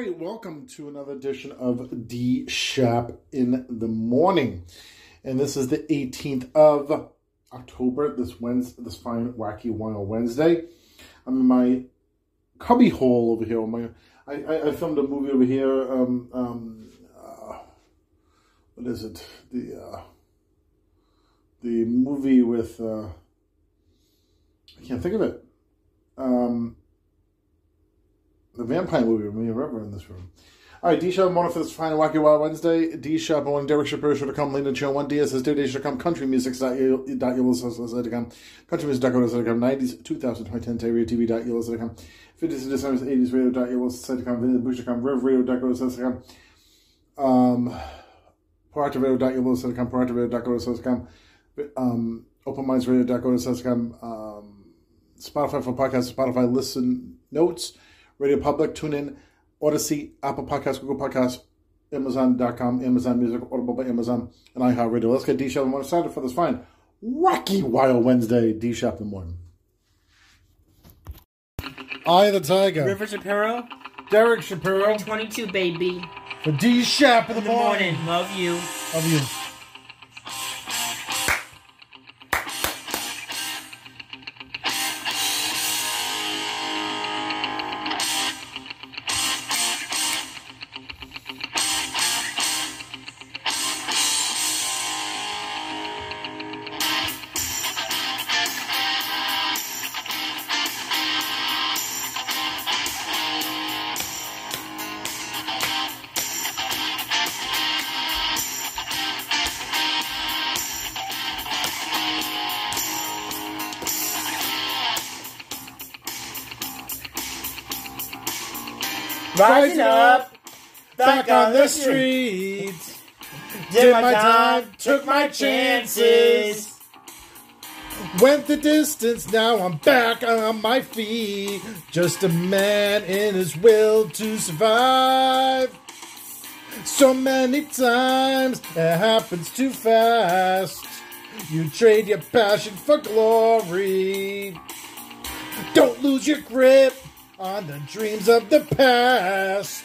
right, welcome to another edition of D Shap in the Morning. And this is the 18th of October, this Wednesday, this fine wacky on Wednesday. I'm in my cubby hole over here. My, I, I, I filmed a movie over here. Um, um, uh, what is it? The uh, the movie with uh, I can't think of it. Um, the vampire movie with and River in this room. All right, D Shap Morning for this fine Wacky Wild Wednesday. D Shap on Derek Shapiro should come. Linda Chill one DS says Day should come. Country music dot com. Country music dot com. Nineties, two thousand, twenty ten. TV TV dot dot com. Fifties and December eighties radio dot dot com. Vintage Bush dot com. Rev radio dot dot com. Um, Proactive radio dot dot com. Proactive radio dot dot com. Um, Open Minds radio dot dot com. Um, Spotify for podcasts. Spotify listen notes. Radio Public, TuneIn, Odyssey, Apple Podcasts, Google Podcasts, Amazon.com, Amazon Music, Audible by Amazon, and iHeartRadio. Let's get D Shap in the morning started for this fine wacky wild Wednesday. D Shap in the morning. Eye the Tiger. River Shapiro, Derek Shapiro 22, baby. for D Shap in the, In the morning. morning. Love you. Love you. On the streets. Did my time, took my chances. Went the distance, now I'm back on my feet. Just a man in his will to survive. So many times it happens too fast. You trade your passion for glory. Don't lose your grip on the dreams of the past.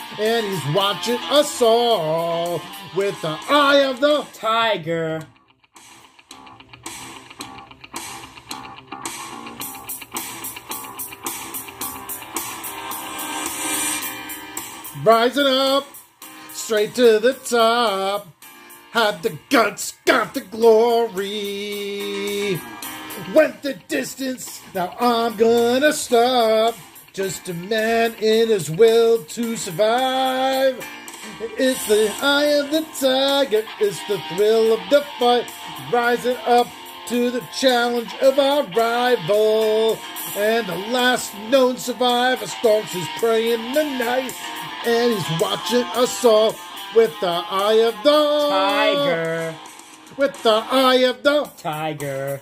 and he's watching us all with the eye of the Tiger. rising up straight to the top. Had the guts, got the glory. Went the distance, now I'm gonna stop. Just a man in his will to survive. It's the eye of the tiger, it's the thrill of the fight. Rising up to the challenge of our rival. And the last known survivor stalks his prey in the night. And he's watching us all with the eye of the Tiger. With the eye of the Tiger.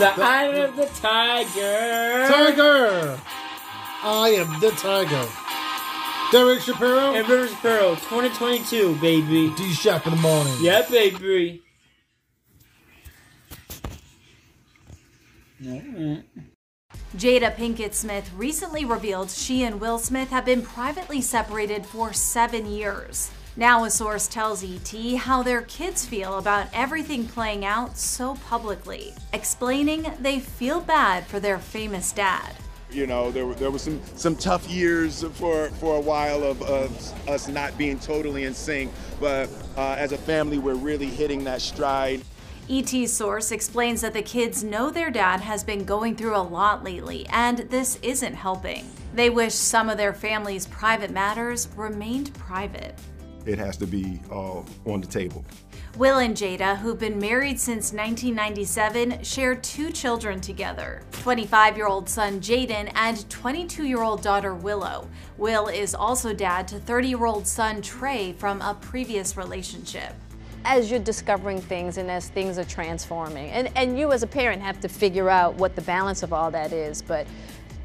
The eye of the tiger. Tiger. I am the Tiger. Derek Shapiro. And River Shapiro, 2022, baby. D Shap in the morning. Yeah, baby. Jada Pinkett Smith recently revealed she and Will Smith have been privately separated for seven years. Now, a source tells ET how their kids feel about everything playing out so publicly, explaining they feel bad for their famous dad. You know, there, were, there was some, some tough years for, for a while of, of us not being totally in sync, but uh, as a family, we're really hitting that stride. ET's source explains that the kids know their dad has been going through a lot lately, and this isn't helping. They wish some of their family's private matters remained private. It has to be all on the table. Will and Jada, who've been married since 1997, share two children together 25 year old son Jaden and 22 year old daughter Willow. Will is also dad to 30 year old son Trey from a previous relationship as you're discovering things and as things are transforming. And, and you as a parent have to figure out what the balance of all that is. But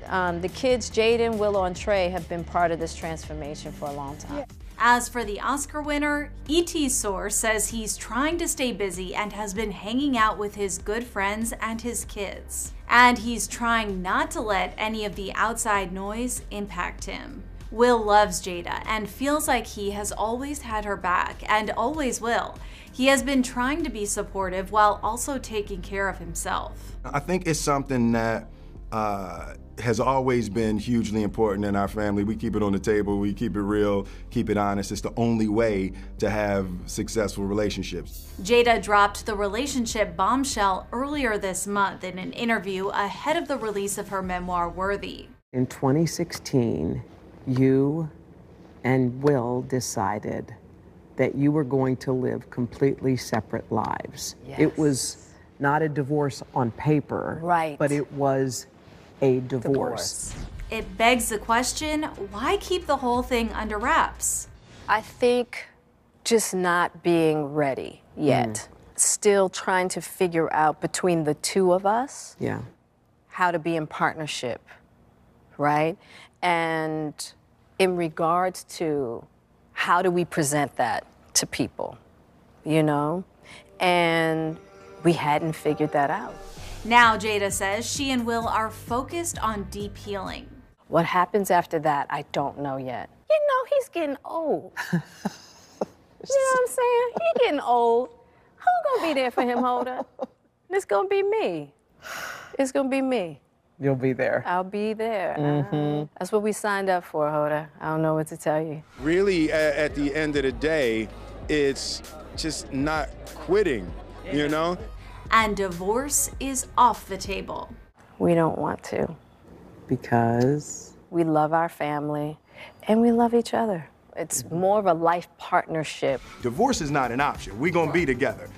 um, the kids, Jaden, Willow, and Trey, have been part of this transformation for a long time. Yeah. As for the Oscar winner, E.T. source says he's trying to stay busy and has been hanging out with his good friends and his kids. And he's trying not to let any of the outside noise impact him. Will loves Jada and feels like he has always had her back and always will. He has been trying to be supportive while also taking care of himself. I think it's something that uh, has always been hugely important in our family. We keep it on the table, we keep it real, keep it honest. It's the only way to have successful relationships. Jada dropped the relationship bombshell earlier this month in an interview ahead of the release of her memoir, Worthy. In 2016, you and Will decided that you were going to live completely separate lives. Yes. It was not a divorce on paper, right. but it was a divorce. divorce. It begs the question why keep the whole thing under wraps? I think just not being ready yet. Mm. Still trying to figure out between the two of us yeah. how to be in partnership, right? And in regards to how do we present that to people, you know? And we hadn't figured that out. Now, Jada says she and Will are focused on deep healing. What happens after that, I don't know yet. You know, he's getting old. you know what I'm saying? He's getting old. Who's gonna be there for him, Hoda? It's gonna be me. It's gonna be me. You'll be there. I'll be there. Mm-hmm. Uh, that's what we signed up for, Hoda. I don't know what to tell you. Really, at, at the end of the day, it's just not quitting, you know? And divorce is off the table. We don't want to. Because? We love our family and we love each other. It's more of a life partnership. Divorce is not an option. We're going to be together.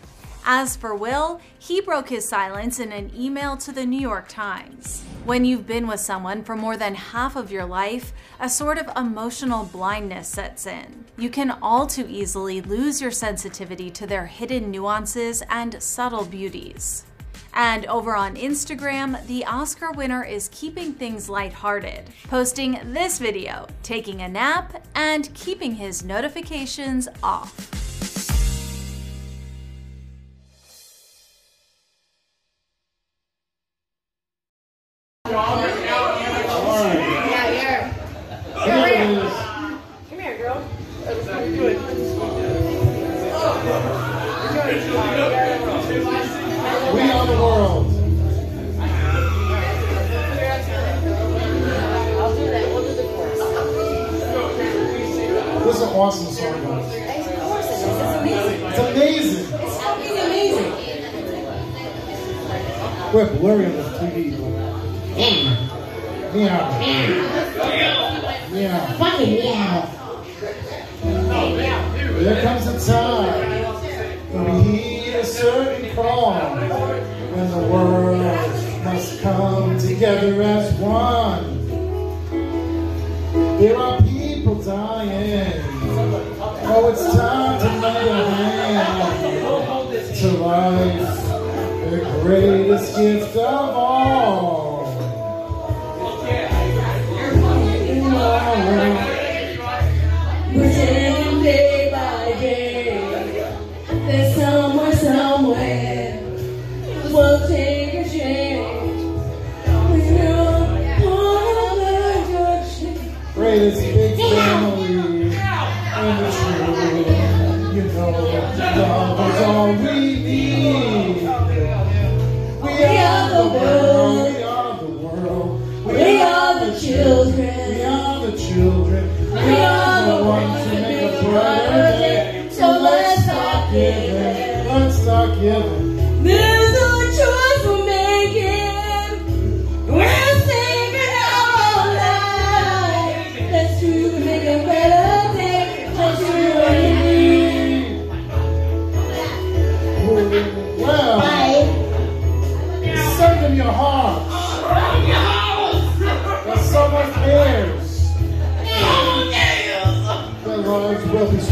As for Will, he broke his silence in an email to the New York Times. When you've been with someone for more than half of your life, a sort of emotional blindness sets in. You can all too easily lose your sensitivity to their hidden nuances and subtle beauties. And over on Instagram, the Oscar winner is keeping things lighthearted, posting this video, taking a nap, and keeping his notifications off. Awesome song, guys. Of course it is. It's amazing. It's amazing. It's fucking amazing. We're blurry on the TV. Meow. Meow. Fucking meow. There comes a time when we heed a certain call, when the world must come together as one. There are know it's time to lay a hand to life, the greatest gift of all.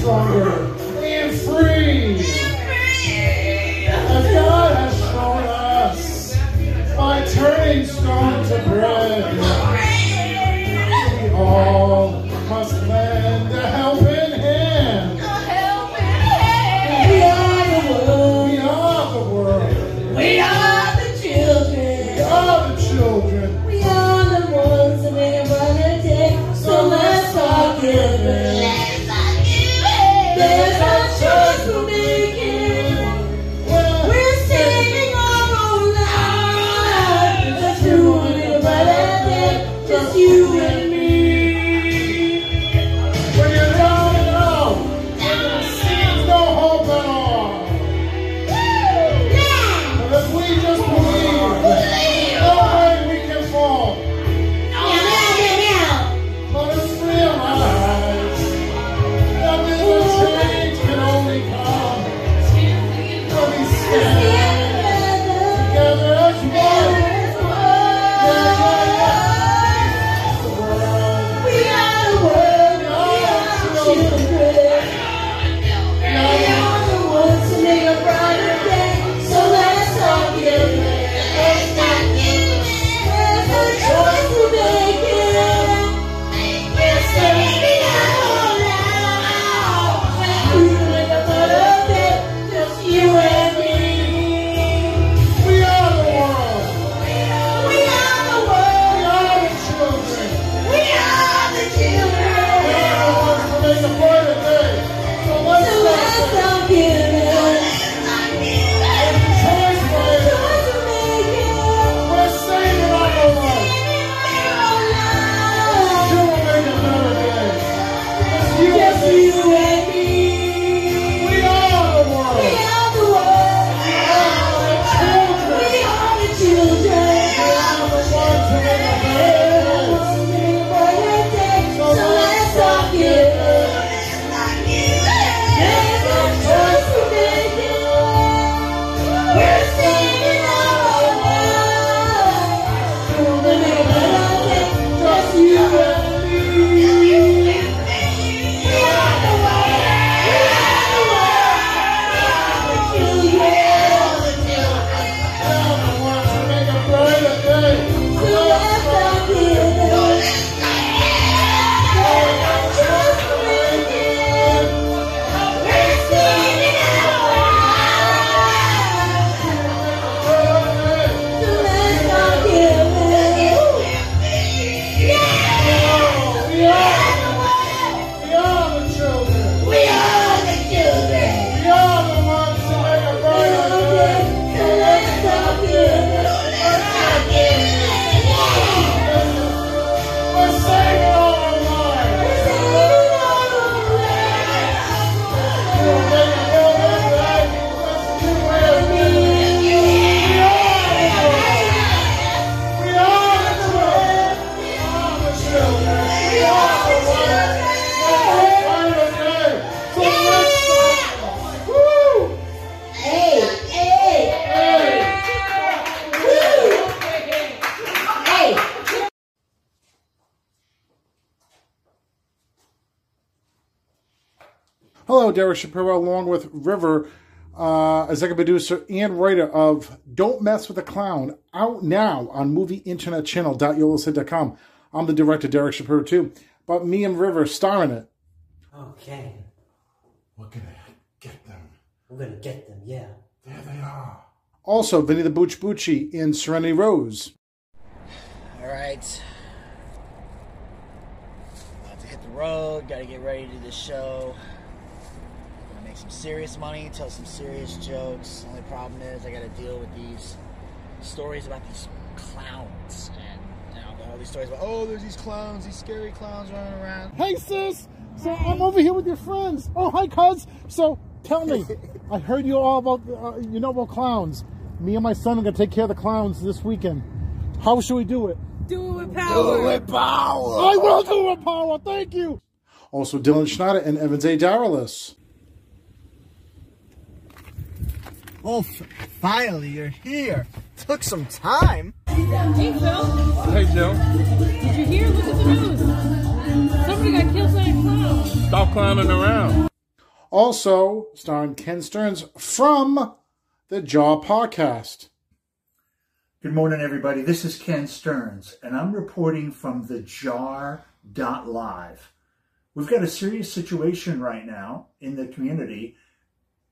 stronger. Being free. Being God has shown us by turning stone to bread, we all must lend a helping Shapiro, along with River, uh, executive producer and writer of Don't Mess with a Clown, out now on movieinternetchannel.yolasite.com. I'm the director, Derek Shapiro, too. But me and River starring it. Okay. We're going to get them. We're going to get them, yeah. There they are. Also, Vinny the Booch Bucci in Serenity Rose. All right. About to hit the road, got to get ready to do the show. Gonna make some serious money, tell some serious jokes. The Only problem is I got to deal with these stories about these clowns and you know, all these stories about oh, there's these clowns, these scary clowns running around. Hey, sis. So I'm over here with your friends. Oh, hi, cuz. So tell me, I heard you all about, uh, you know about clowns. Me and my son are gonna take care of the clowns this weekend. How should we do it? Do it with power. Do it with power. I will do it with power. Thank you. Also, Dylan Schneider and Evans A. Daralis. Oh, finally, you're here. Took some time. Hey, Phil. Hey, Joe. Did you hear? Look at the news. Somebody got killed by a clown. Stop clowning around. Also, starring Ken Stearns from the Jaw Podcast. Good morning, everybody. This is Ken Stearns, and I'm reporting from the jar.live. We've got a serious situation right now in the community.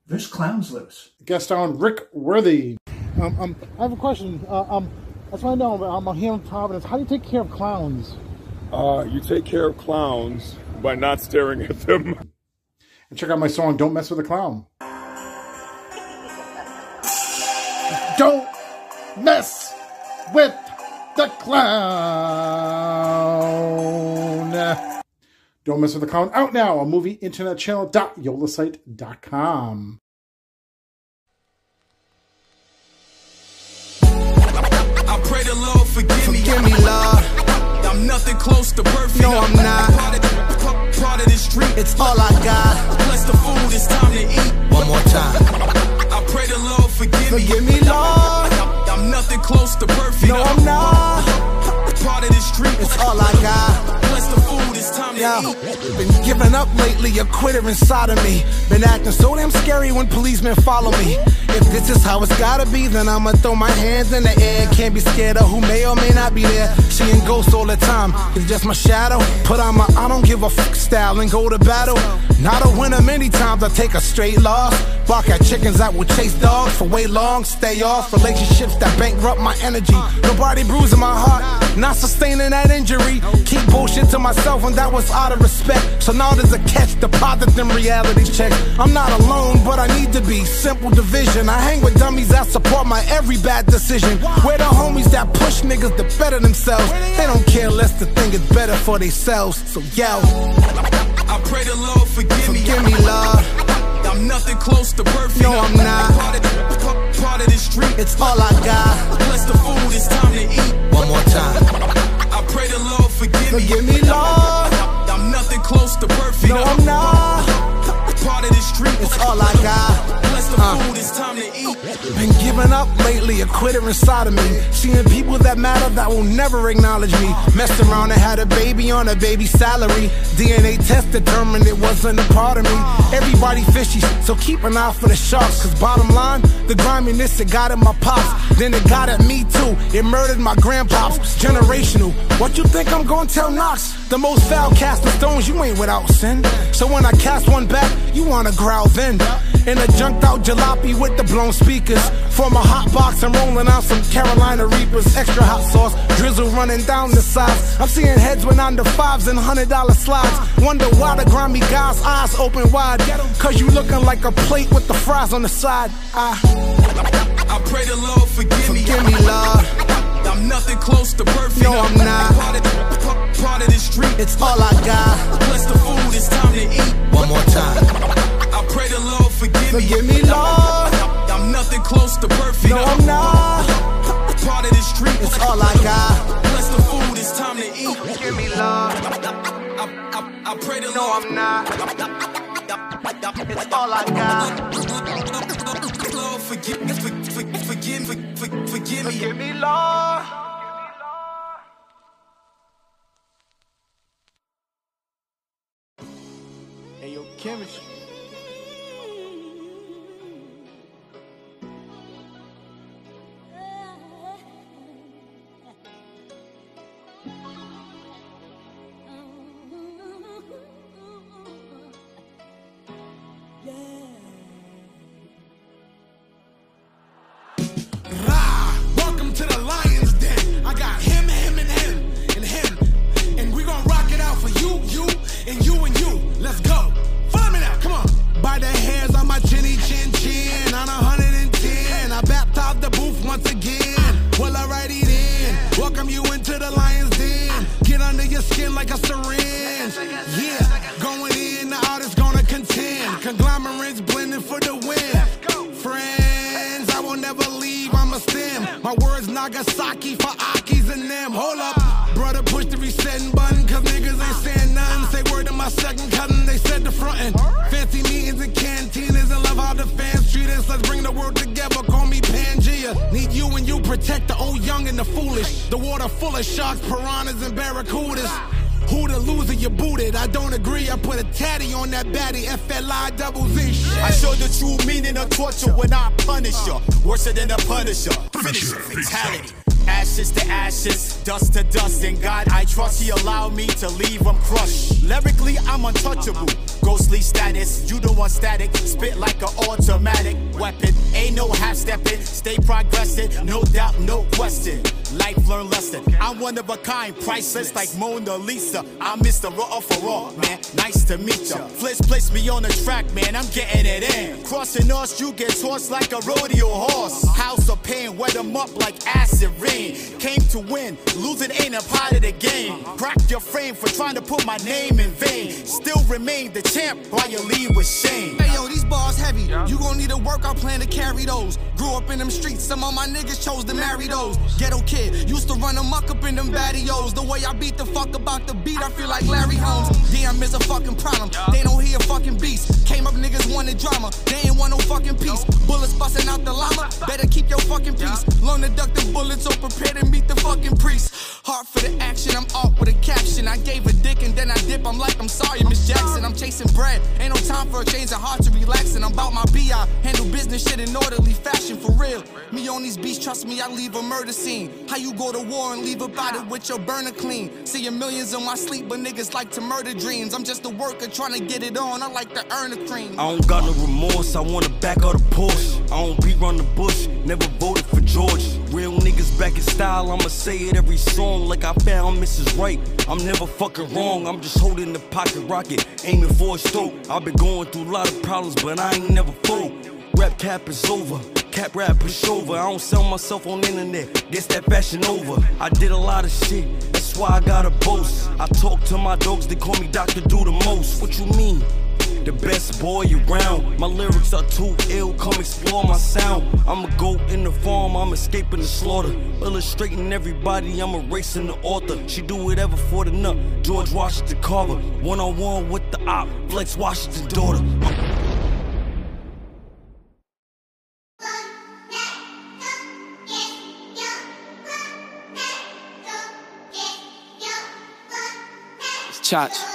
There's clowns loose. Guest on Rick Worthy. Um, um, I have a question. Uh, um, that's why I know. I'm here in Providence. How do you take care of clowns? Uh, you take care of clowns by not staring at them. And check out my song, Don't Mess with a Clown. Don't mess with the clown. Don't mess with the clown. Out now on movie internet channel dot yolasite.com. I pray the Lord forgive me. Forgive me, Lord. I'm nothing close to perfect. No, I'm not. Part of, part- part of the street. It's all I got. Bless the food, it's time to eat. One more time. I pray the Lord forgive me. Forgive me, Lord. I'm, I'm nothing close to perfect. No, I'm not. Part of the street. It's all I got. The food, it's time to eat. been giving up lately, a quitter inside of me. Been acting so damn scary when policemen follow me. If this is how it's gotta be, then I'ma throw my hands in the air. Can't be scared of who may or may not be there. Seeing ghosts all the time, it's just my shadow. Put on my I don't give a fuck style and go to battle. Not a winner many times, I take a straight loss. Bark at chickens that will chase dogs for way long. Stay off relationships that bankrupt my energy. Nobody bruising my heart, not sustaining that injury. Keep bullshit to myself, and that was out of respect. So now there's a catch, deposit them reality checks. I'm not alone, but I need to be. Simple division. I hang with dummies that support my every bad decision. We're the homies that push niggas to better themselves. They don't care less to think it's better for themselves. So yo, I pray the Lord forgive me. forgive me, Lord. I'm nothing close to perfect. No, I'm not. Part of, part- part of the street. It's all I got. Bless the food, it's time to eat. One more time. I pray the Lord forgive me. Forgive me, Lord. I'm nothing close to perfect. No, I'm not. Part of the street. It's all I got. The Uh. food, it's time to eat. Been giving up lately, a quitter inside of me. Seeing people that matter that will never acknowledge me. Messed around and had a baby on a baby salary. DNA test determined it wasn't a part of me. Everybody fishy, so keep an eye for the sharks. Cause bottom line, the griminess it got at my pops. Then it got at me too. It murdered my grandpops. Generational. What you think I'm gonna tell Knox? The most foul casting stones, you ain't without sin. So when I cast one back, you wanna growl then. In a junked out jalopy with the blown speakers. From a hot box, I'm rolling out some Carolina Reapers. Extra hot sauce, drizzle running down the sides. I'm seeing heads when under fives and hundred dollar slides. Wonder why the grimy guy's eyes open wide. Cause you looking like a plate with the fries on the side. I, I pray the Lord forgive me. Forgive me, Lord. I'm nothing close to perfect. No, I'm not. Part of, part- part of the street. it's all I got. Bless the food, it's time to eat. One more time. I pray the Lord forgive me. Forgive me, Lord. I'm nothing close to perfect. No, I'm not. Part of the street. It's all I got. Bless the food, it's time to eat. Forgive me, Lord. I, I, I pray the No, Lord. I'm not. It's all I got. Lord, forgive, for, for, forgive, for, for, forgive me. Forgive me, Lord. Hey, yo, chemistry. and you and you. Let's go. Follow me now, come on. By the hairs on my chinny chin chin, on 110. I baptized the booth once again. Well, alrighty then. Welcome you into the lion's den. Get under your skin like a syringe. Yeah, going in, the artist gonna contend. Conglomerates blending for the win. Friends, I will never leave. I'm a stem. My words Nagasaki for Akis and them. Hold up. Second cousin, they said the frontin'. Fancy meetings and cantinas and love how the fans treat us. Let's bring the world together, call me Pangea. Need you and you protect the old, young, and the foolish. The water full of sharks, piranhas, and barracudas. Who the loser you booted? I don't agree. I put a tatty on that baddie. FLI double Z. Shit. Show the true meaning of torture when I punish you. Worse than a punisher. Finisher, fatality. Ashes to ashes, dust to dust. In God I trust, He allowed me to leave I'm crushed. Lyrically, I'm untouchable. Ghostly status, you the one static. Spit like an automatic weapon. Ain't no half stepping, stay progressing. No doubt, no question. Life learn lesson. I'm one of a kind, priceless like Mona Lisa. I'm Mr. Raw for all, man. Nice to meet ya. Fliz place me on the track, man. I'm getting it in. Crossing us, you get tossed like a rodeo horse. House of pain, wet 'em up like acid rain. Came to win, losing ain't a part of the game. Crack your frame for trying to put my name in vain. Still remain the champ while you leave with shame. Hey yo, these bars heavy. You gon' need a workout plan to carry those. Grew up in them streets, some of my niggas chose to marry those. Ghetto used to run amok up in them baddios. The way I beat the fuck about the beat, I feel like Larry Holmes. DM is a fucking problem. They don't hear fucking beast. Came up niggas wanted drama. They ain't want no fucking peace. Bullets busting out the llama. Better keep your fucking peace. Learn to duck the bullets so prepare to meet the fucking priest. Heart for the action, I'm off with a caption. I gave a dick and then I dip. I'm like, I'm sorry, Miss Jackson. I'm chasing bread. Ain't no time for a change of heart to relax. And I'm about my BI. Handle business shit in orderly fashion for real. Me on these beats, trust me, I leave a murder scene. How you go to war and leave about it ah. with your burner clean? Seeing millions in my sleep, but niggas like to murder dreams. I'm just a worker trying to get it on. I like to earn the cream. I don't got no remorse, I wanna back of the Porsche. I don't beat run the bush, never voted for George. Real niggas back in style, I'ma say it every song like I found Mrs. Right. I'm never fucking wrong, I'm just holding the pocket rocket, aiming for a stroke. I've been going through a lot of problems, but I ain't never fold. Rap cap is over. Cap rap push over. I don't sell myself on internet. Guess that fashion over. I did a lot of shit. That's why I gotta boast. I talk to my dogs. They call me Doctor Do the most. What you mean? The best boy around. My lyrics are too ill. Come explore my sound. I'm a goat in the farm. I'm escaping the slaughter. Illustrating everybody. I'm erasing the author. She do whatever for the nut. George Washington Carver. One on one with the op. Flex Washington daughter. Church.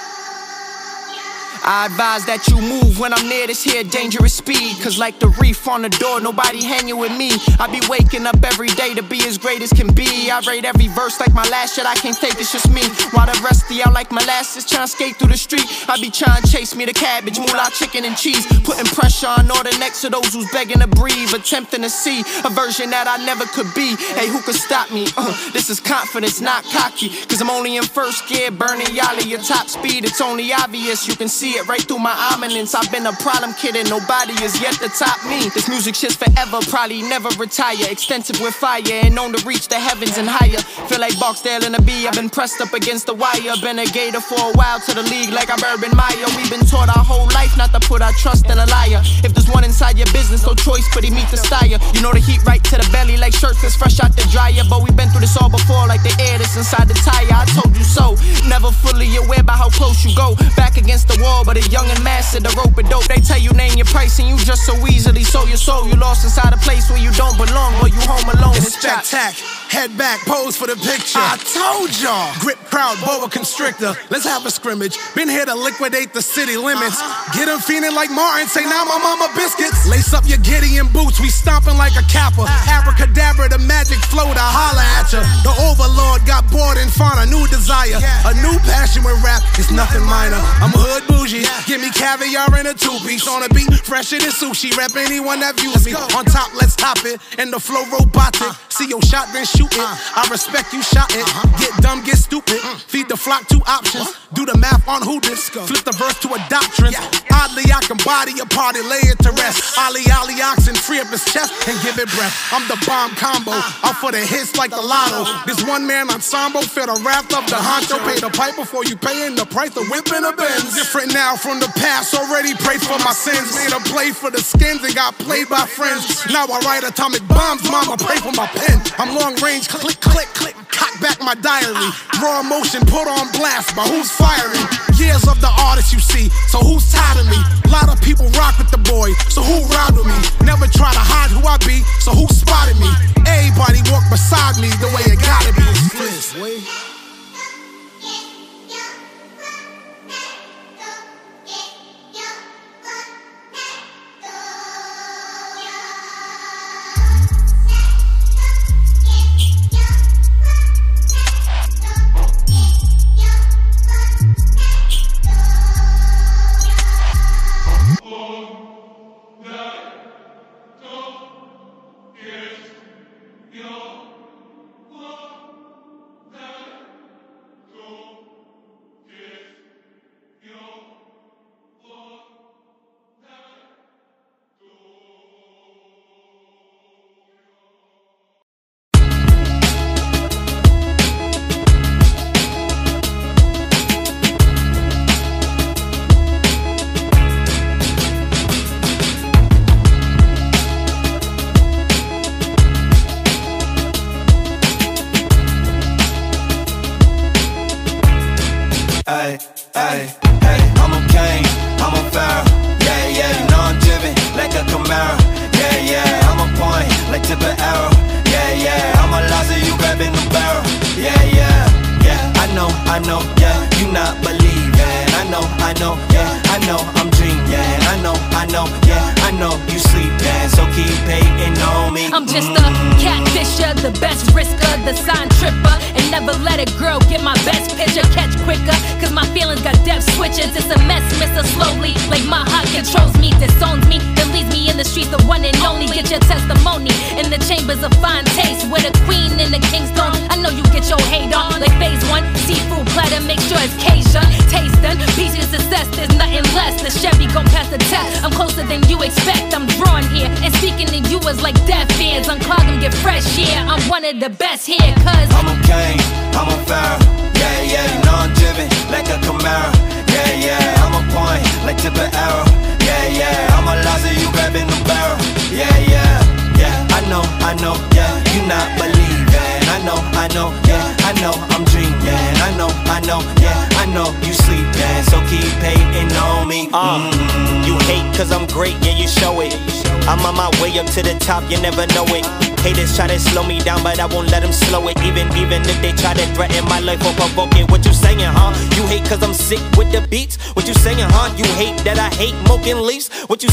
I advise that you move when I'm near this here dangerous speed. Cause like the reef on the door, nobody hanging with me. I be waking up every day to be as great as can be. I rate every verse like my last shit, I can't take it's just me. While the rest of y'all like molasses trying to skate through the street. I be trying to chase me the cabbage, moolah, chicken, and cheese. Putting pressure on all the necks of those who's begging to breathe. Attempting to see a version that I never could be. Hey, who could stop me? Uh, this is confidence, not cocky. Cause I'm only in first gear, burning y'all at your top speed. It's only obvious, you can see it right through my ominence. I've been a problem kid and nobody is yet to top me. This music shit's forever, probably never retire. Extensive with fire and known to reach the heavens and higher. Feel like Barksdale and a bee, I've been pressed up against the wire. Been a gator for a while to the league like I'm Urban Meyer. We've been taught our whole life not to put our trust in a liar. If there's one inside your business, no choice but he meet the style. You know the heat right to the belly like shirt that's fresh out the dryer. But we've been through this all before, like the air that's inside the tire. I told you so. Never fully aware by how close you go. Back against the wall, but a young and master, the rope and dope. They tell you name your price and you just so easily sold your soul. You lost inside a place where you don't belong, or you home alone. It's spectac. Head back, pose for the picture. I told y'all. Grip crowd, boa constrictor. Let's have a scrimmage. Been here to liquidate the city limits. Uh-huh. Get them feeling like Martin. Say now my mama biscuits. Lace up your Gideon boots. We stomping like a kappa. Uh-huh. Abracadabra, the magic flow to holla at ya. Uh-huh. The overlord got bored and found a new desire. A new passion with rap. It's nothing minor. I'm a hood bougie. Give me caviar in a two piece on a beat. Fresher than sushi. Rap anyone that views me. On top, let's top it. And the flow robotic. see your shot, then shoot it. I respect you, shot it. Get dumb, get stupid. Feed the flock two options. Do the math on who this. Flip the verse to a doctrine. Oddly, I can body a party, lay it to rest. Ali, Ali, oxen, free up his chest and give it breath. I'm the bomb combo. Out for the hits like the lotto. This one man ensemble feel the wrath of the honcho. Pay the pipe before you paying the price of whipping a Benz. Different now from the past. Already prayed for my sins. Made a play for the skins and got played by friends. Now I write atomic bombs, mama, pray for my pen. I'm long range, click, click, click, cock back my diary. Raw emotion put on blast, but who's firing? Years of the artist you see, so who's tired of me? A lot of people rock with the boy, so who ride with me? Never try to hide who I be, so who spotted me? Everybody walk beside me the way it gotta be.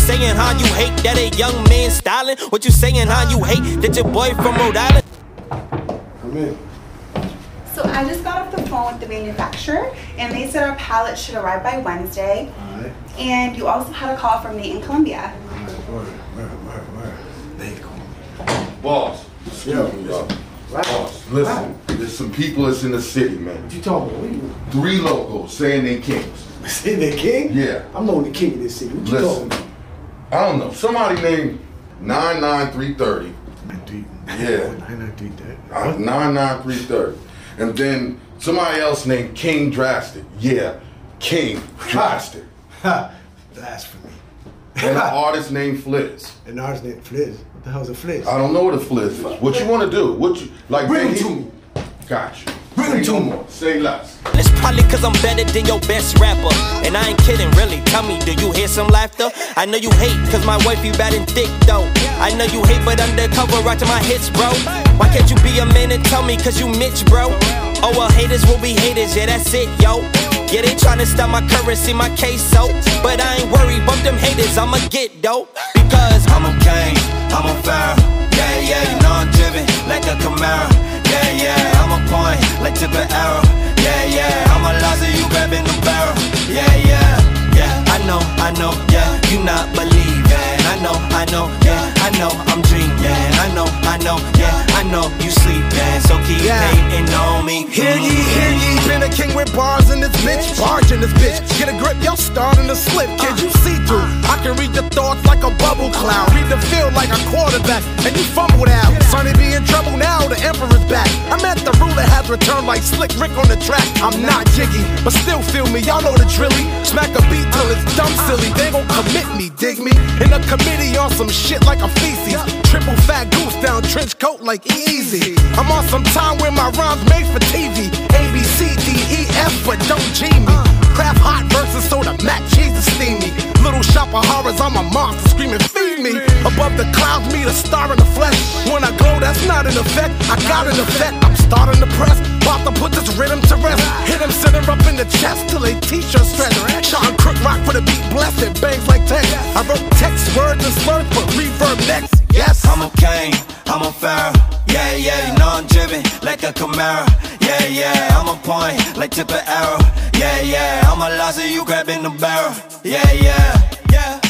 Saying, huh? You hate that a young man styling? What you saying, huh? You hate that your boy from Rhode Island? Come in. So I just got off the phone with the manufacturer, and they said our pallet should arrive by Wednesday. Alright. And you also had a call from me in Columbia. Word, word, word, word. They call me. Boss, excuse me, y'all. Boss, listen, there's some people that's in the city, man. What you talking about? Three locals saying they kings. saying they king? Yeah. I'm the only king of this city. What you talking Listen, about? I don't know. Somebody named 99330. Yeah. 99330. Uh, 99330. And then somebody else named King Drastic. Yeah, King Drastic. Ha! Blasphemy. And an artist named Fliz. An artist named Fliz. What the hell's a Fliz? I don't know what a Fliz is. What you want to do? What you like? Bring him to me. Got you. Bring him to me. more. Say less. It's probably cause I'm better than your best rapper. And I ain't kidding, really. Tell me, do you hear some laughter? I know you hate, cause my wife you bad and thick though. I know you hate, but undercover right to my hits, bro. Why can't you be a man and tell me, cause you Mitch, bro? Oh well, haters will be haters, yeah, that's it, yo. Yeah, they tryna stop my currency, my case, so. But I ain't worried, bump them haters, I'ma get dope. Because I'm a king, I'm a pharaoh. Yeah, yeah, you know I'm driven like a Camaro. Yeah, yeah, I'm a point like tip of arrow. Yeah, yeah, I'm a loser, you grabbing the barrel. Yeah, yeah, yeah, I know, I know, yeah, you not believing. I know, I know, yeah, I know, I'm dreaming. I know, I know, yeah, I know you sleep sleeping, so keep hating on me. Hear ye, hear ye, been a king with bars in this bitch, barge in this bitch. Get a grip, y'all starting to slip, kid. Uh. You see through. I can read your thoughts like a bubble cloud, read the field like a quarterback, and you fumbled out. Sonny be in trouble now, the emperor's back. I'm at the ruler has returned like Slick Rick on the track. I'm not jiggy, but still feel me. Y'all know the drilly. Smack a beat till it's dumb uh. silly. They gon' commit me, dig me. In a committee on some shit like a feces. Triple fat goose down trench coat like easy. I'm on some time where my rhymes made for TV. A B C D E F, but don't G me. Craft hot versus soda, mac cheese is steamy. Little shop of horrors, I'm a monster screaming, feed me. Above the clouds, meet the star in the flesh. When I glow, that's not an effect. I got an effect. I'm starting to press. About to put this rhythm to rest. Hit him, sit up in the chest till they t-shirt stretch. Sean Crook rock for the beat, blessed. It bangs like text. I wrote text, words, and slurs, but reverb next. Yes, I'm a king, I'm a pharaoh. Yeah, yeah, you know I'm driven like a Camaro. Yeah, yeah, I'm a point like tip of arrow. Yeah, yeah, I'm a loser, you grabbing the barrel. Yeah, yeah, yeah.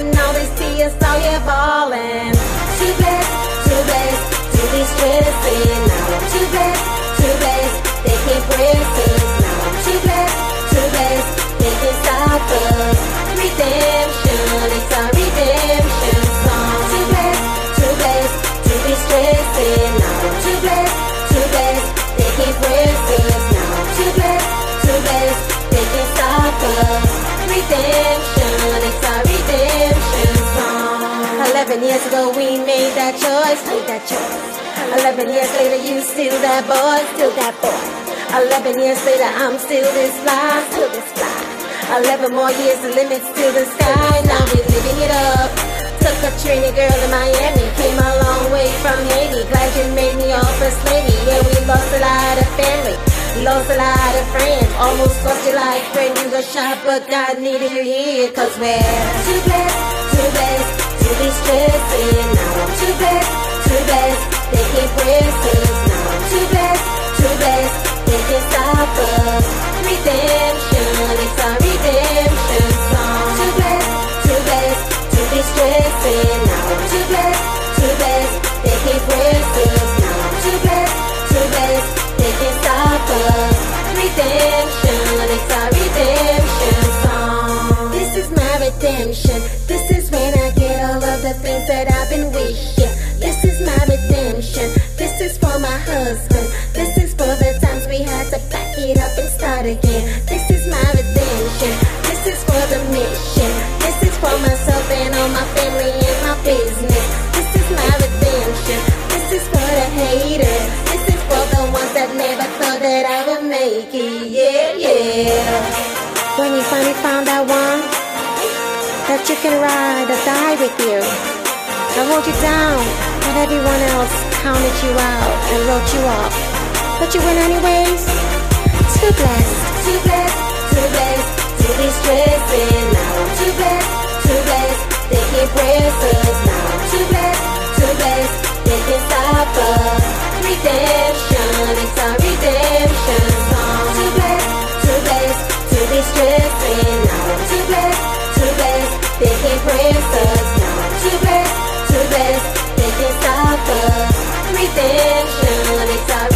And now they see us out here balling. Years ago we made that choice, made that choice. Eleven years later you still that boy, still that boy. Eleven years later I'm still this fly, still this fly. Eleven more years, the limits to the sky. Now we're living it up. Took a trainee girl in Miami, came a long way from Haiti. Glad you made me your first lady. Yeah, we lost a lot of family, lost a lot of friends. Almost lost you like friend. You got shot, but God needed you here. Cause we're too blessed, too blessed to be stressing. Now I'm too blessed, too blessed. They can't press us. Now I'm too blessed, too blessed. They can't stop us. Redemption, it's our redemption song. Too blessed, too blessed to be stressing. Start again. This is my redemption. This is for the mission. This is for myself and all my family and my business. This is my redemption. This is for the haters. This is for the ones that never thought that I would make it. Yeah, yeah. When you finally found that one that you can ride or die with you. I hold you down when everyone else counted you out and wrote you off. But you win anyways. Too blessed, too blessed, too blessed to be stressing. Now too blessed, too blessed. They can't press us. Now too blessed, too blessed. They can't stop us. Redemption, it's our redemption song. Too blessed, too blessed to be stressing. Now too blessed, too blessed. They can't press us. Now too blessed, too blessed. They can't stop us. Redemption, it's our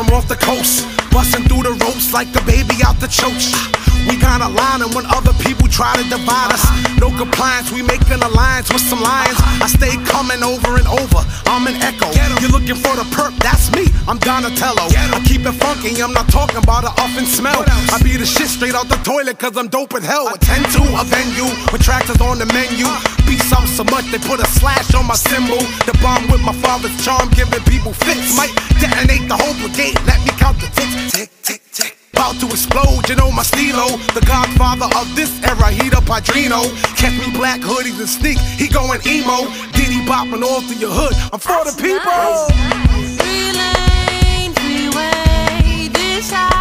Fizz off the coast, busting through the ropes like a baby out the church. We got a line and when other people try to divide us, no compliance, we make an alliance with some lions. I stay coming over and over, I'm an echo. You're looking for the perp, that's me, I'm Donatello. I keep it funky, I'm not talking about an off and smell. I beat the shit straight out the toilet cause I'm dope with hell. Attend to a venue with tractors on the menu. Beats up so much they put a slash on my symbol. The bomb with my father's charm, giving people fits. Might detonate the whole brigade, let me count the ticks. Tick, tick, tick. About to explode, you know my stilo. The godfather of this era, heat up Padrino. Catch me black hoodies and sneak, he going emo. Diddy bopping all through your hood. I'm for the people. Lane, freeway, this high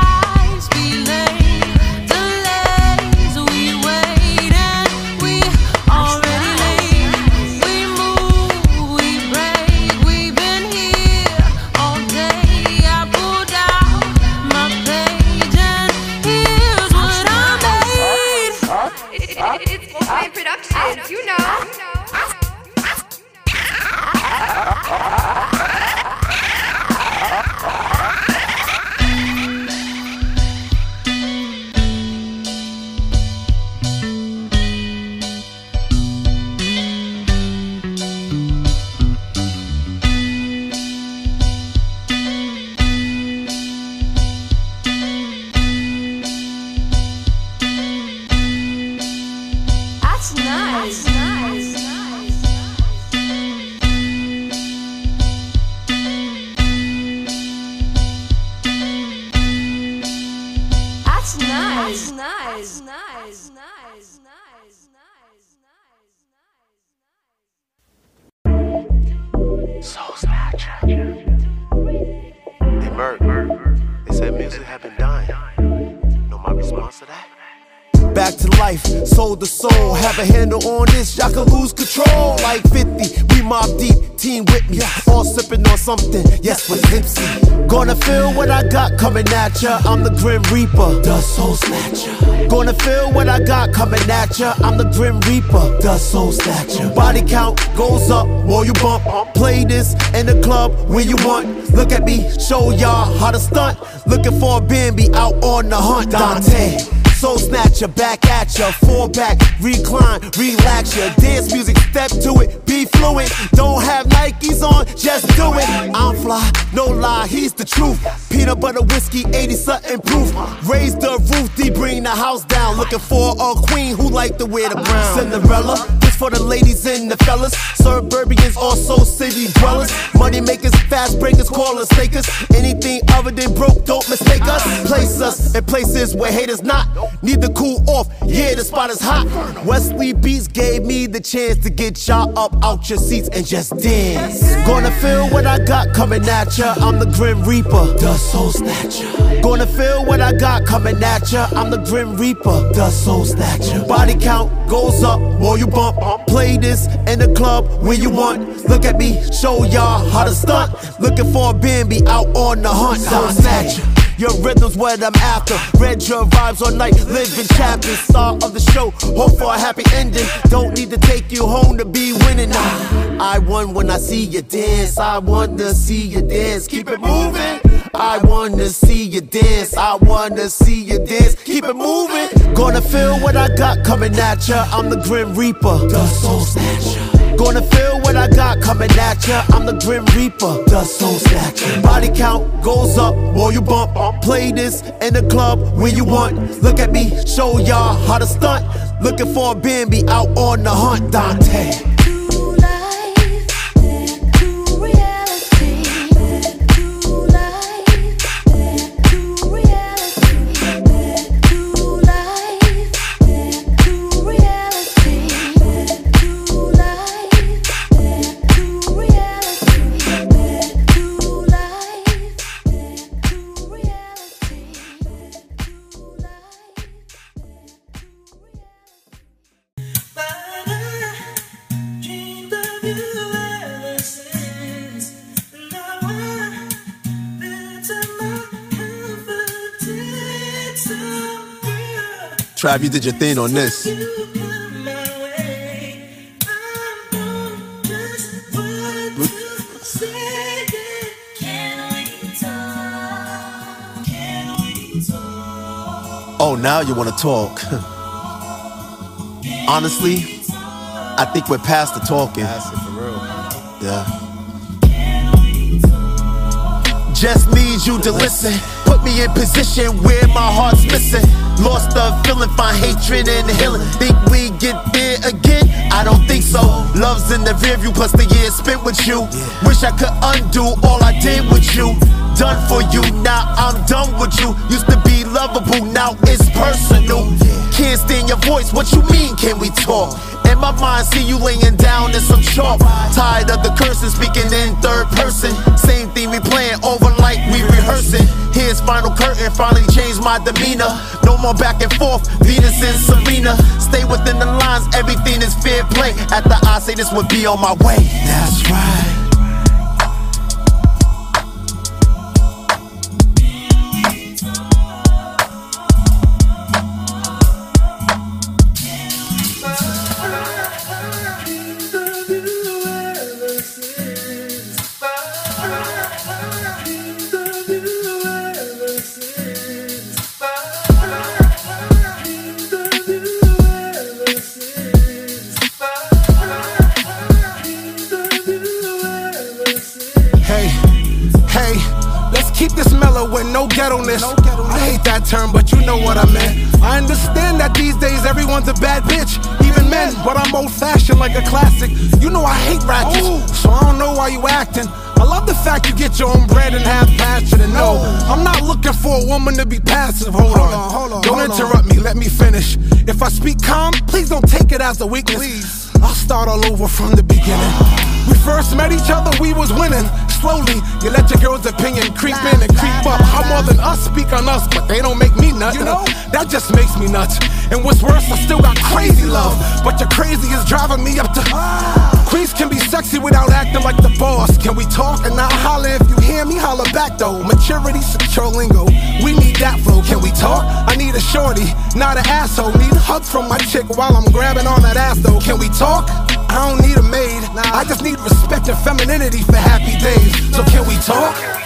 something, yes, with Nipsey. Gonna feel what I got coming at ya. I'm the Grim Reaper, the Soul Snatcher. Gonna feel what I got coming at ya. I'm the Grim Reaper, the Soul Snatcher. Body count goes up, while you bump. Play this in the club when you want. Look at me, show y'all how to stunt. Looking for a Bambi out on the hunt. Dante. Soul snatcher, back at ya, fall back, recline, relax ya. Dance music, step to it, be fluent. Don't have Nikes on, just do it. I'm fly, no lie, he's the truth. Peanut butter whiskey, 80 something proof. Raise the roof, D bring the house down. Looking for a queen who like to wear the brown. Cinderella, this for the ladies and the fellas. Suburbians, also city dwellers. Money makers, fast breakers, callers, takers. Anything other than broke, don't mistake us. Place us in places where haters not. Need to cool off, yeah, the spot is hot. Wesley Beats gave me the chance to get y'all up out your seats and just dance. Gonna feel what I got coming at ya. I'm the Grim Reaper, the Soul Snatcher. Gonna feel what I got coming at ya. I'm the Grim Reaper, the Soul Snatcher. Body count goes up, more you bump. Play this in the club when you want. Look at me, show y'all how to stunt. Looking for a Bambi out on the hunt. Soul Snatcher. Your rhythm's what I'm after. Read your vibes all night, living chapters. Star of the show, hope for a happy ending. Don't need to take you home to be winning. Nah, I won when I see you dance. I want to see you dance. Keep it moving. I wanna see you dance. I wanna see you dance. Keep it moving. Gonna feel what I got coming at ya. I'm the Grim Reaper, the Soul Snatcher. Gonna feel what I got coming at ya. I'm the Grim Reaper, the Soul Snatcher. Body count goes up, more you bump. Play this in the club when you want. Look at me, show y'all how to stunt. Looking for a Bambi out on the hunt, Dante. Trav, you did your thing on this. Oh, now you want to talk. Honestly, I think we're past the talking. Yeah. Just need you to listen. Put me in position where my heart's missing. Lost the feeling, find hatred and healing. Think we get there again? I don't think so. Love's in the rearview, plus the years spent with you. Wish I could undo all I did with you. Done for you, now I'm done with you. Used to be lovable, now it's personal. Can't stand your voice, what you mean, can we talk? My mind, see you laying down in some chalk. Tired of the cursing, speaking in third person. Same thing we playing over like we rehearsing. Here's final curtain, finally changed my demeanor. No more back and forth, Venus and Serena. Stay within the lines, everything is fair play. After I say this would be on my way. That's right. As a weakness. I'll start all over from the beginning. We first met each other, we was winning. Slowly, you let your girl's opinion creep in and creep up. How more than us speak on us, but they don't make me nuts. You know? That just makes me nuts. And what's worse, I still got crazy love. But your crazy is driving me up to. Queens can be sexy without acting like the boss. Can we talk and not holler if you hear me? Holler back though. Maturity, secure lingo. We need that flow. Can we talk? I need a shorty, not an asshole. Need a hug from my chick while I'm grabbing on that ass though. Can we talk? I don't need a maid. I just need respect and femininity for happy days. So can we talk?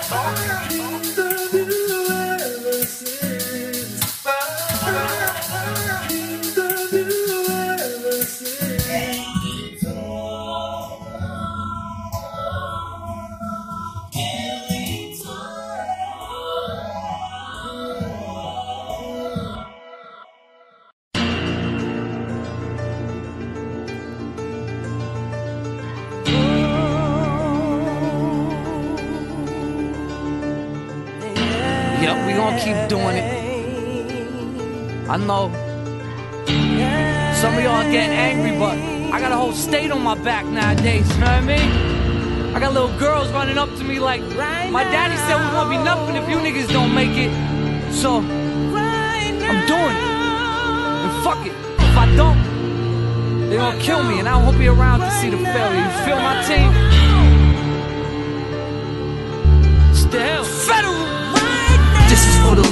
Nothing if you niggas don't make it. So, I'm doing it. And fuck it. If I don't, they're gonna kill me, and I won't be around to see the failure. You feel my team?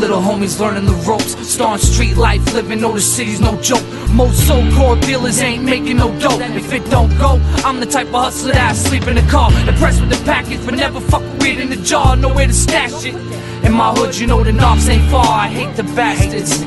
Little homies learning the ropes. Starring street life, living, know the city's no joke. Most so-called dealers ain't making no dough. If it don't go, I'm the type of hustler that sleep in the car. Impressed with the package, but never fuck with it in the jar. Nowhere to stash it. In my hood, you know the knobs ain't far. I hate the bastards.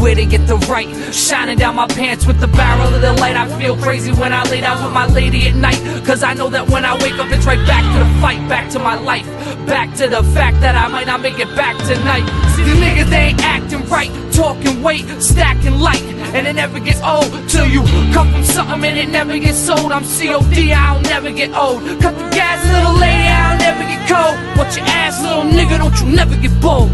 Where they get the right, shining down my pants with the barrel of the light. I feel crazy when I lay down with my lady at night. Cause I know that when I wake up, it's right back to the fight, back to my life. Back to the fact that I might not make it back tonight. See, the niggas, they ain't acting right, talking weight, stacking light. And it never gets old till you come from something and it never gets sold. I'm COD, I'll never get old. Cut the gas, little lady, never get cold. Watch your ass, little nigga, don't you never get bold.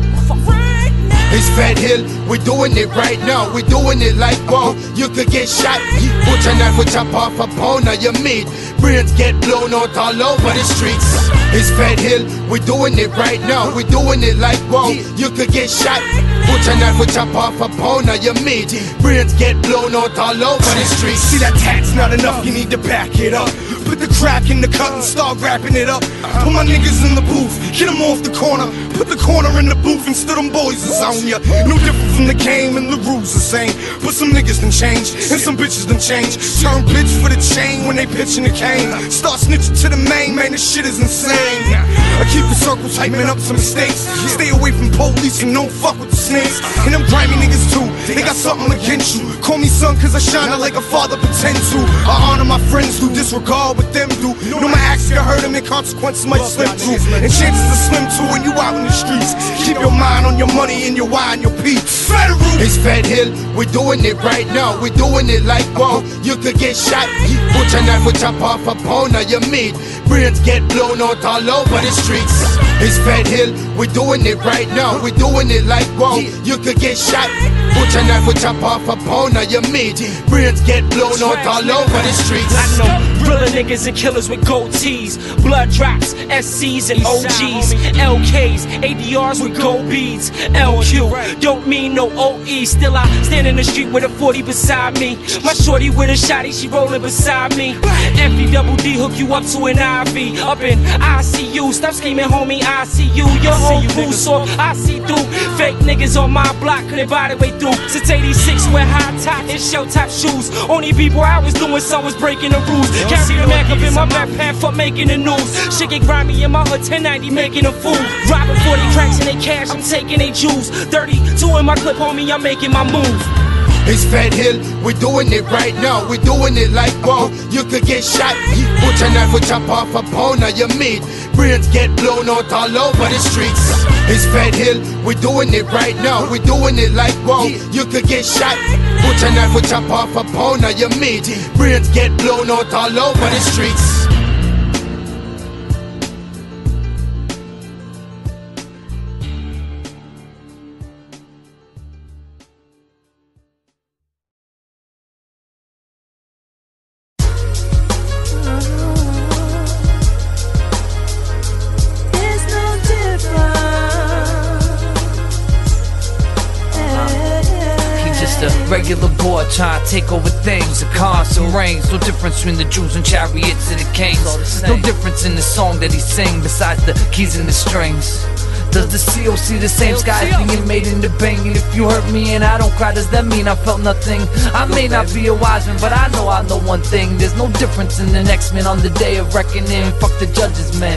It's Fat Hill, we're doing it right now. We're doing it like wow. You could get shot, put your knife, would chop off a pound of your meat. Brains get blown out all over the streets. It's Fat Hill, we're doing it right now. We're doing it like wow. You could get shot, put your knife, would chop off a pound of your meat. Brains get blown out all over the streets. See that tat's not enough, you need to back it up. Put the crack in the cut and start wrapping it up. Put my niggas in the booth, get them off the corner. Put the corner in the booth and still them boys is on ya. No different from the game and the rules the same. But some niggas done change and some bitches done change. Turn bitch for the chain when they pitching the cane. Start snitching to the main, man, this shit is insane. I keep the circle tight, up some mistakes. Stay away from police and don't fuck with the snakes. And them grimy niggas too, they got something against you. Call me son, cause I shine like a father pretend to. I honor my friends who disregard what them do. Know my acts can hurt them and consequences might slip through. And chances are slim too when you out in the streets. Keep your mind on your money and your why and your peace. Federal. It's Fat Hill, we're doing it right now. We're doing it like wow. You could get shot, put your knife, chop off a pound of your meat. Brains get blown out all over the streets. It's Fat Hill, we're doing it right now. We're doing it like wow. You could get shot, put your knife, would chop off a pound of your meat. Brains get blown out all over the streets. I know realer niggas and killers with gold tees, blood drops, SCs and OGs, LKs, ADRs with gold beads, LQ. Don't mean no OE. Still I stand in the street with a 40 beside me. My shorty with a shotty, she rolling beside me. FE double D hook you up to an IV. Up in ICU, stop scheming, homie. I see you. Your whole crew so I see through. Fake niggas on my block couldn't buy their way through. Since 86, wear high top and shell top shoes. Only people I was doing so was breaking the rules. Carry the Mac up in my backpack for making the news. Shit get grimy in my hood, 1090 making a fool. Robbing 40 cracks in they cash, I'm taking they jewels. 32 in my clip, homie, I'm making my move. It's Fat Hill, we're doing it right now. We're doing it like wow. You could get shot, your knife, would chop off a pound of your meat. Brains get blown out all over the streets. It's Fat Hill, we're doing it right now. We're doing it like wow. You could get shot, your knife, would chop off a pound of your meat. Brains get blown out all over the streets. Between the Jews and chariots and the kings. No difference in the song that he sing besides the keys and the strings. Does the CO see the same skies being made in the bang? And if you hurt me and I don't cry, does that mean I felt nothing? I may not be a wise man, but I know I know one thing. There's no difference in the next man on the day of reckoning. Fuck the judges, man.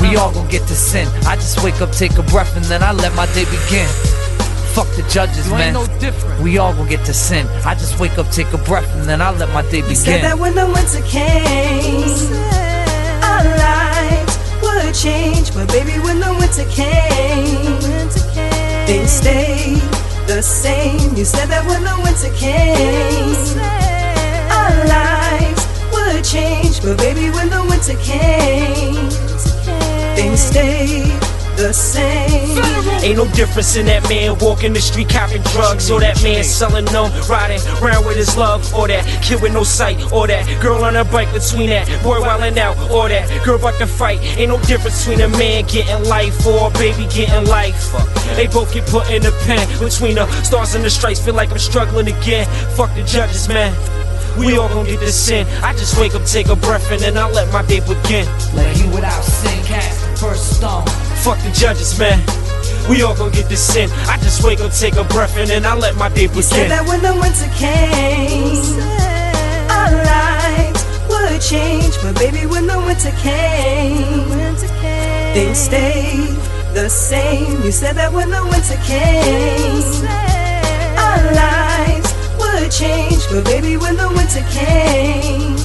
We all gon' get to sin. I just wake up, take a breath, and then I let my day begin. Fuck the judges, You man. ain't no different. We all gon' get to sin. I just wake up, take a breath, and then I let my day begin. You said that when the winter came, our lives would change. But baby, when the winter came, things stayed the same. You said that when the winter came, our lives would change. But baby, when the winter came, things stayed the same. Ain't no difference in that man walking the street copping drugs, or that man selling them, riding around with his love, or that kid with no sight, or that girl on her bike between that boy wildin' out, or that girl about to fight. Ain't no difference between a man getting life or a baby getting life. They both get put in the pen between the stars and the stripes. Feel like I'm struggling again. Fuck the judges, man. We all gon' get this sin. I just wake up, take a breath, and then I let my day begin. Let he without sin cast the first stone. Fuck the judges, man. We all gon' get this in. I just wake up, take a breath, and then I let my day begin. You said that when the winter came, our lives would change. But baby, when the winter came, things stayed the same. You said that when the winter came, our lives would change. But baby, when the winter came,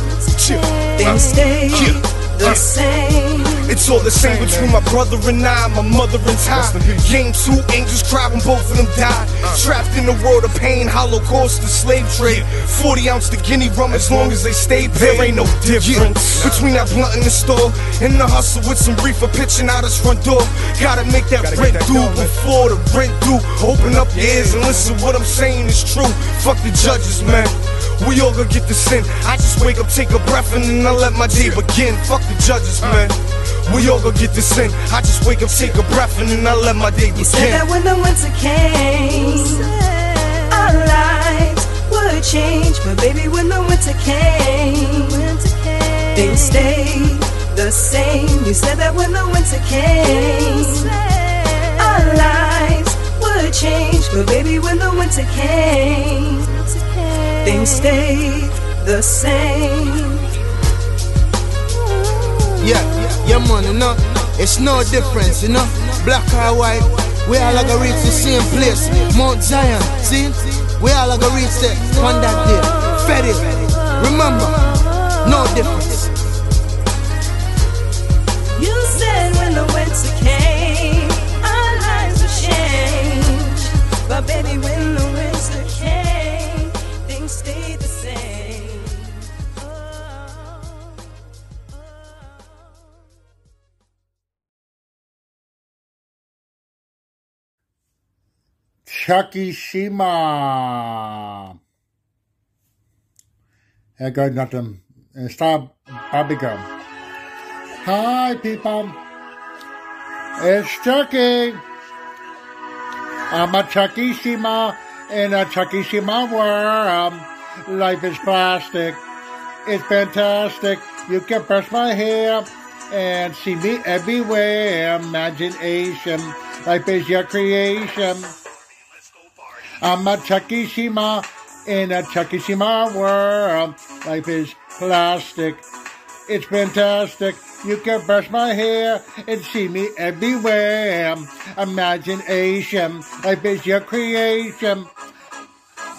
things stayed the same. It's all the same between my brother and I, my mother and Ty. Game two, angels cry when both of them died. Trapped in the world of pain, holocaust and slave trade. 40 ounce to guinea rum as long as they stay paid. There ain't no difference between that blunt in the store and the hustle with some reefer pitching out his front door. Gotta make that rent due before the rent due. Open up your ears and listen, what I'm saying is true. Fuck the judges, man. We all gonna get this in. I just wake up, take a breath, and then I let my day begin. Fuck the judges, man. We all gonna get this in. I just wake up, take a breath, and then I let my day You said that when the winter came, our lives would change. But baby, when the winter came, things stayed the same. You said that when the winter came, our lives would change. But baby, when the winter came, things stayed the same. Yeah, yeah, man, you know, it's no difference, you know. Black or white, we all are gonna reach the same place. Mount Zion, see? We all are gonna reach there on that day. Fed it. Remember, no difference. You said when the winter came, our lives would change. But baby, Chucky Shima. There goes nothing. And Bobby go. Hi, people. It's Chucky. I'm a Chucky Shima in a Chucky Shima world. Life is plastic. It's fantastic. You can brush my hair and see me everywhere. Imagination. Life is your creation. I'm a Chucky Shima in a Chucky Shima world. Life is plastic. It's fantastic. You can brush my hair and see me everywhere. Imagination. Life is your creation.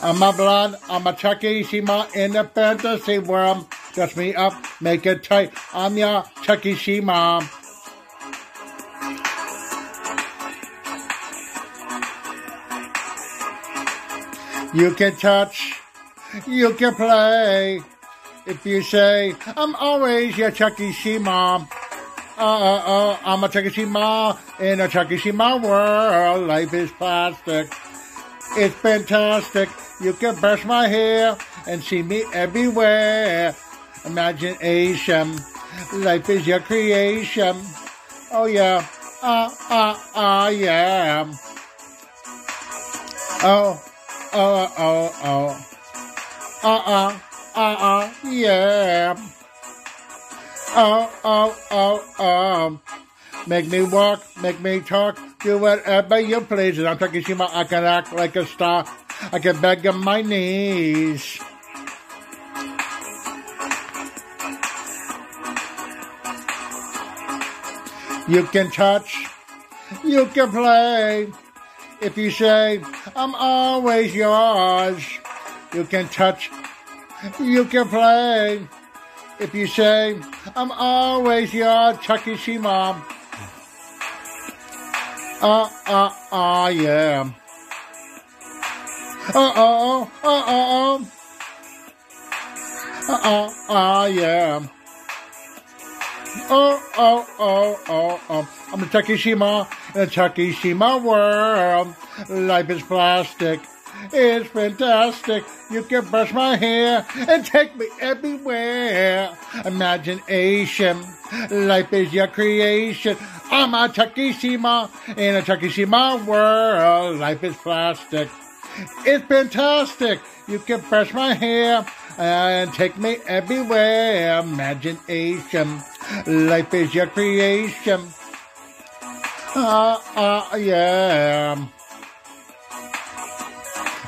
I'm a blonde. I'm a Chucky Shima in a fantasy world. Dress me up, make it tight. I'm your Chucky You can touch, you can play. If you say, I'm always your Chucky Shima. Uh, uh, uh, I'm a Chucky Shima in a Chucky Shima world. Life is plastic. It's fantastic. You can brush my hair and see me everywhere. Imagination. Life is your creation. Oh yeah. Ah, ah, ah, yeah. Oh, oh, oh, oh. Uh-uh, uh-uh, yeah. Oh, oh, oh, oh. Make me walk, make me talk, do whatever you please. And I'm Takeshima, I can act like a star. I can beg on my knees. You can touch, you can play. If you say, I'm always yours, you can touch, you can play. If you say, I'm always your Chucky Shima. Uh, uh, uh, yeah. Uh, oh, uh, oh. Uh, oh, uh, yeah. Oh, oh, oh, oh, oh. I'm a Chucky in a Chucky Shima world. Life is plastic. It's fantastic. You can brush my hair and take me everywhere. Imagination. Life is your creation. I'm a Chucky Shima in a Chucky Shima world. Life is plastic. It's fantastic. You can brush my hair and take me everywhere. Imagination. Life is your creation. Uh, uh, yeah.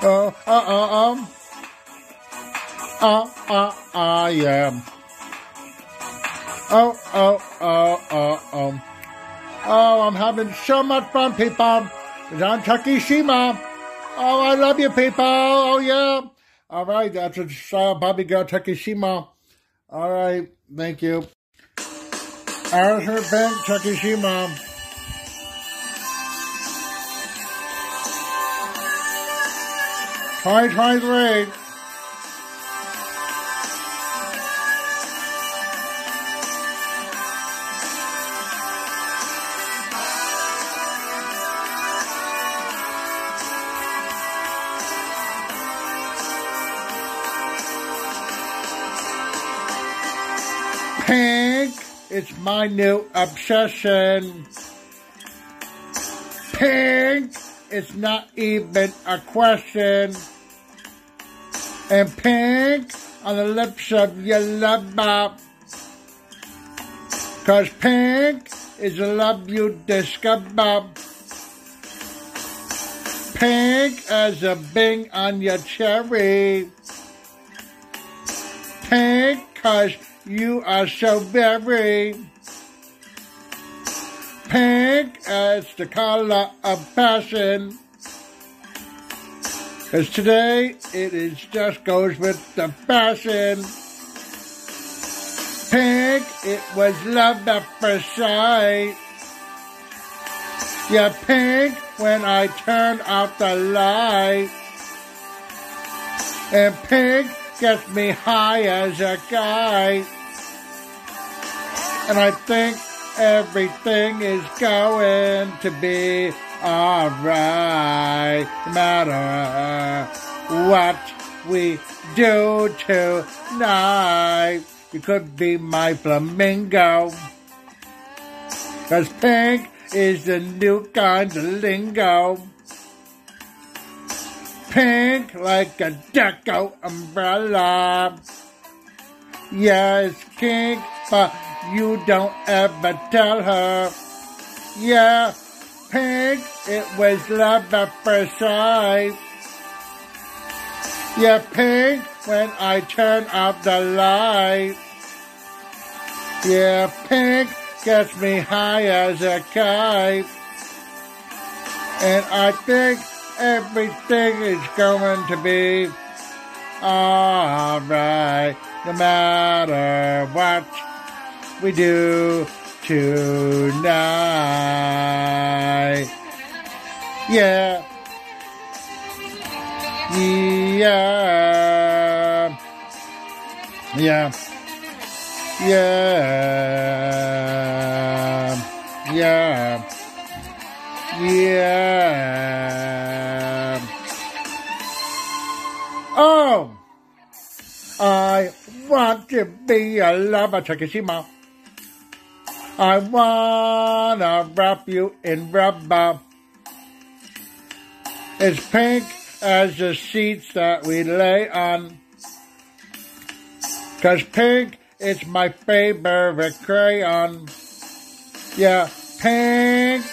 Uh, uh, uh, um. Uh, uh, uh, yeah. Oh, oh, oh, oh, oh. Oh, I'm having so much fun, people. It's on Takishima. Oh, I love you, people. Oh, yeah. All right, that's uh, Bobby Girl Takishima. All right, thank you. Arthur Bank Takishima. Twenty twenty three. Pink, it's my new obsession. Pink, it's not even a question. And pink on the lips of your lover. Cause pink is the love you discover. Pink as a bing on your cherry. Pink cause you are so very pink as the color of passion. Cause today it is just goes with the fashion. Pink, it was love at first sight. Yeah, pink when I turned off the light. And pink gets me high as a guy. And I think everything is going to be alright. Matter what we do tonight. You could be my flamingo. Cause pink is the new kind of lingo. Pink like a deco umbrella. Yes, kink, but you don't ever tell her. Yeah, pink, it was love at first sight. Yeah, pink, when I turn off the light. Yeah, pink gets me high as a kite. And I think everything is going to be alright, no matter what we do tonight. Yeah. Yeah. Yeah. Yeah. Yeah. Yeah. Oh, I want to be a lover, Takeshima. I wanna wrap you in rubber. It's pink as the sheets that we lay on. Cause pink is my favorite crayon. Yeah, pink.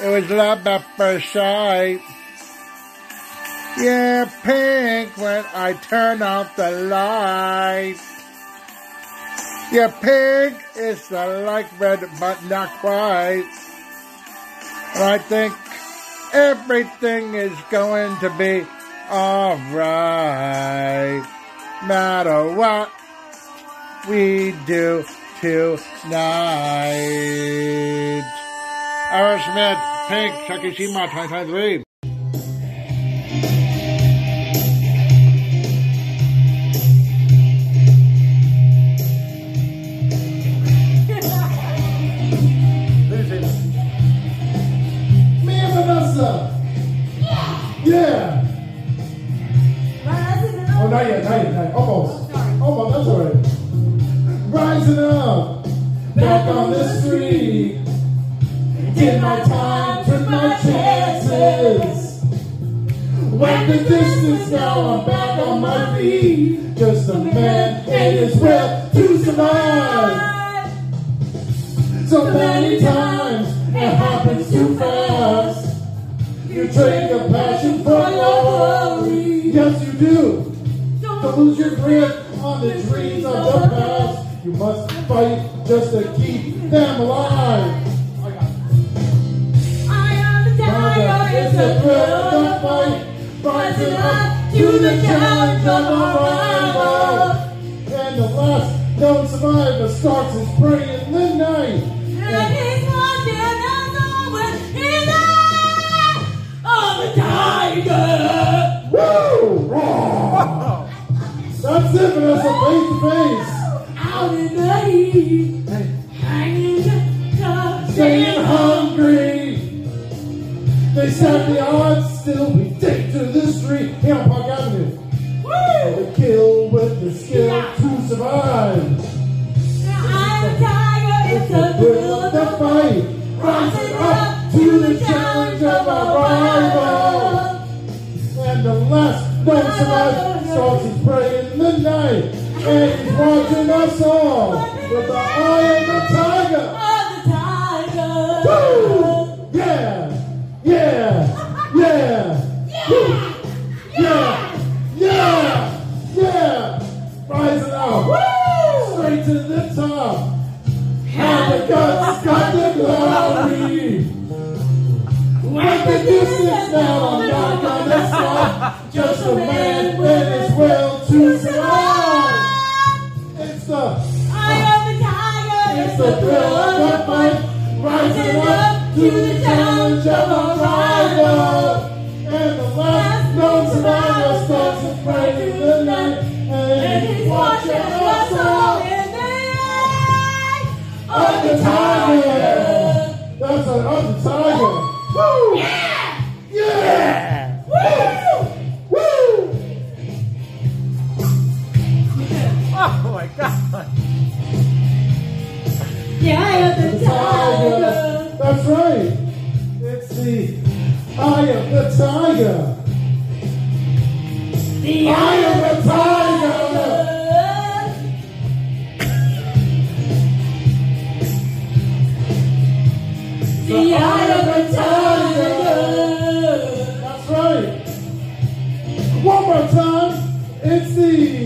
It was love at first sight. Yeah, pink when I turn off the light. Yeah, pig is the like red, but not quite. And I think everything is going to be alright. Matter what we do tonight. Aerosmith, Pink, Takeshima 2023. Up, back on the street. Did my time, took my chances. Went the distance, now I'm back on my feet. Just a man and his will to survive. So many times It happens too fast. You trade your passion for your glory. Yes, you do. Don't lose your grip on the dreams of the past. You must fight just to keep them alive. It's a thrill of fight, rising up to the challenge of our rival. And the last known survivor starts his prey in the night. And he's watching us over his eye of the tiger. Woo! That's it, Vanessa, face to face. Last survivor starts his prey in the night. And he's watching us all with the eye of the tiger. Woo! Yeah! Yeah! Yeah! Woo! Yeah! Yeah! Yeah! Rising up! Straight to the top! And the guts got the glory! Like the distance now, I'm not gonna stop! Just a man with his will to survive! It's the tiger. it's the thrill of the fight, rising up to the challenge of a rival. And the last known survivor starts to pray in the night, and he's watching us all in the eye of the tiger. That's an of the tiger. Woo! Yeah! Yeah! Woo! God. The eye of the tiger. That's right. It's the eye of the tiger. The eye of the tiger. The eye of the tiger. That's right. One more time. It's the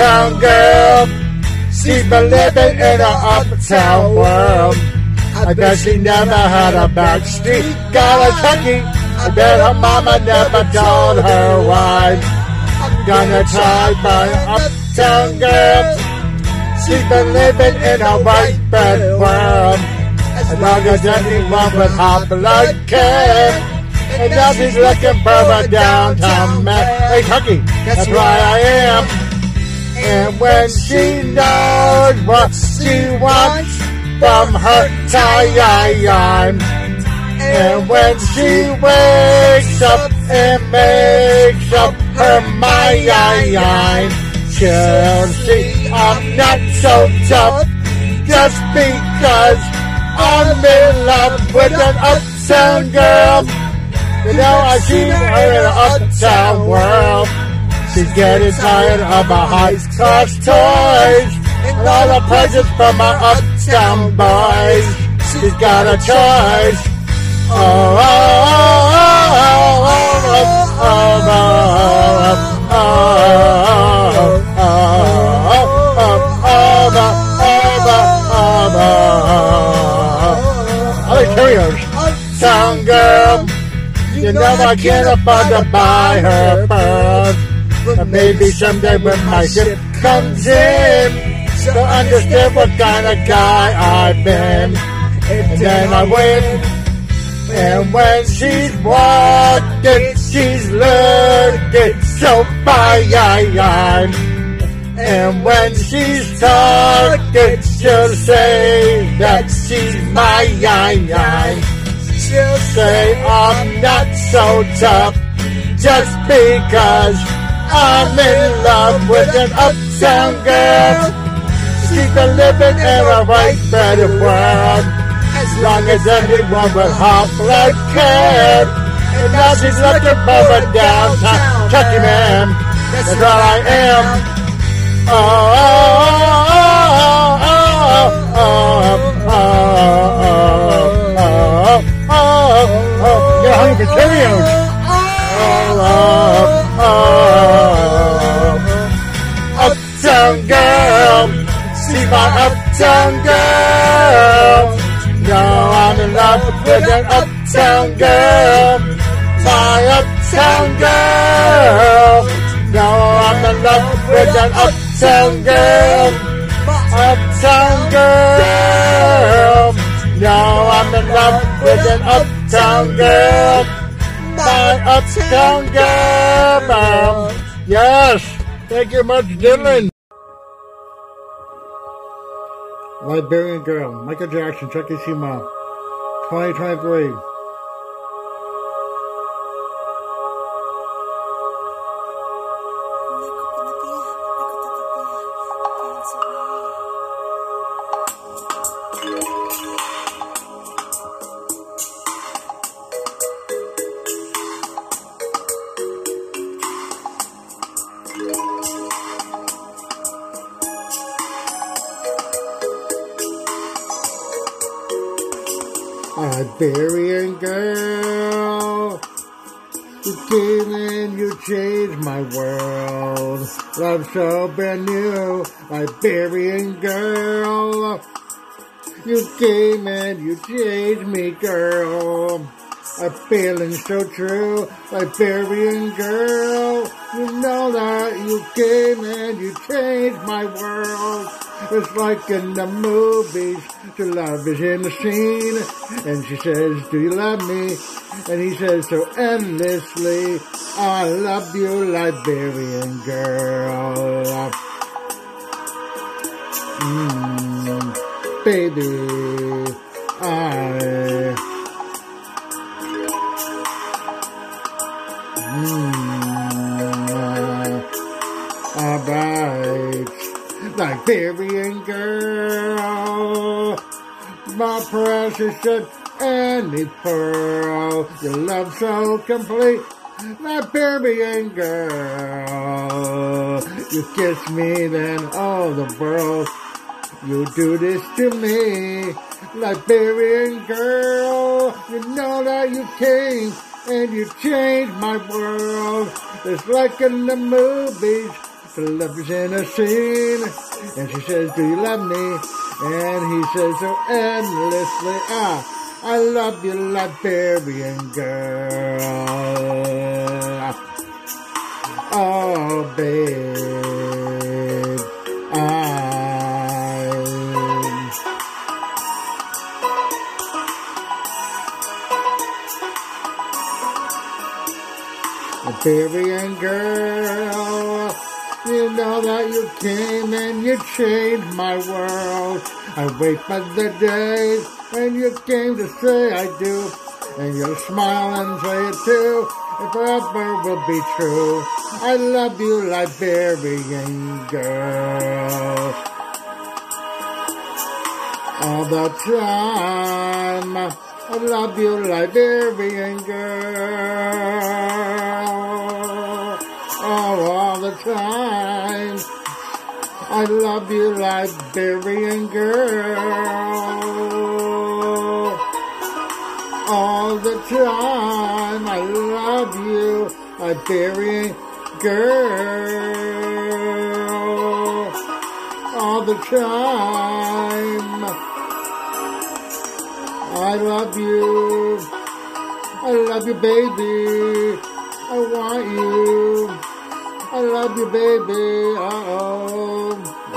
uptown girl, she's been living in an uptown world. I bet she never had a back street. Got a tucky. I bet her mama never told her why. I'm gonna try my uptown girl. She's been living in a white bread world. As long as anyone with hot blood can. And now she's looking for a downtown man. Hey, Tucky, that's why I am. And when she knows what she wants from her time, and when she wakes up and makes up her mind, she'll see I'm not so tough just because I'm in love with an uptown girl. You know, I see her in an uptown world. She's getting tired of my high class toys and all the presents from my uptown boys. She's got a choice. Oh, oh, oh, oh, oh, oh, oh, oh, oh, oh, oh. Uptown girl. You know I can't afford to buy her pearls. But maybe someday when my ship comes in, she'll understand what kind of guy I've been. And then I win. And when she's walking, she's looking so fine. And when she's talking, She'll say that she's yine. She'll say I'm not so tough just because I'm in love with an uptown girl. She's a living in a right better world. As long as anyone will hop like her. And now she's looking for a downtown Chucky man. That's all I am. Oh, oh, oh, oh, oh, oh, oh, oh, oh, oh, oh. You're hungry for Cheerios. Oh, oh, oh, my uptown girl. No, I'm in love with an uptown girl. My uptown girl. No, I'm in love with an uptown girl. Uptown girl. No, I'm in love with an uptown girl. My uptown girl. Yes. Thank you much, Dylan. Liberian Girl, Michael Jackson, Chucky Shima, 2023. Iberian girl, you came and you changed my world. Love so brand new, Iberian girl. You came and you changed me, girl. A feeling so true, Liberian girl. You know that you came and you changed my world. It's like in the movies, the love is in the scene. And she says, do you love me? And he says so endlessly, I love you, Liberian girl. Mm, baby, I... Liberian girl, my precious and any pearl, your love so complete. Liberian girl, you kiss me, then all the world. You do this to me, Liberian girl. You know that you came and you changed my world. It's like in the movies. The love is in a scene. And she says, do you love me? And he says so endlessly, ah, I love you, Liberian girl. Oh, babe, I... Liberian girl, you know that you came and you changed my world. I wait for the day when you came to say I do, and you'll smile and say it too. It forever will be true. I love you, Liberian girl. All the time, I love you, Liberian girl. Oh, all the time. I love you, Liberian girl. All the time. I love you, Liberian girl. All the time. I love you. I love you, baby. I want you. I love you, baby. Uh-oh. I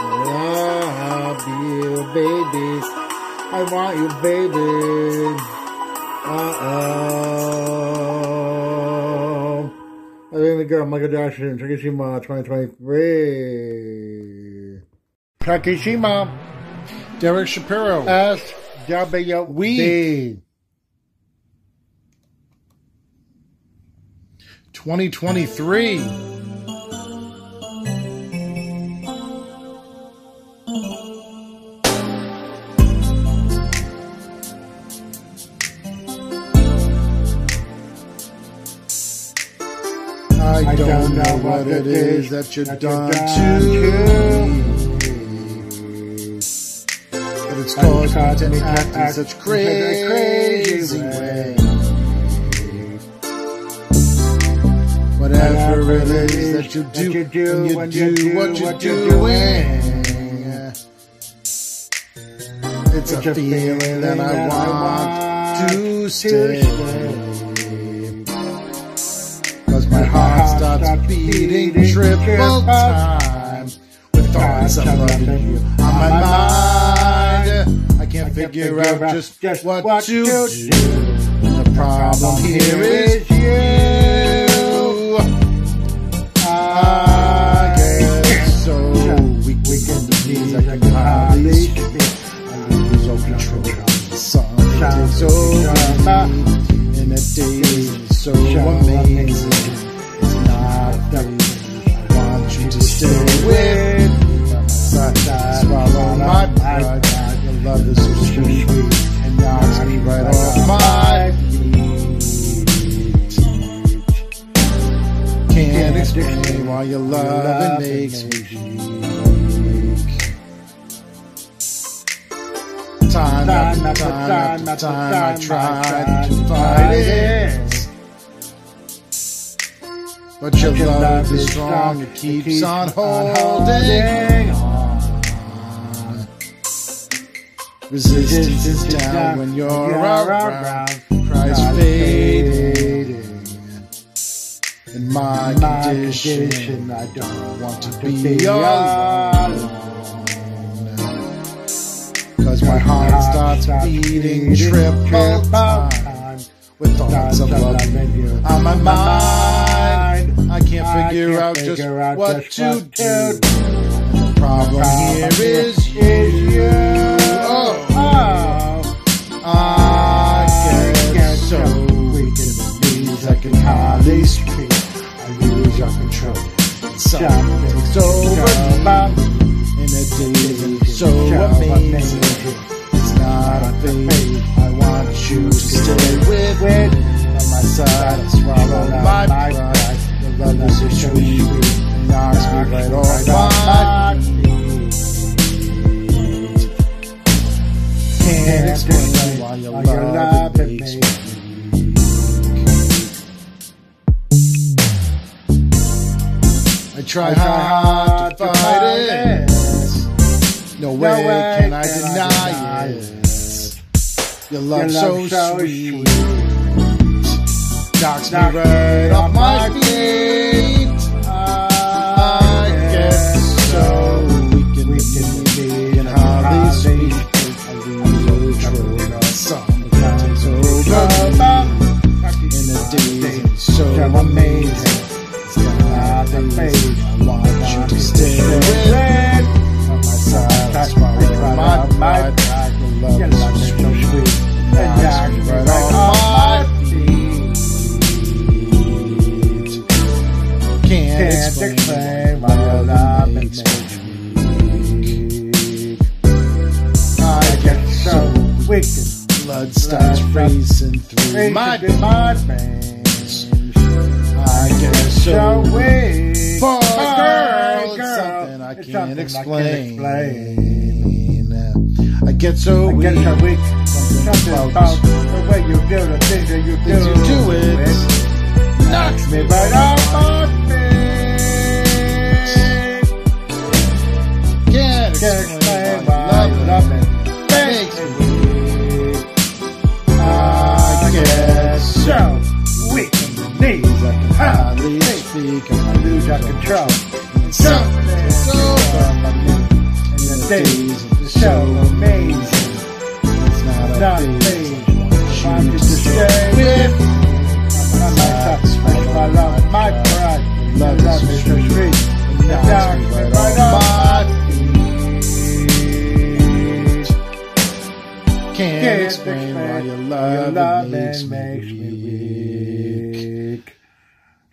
love you, baby. I want you, baby. Uh-oh. I think the girl, Michael Jackson, Takeshima 2023. Takeshima. Derek Shapiro. S W We. 2023. What it is that you've done to me. But it's caused me to act in such crazy way. Whatever it is that you do, when you do what you're doing. It's a feeling that I want to stay. Starts beating triple time with thoughts of loving you on my mind. I can't figure out just what to do. The problem here is you. I guess so weak, weak in the knees. I can hardly speak. I lose all control. Something takes over me, love is so sweet and knocks me right off my feet. Can't explain why your love makes me weak. Time after time after time I tried to fight it. But your love is strong, it keeps on holding on. Resistance is down when you're around. Christ fading. In my condition, I don't want to be alone. Cause my heart starts beating triple time with thoughts of you on my mind. I can't figure out just what to do. The problem here is you. Oh, I get so weak in the knees I can hardly speak. I lose your control. Something takes over me. And the day so amazing. It's not a thing. I want you to stay with me. On my side, I swallow my pride. Your love is so sweet. Knocks me right off my feet. Can't explain why your love it makes me I try hard to fight it. No way can I deny it. Your love so sweet. Knocks me right off my feet. And the day is so amazing. Not the fate. I want you to stay me. On my side, I swallow my pride. Your love is so sweet. It knocks me right off my feet. Can't explain why your love makes me weak. I get so wicked. Blood starts racing through my veins. I get so weak. For a girl, it's something I can't explain. I get so weak. Something about the way you do the things that you do. You do it. Knocks me right off my feet. Can't explain why love can hardly speak. and I lose your control. And something over me. And the days are so amazing. It's not a phase. I you to stay with might touch my love, my pride. Love is so sweet. And knocks me right off my feet. explain why your love makes me weak.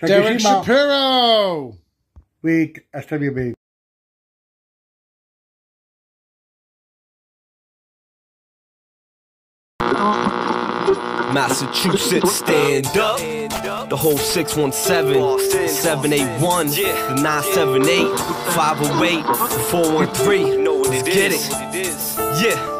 Derek Takeshima. Shapiro. Weak. SWB. Massachusetts, stand up. The whole 617, 781, the 978, 508, the 413. Let's get it. Yeah.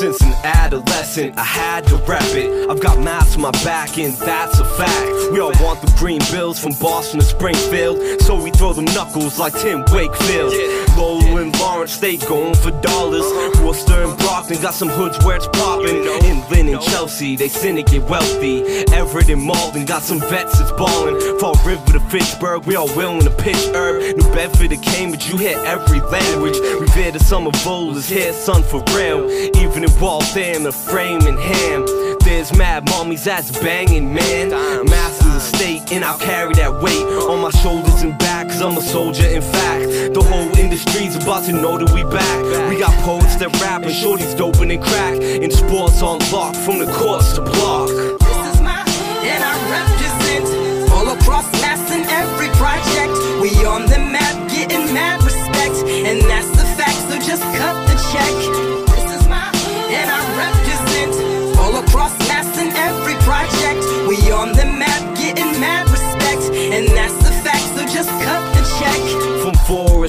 Since an adolescent, I had to rap it. I've got mass on my back, and that's a fact. We all want the green bills from Boston to Springfield, so we throw them knuckles like Tim Wakefield. Lowell and Lawrence, they going for dollars. Worcester and Brockton got some hoods where it's popping. In Lynn and Chelsea, they sin to get wealthy. Everett and Malden got some vets that's ballin'. Fall River to Fitchburg, we all willing to pitch herb. New Bedford to Cambridge, you hear every language. Revere the summer bowlers, here, son, for real. Even in Waltham, the frame and ham. There's mad mommies that's banging, man. Masters of state, and I'll carry that weight on my shoulders and back, cause I'm a soldier, in fact. The whole industry's about to know that we back. We got poets that rap and shorties doping and crack. And sports on lock, from the courts to block. This is my and I represent all across Mass in every project. We on the map, getting mad respect, and that's the fact. So just cut the check.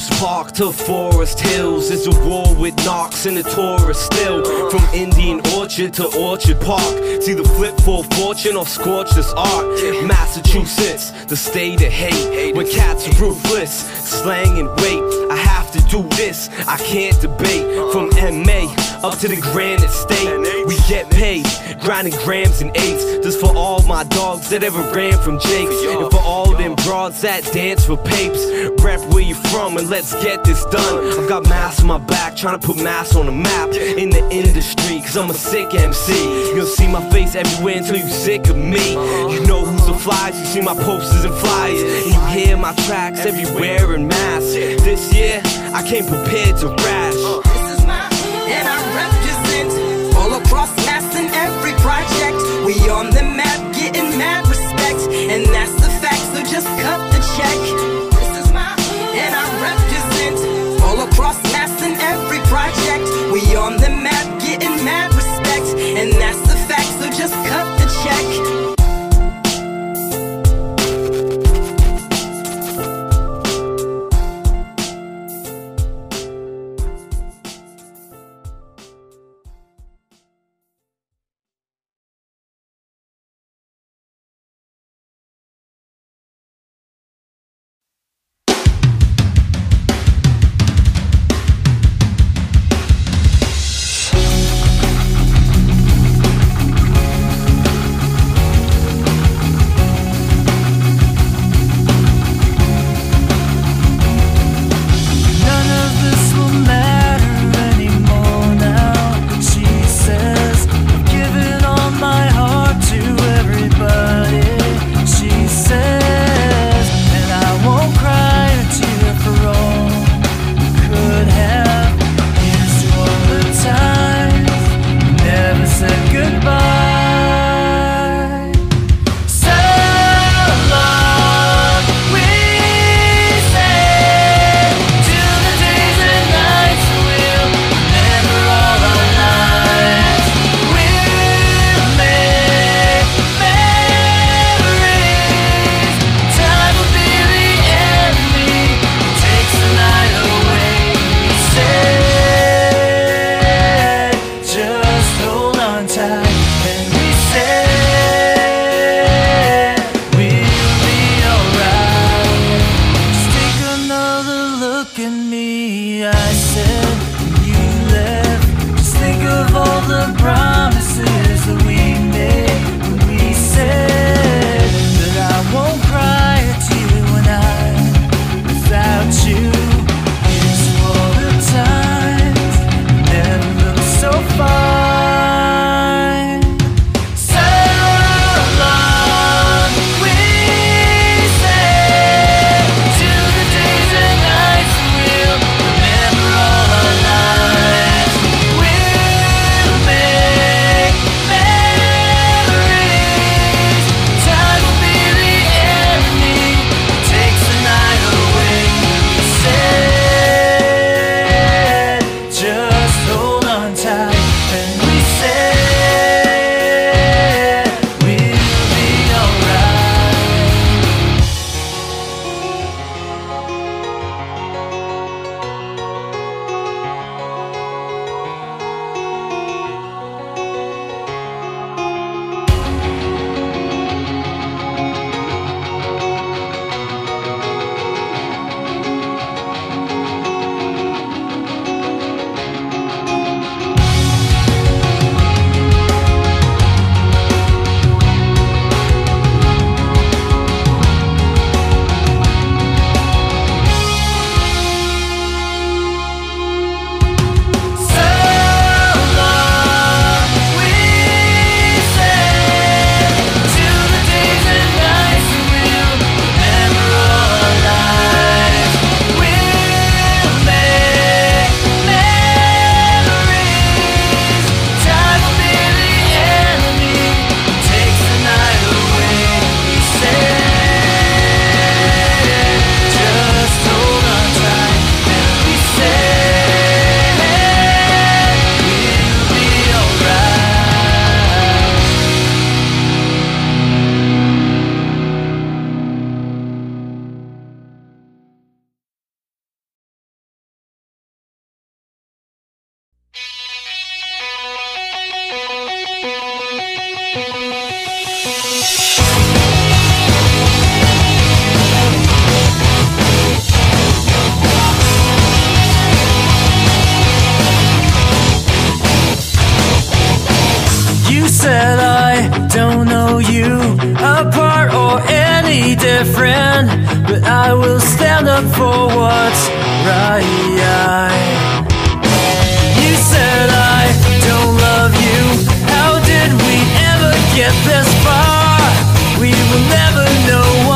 Forest Park to Forest Hills, there's a war with Knox and the tourist still. From Indian Orchard to Orchard Park, see the flip for fortune or scorch this art. Massachusetts, the state of hate, when cats are ruthless, slang and weight. I have to do this, I can't debate. From MA up to the Granite State, we get paid, grinding grams and eights. Just for all my dogs that ever ran from Jake's, and for all them broads that dance for papes. Rep where you from and let's get this done. I've got mass on my back, trying to put mass on the map in the industry, cause I'm a sick MC. You'll see my face everywhere until you sick of me. You know who's the flies, you see my posters and flyers, and you hear my tracks everywhere in mass. This year, I came prepared to rash. This is my and I We on the map, getting mad respect, and that's the fact. So just cut the check. This is my and I represent all across Mass in every project. We on the map, getting mad respect, and that's the fact. So just cut different, but I will stand up for what's right. You said I don't love you. How did we ever get this far? We will never know.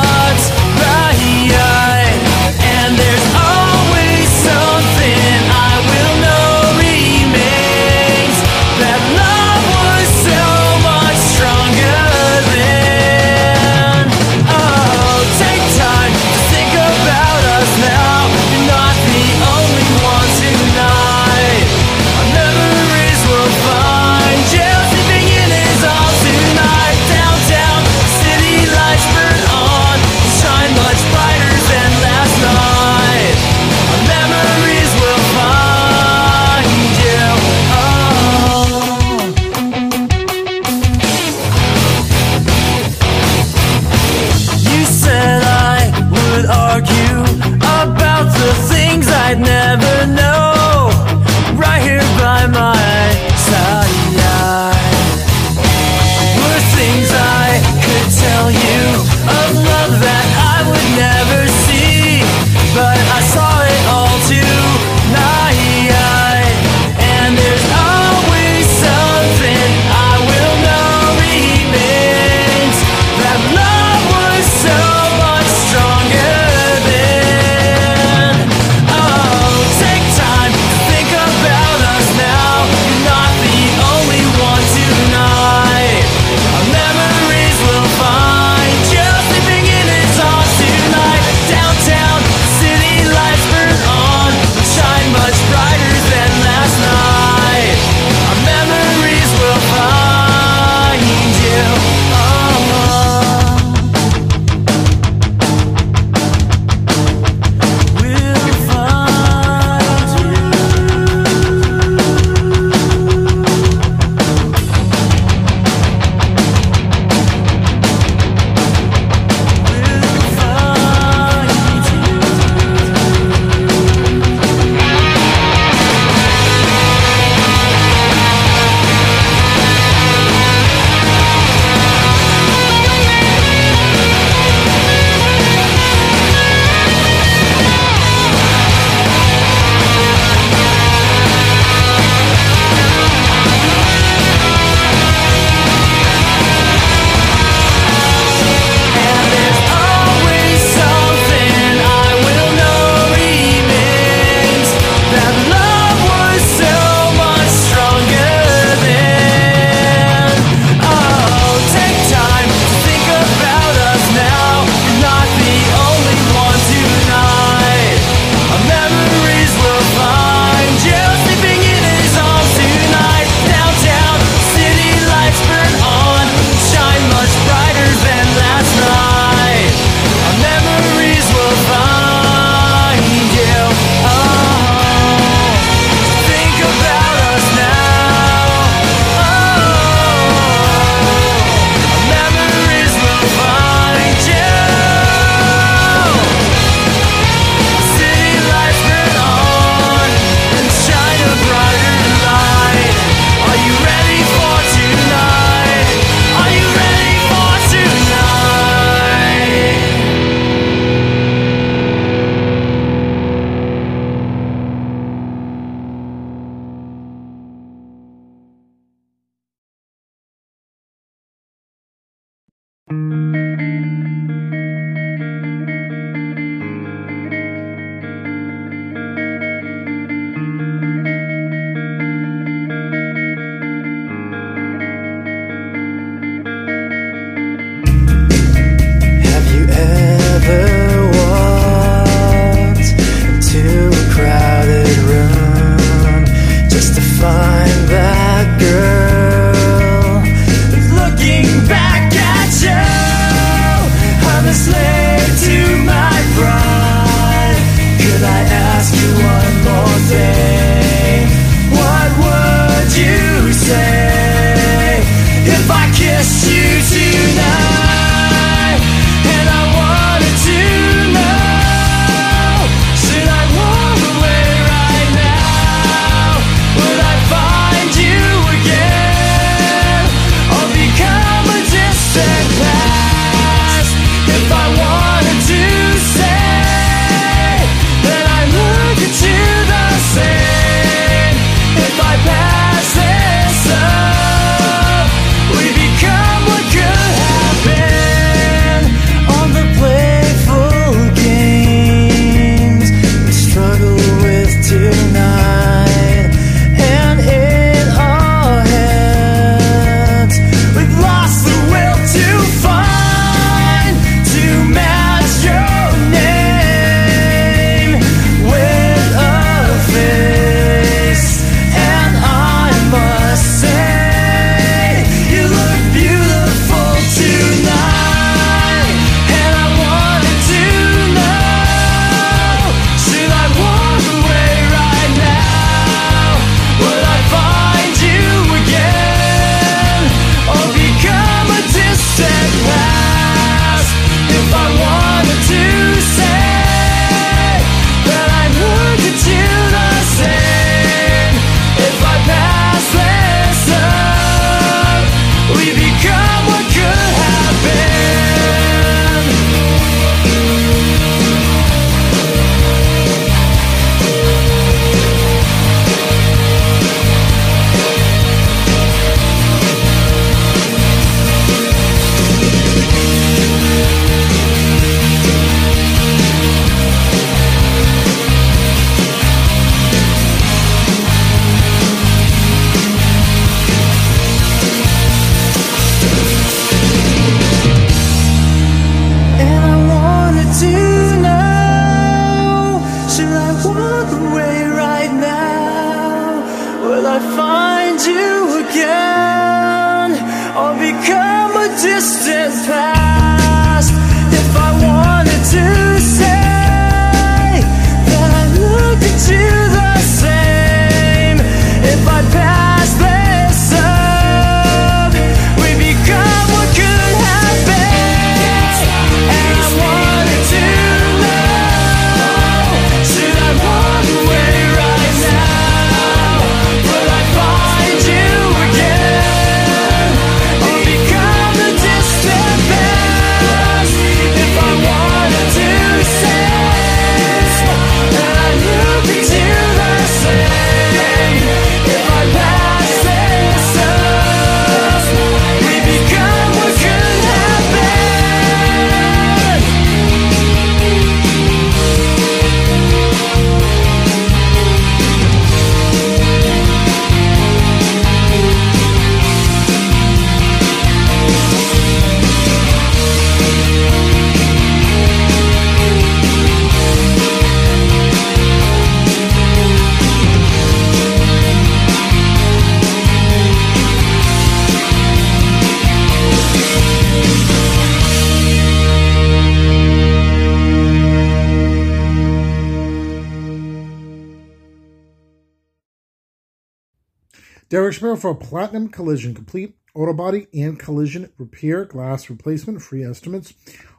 For Platinum Collision, complete auto body and collision repair, glass replacement, free estimates.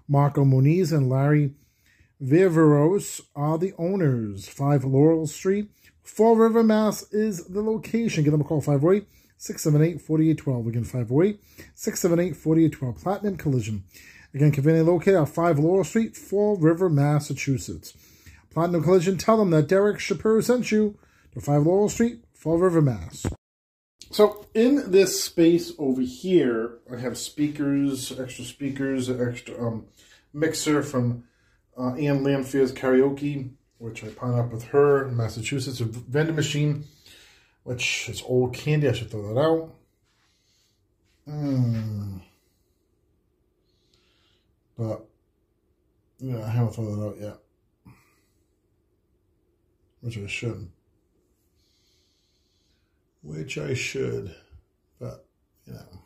Marco Moniz and Larry Viveros are the owners. 5 Laurel Street, Fall River, Mass is the location. Give them a call 508 678 4812. Again, 508 678 4812. Platinum Collision. Again, conveniently located at 5 Laurel Street, Fall River, Massachusetts. Platinum Collision, tell them that Derek Shapiro sent you to 5 Laurel Street, Fall River, Mass. So in this space over here, I have speakers, extra speakers, extra um, mixer from uh, Ann Lanfear's karaoke, which I pawned up with her in Massachusetts. A vending machine, which is old candy. I should throw that out. Mm. But yeah, I haven't thrown that out yet, which I should which I should, but you know.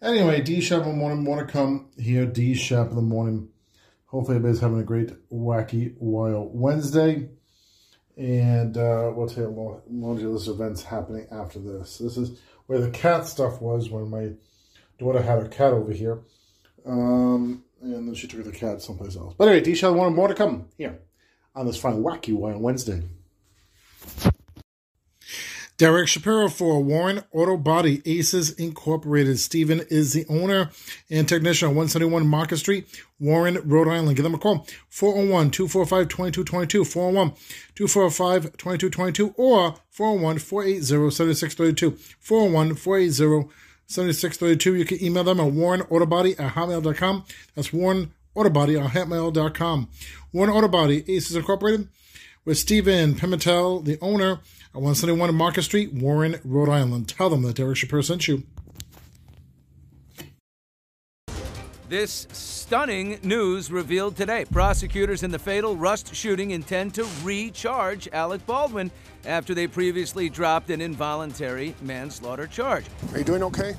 Anyway, D Shap in the morning, more to come here. D Shap in the morning. Hopefully, everybody's having a great, wacky, wild Wednesday. And uh, we'll tell you more, of this events happening after this. This is where the cat stuff was when my daughter had her cat over here. Um, and then she took the cat someplace else. But anyway, D Shap wanted more to come here on this fine, wacky, wild Wednesday. Derek Shapiro for Warren Auto Body Aces Incorporated. Stephen is the owner and technician on 171 Market Street, Warren, Rhode Island. Give them a call 401 245 2222, 401 245 2222, or 401 480 7632. 401 480 7632. You can email them at warrenautobody at hotmail.com. That's Warren Autobody at hotmail.com. Warren Auto Body Aces Incorporated with Stephen Pimentel, the owner at 171 Market Street, Warren, Rhode Island. Tell them that Derek Shapiro sent you. This stunning news revealed today. Prosecutors in the fatal Rust shooting intend to recharge Alec Baldwin after they previously dropped an involuntary manslaughter charge. Are you doing okay?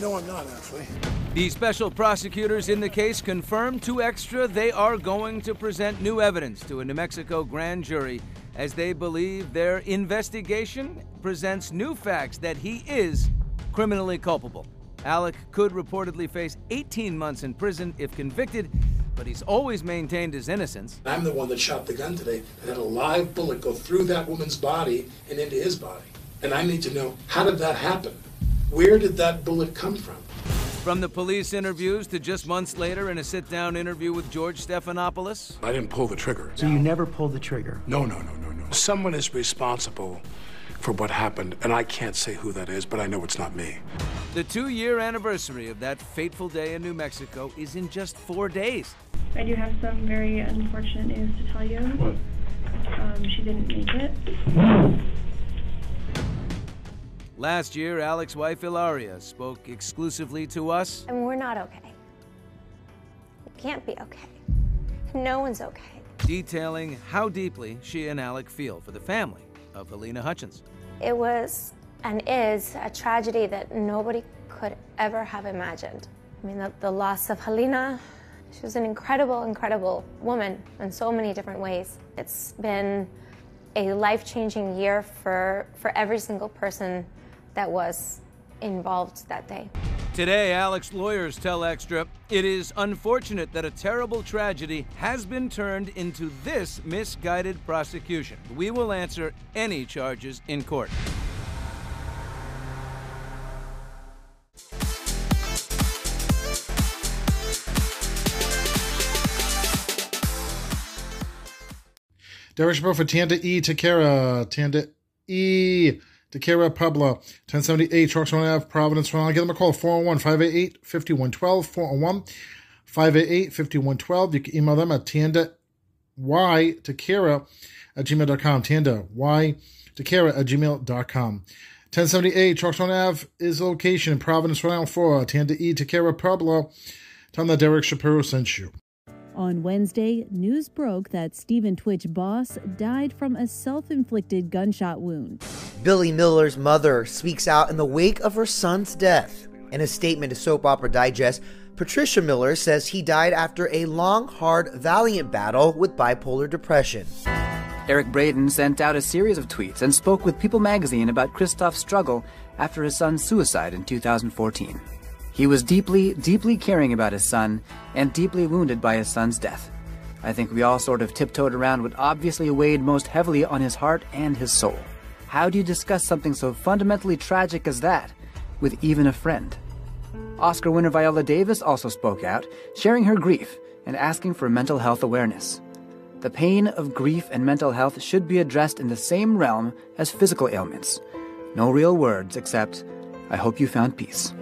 No, I'm not actually. The special prosecutors in the case confirmed to Extra they are going to present new evidence to a New Mexico grand jury as they believe their investigation presents new facts that he is criminally culpable. Alec could reportedly face 18 months in prison if convicted, but he's always maintained his innocence. I'm the one that shot the gun today and had a live bullet go through that woman's body and into his body. And I need to know how did that happen? Where did that bullet come from? From the police interviews to just months later in a sit down interview with George Stephanopoulos. I didn't pull the trigger. So you never pulled the trigger? No, no, no, no, no. Someone is responsible for what happened, and I can't say who that is, but I know it's not me. The two year anniversary of that fateful day in New Mexico is in just four days. I do have some very unfortunate news to tell you. Um, she didn't make it. Last year, Alec's wife Hilaria spoke exclusively to us. And we're not okay. We can't be okay. No one's okay. detailing how deeply she and Alec feel for the family of Halyna Hutchins. It was and is a tragedy that nobody could ever have imagined. I mean, the, the loss of Halyna, she was an incredible, incredible woman in so many different ways. It's been a life changing year for, for every single person that was involved that day. Today, Alec's lawyers tell Extra it is unfortunate that a terrible tragedy has been turned into this misguided prosecution. We will answer any charges in court. Derek Chappelle for Tanda E. Takara. Tanda E. Takara Pueblo. 1078 Trucks on Ave, Providence, Rhode Island. Give them a call. 401 588 5112. 401 588 5112. You can email them at Tanda Y Takara at gmail.com. Tanda Y Takara at gmail.com. 1078 Trucks on Ave is location in Providence, Rhode Island, Florida. Tanda E. Takara Pueblo. Tell them that Derek Shapiro sent you. On Wednesday, news broke that Stephen tWitch Boss died from a self inflicted gunshot wound. Billy Miller's mother speaks out in the wake of her son's death. In a statement to Soap Opera Digest, Patricia Miller says he died after a long, hard, valiant battle with bipolar depression. Eric Braeden sent out a series of tweets and spoke with People magazine about Christoph's struggle after his son's suicide in 2014. He was deeply, deeply caring about his son and deeply wounded by his son's death. I think we all sort of tiptoed around what obviously weighed most heavily on his heart and his soul. How do you discuss something so fundamentally tragic as that with even a friend? Oscar winner Viola Davis also spoke out, sharing her grief and asking for mental health awareness. The pain of grief and mental health should be addressed in the same realm as physical ailments. No real words except, I hope you found peace.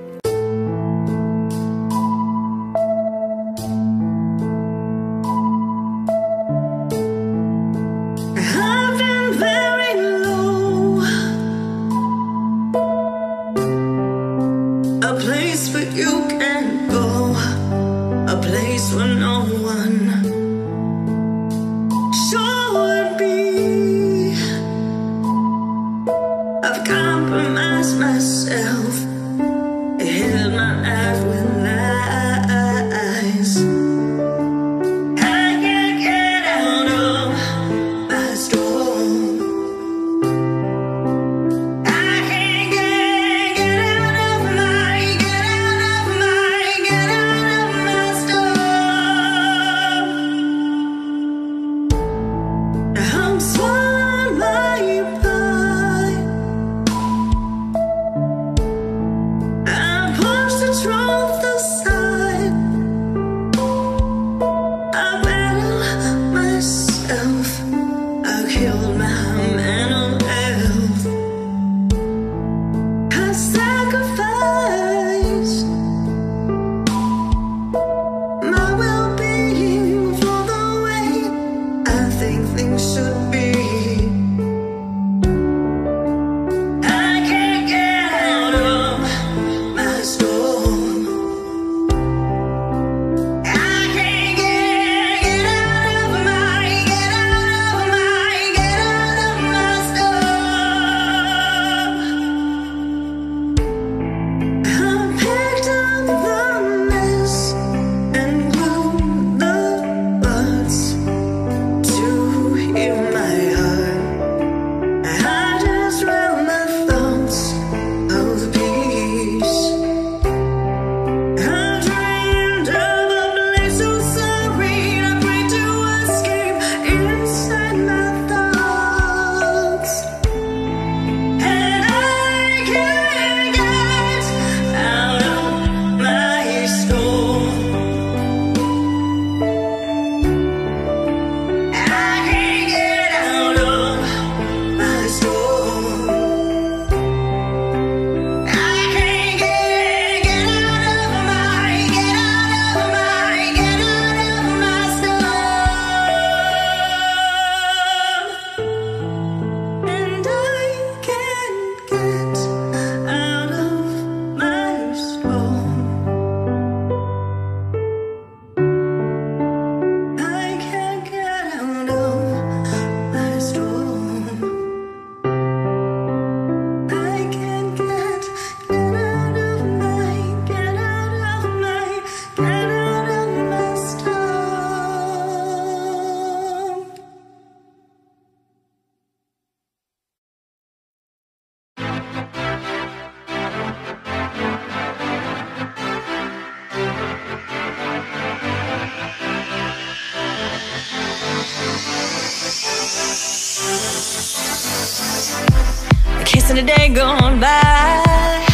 in the day gone by.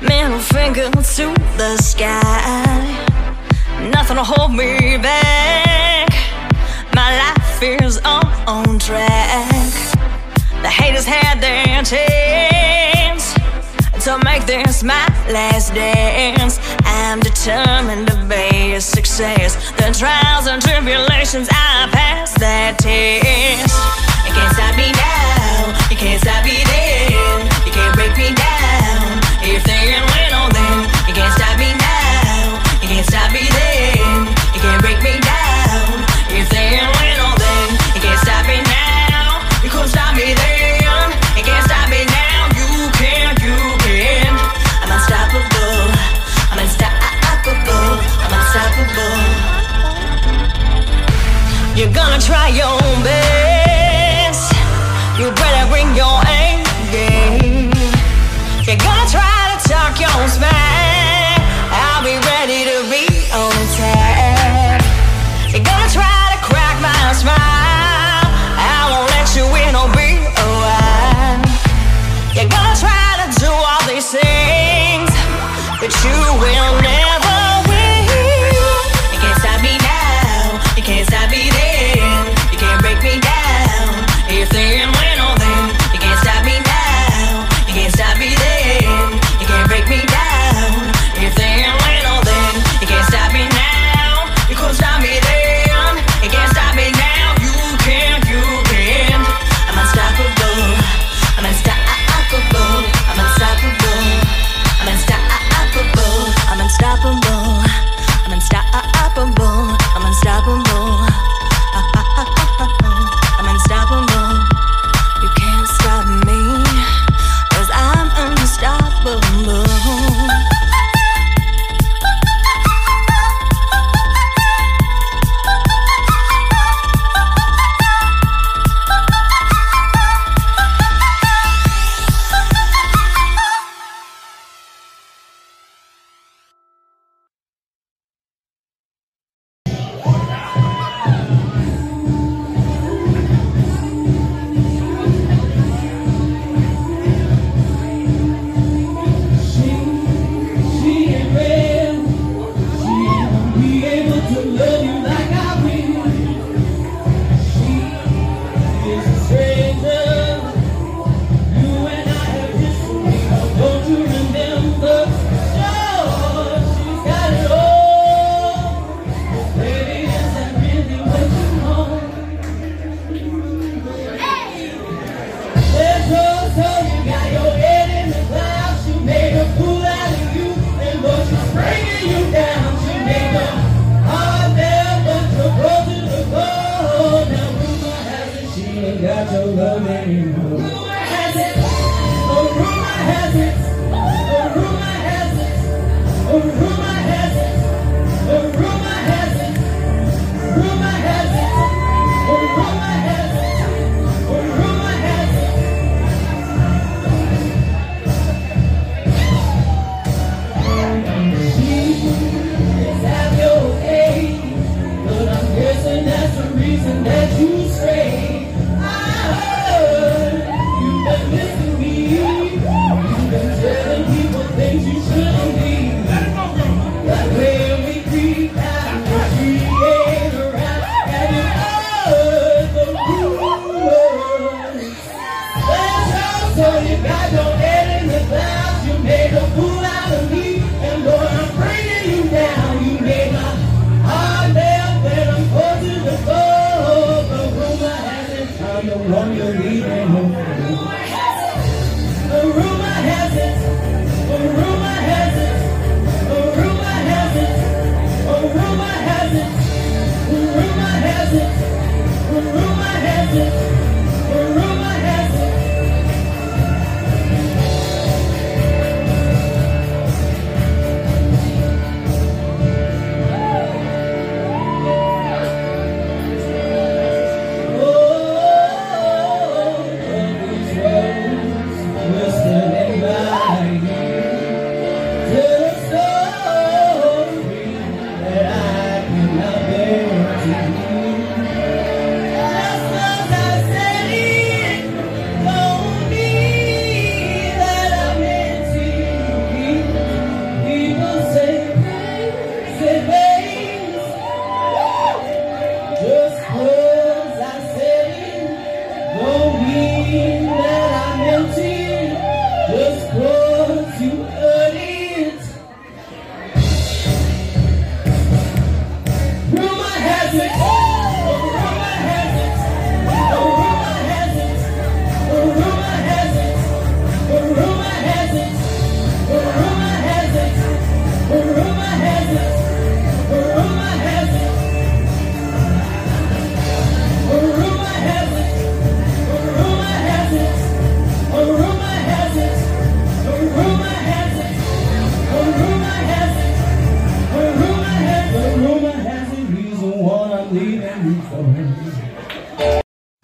Middle finger to the sky. Nothing will hold me back. My life is on track. The haters had their chance To make this my last dance. I'm determined to be a success. The trials and tribulations I pass that test. It can't stop me now. You can't stop me then. You can't break me down. If they ain't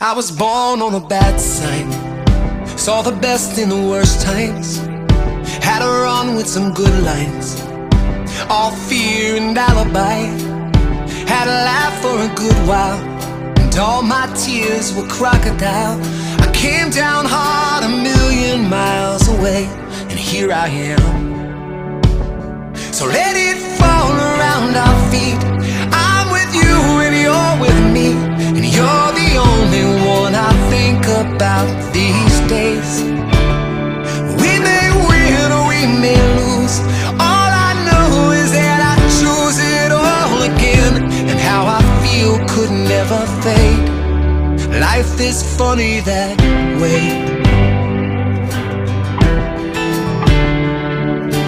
I was born on a bad sign. Saw the best in the worst times. Had a run with some good lines. All fear and alibi. Had a laugh for a good while. And all my tears were crocodile. I came down hard a million miles away. And here I am. So let it fall around our feet. You're the only one I think about these days. We may win or we may lose. All I know is that I choose it all again. And how I feel could never fade. Life is funny that way.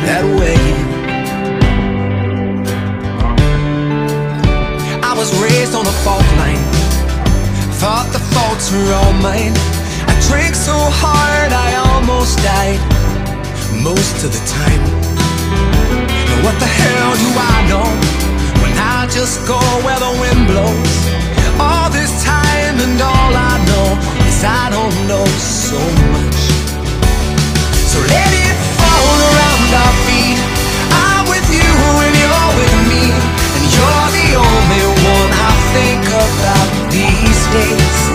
That way. I was raised on a fault line. Thought the faults were all mine. I drank so hard I almost died. Most of the time. But what the hell do I know when I just go where the wind blows? All this time and all I know is I don't know so much. So let it fall around our days.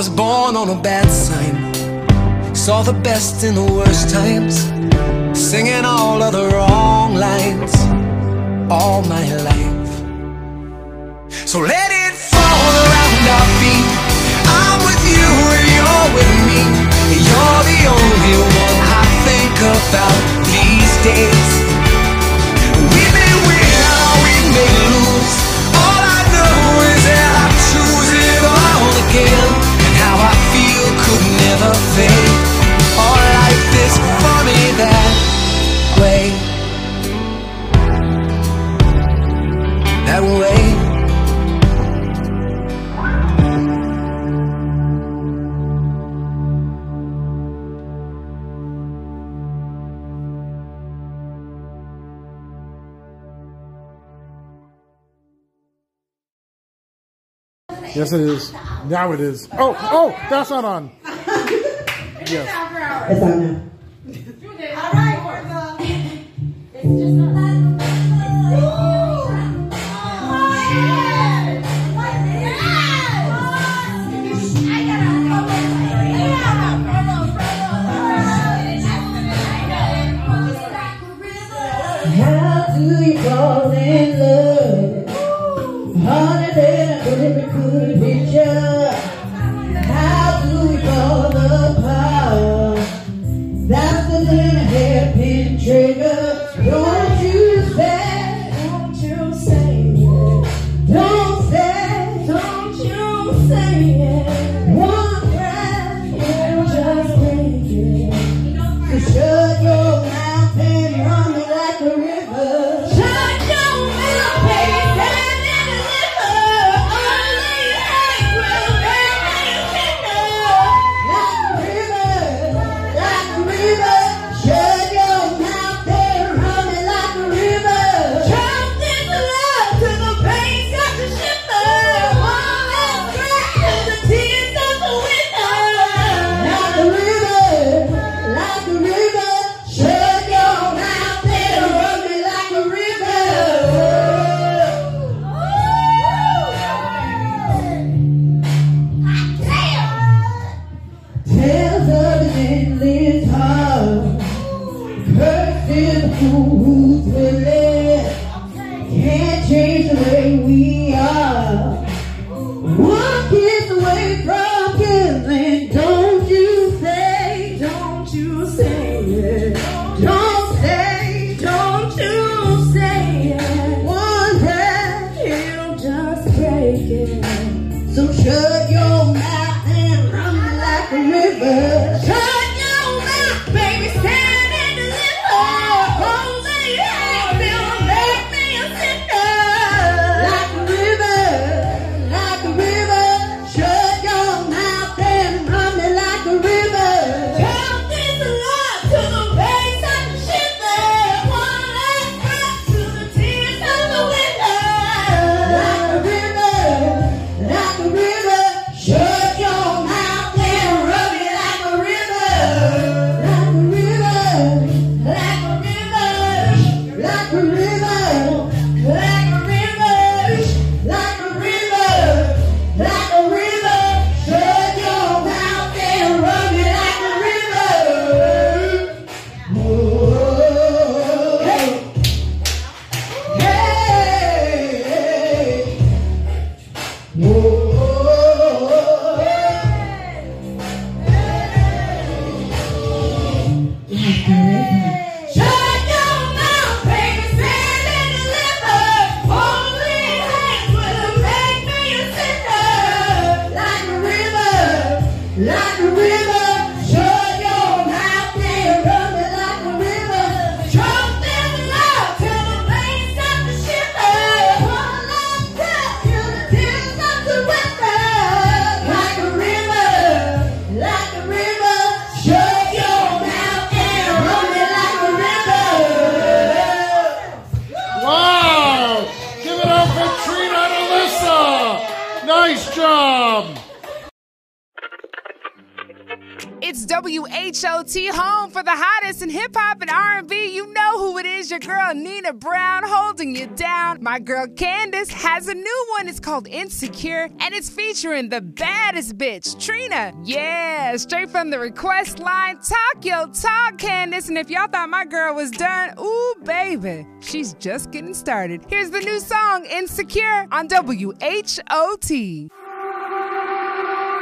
Was born on a bad sign, saw the best in the worst times, singing all of the wrong lines all my life. So let it fall around our feet. I'm with you and you're with me. You're the only one I think about Yes, it is. Now it is. Oh, oh, that's not on. Yes. After hours. It's on now. How and it's featuring the baddest bitch, Trina. Yeah, straight from the request line. Talk your talk, Candace. And if y'all thought my girl was done, ooh, baby, she's just getting started. Here's the new song, Insecure, on WHOT.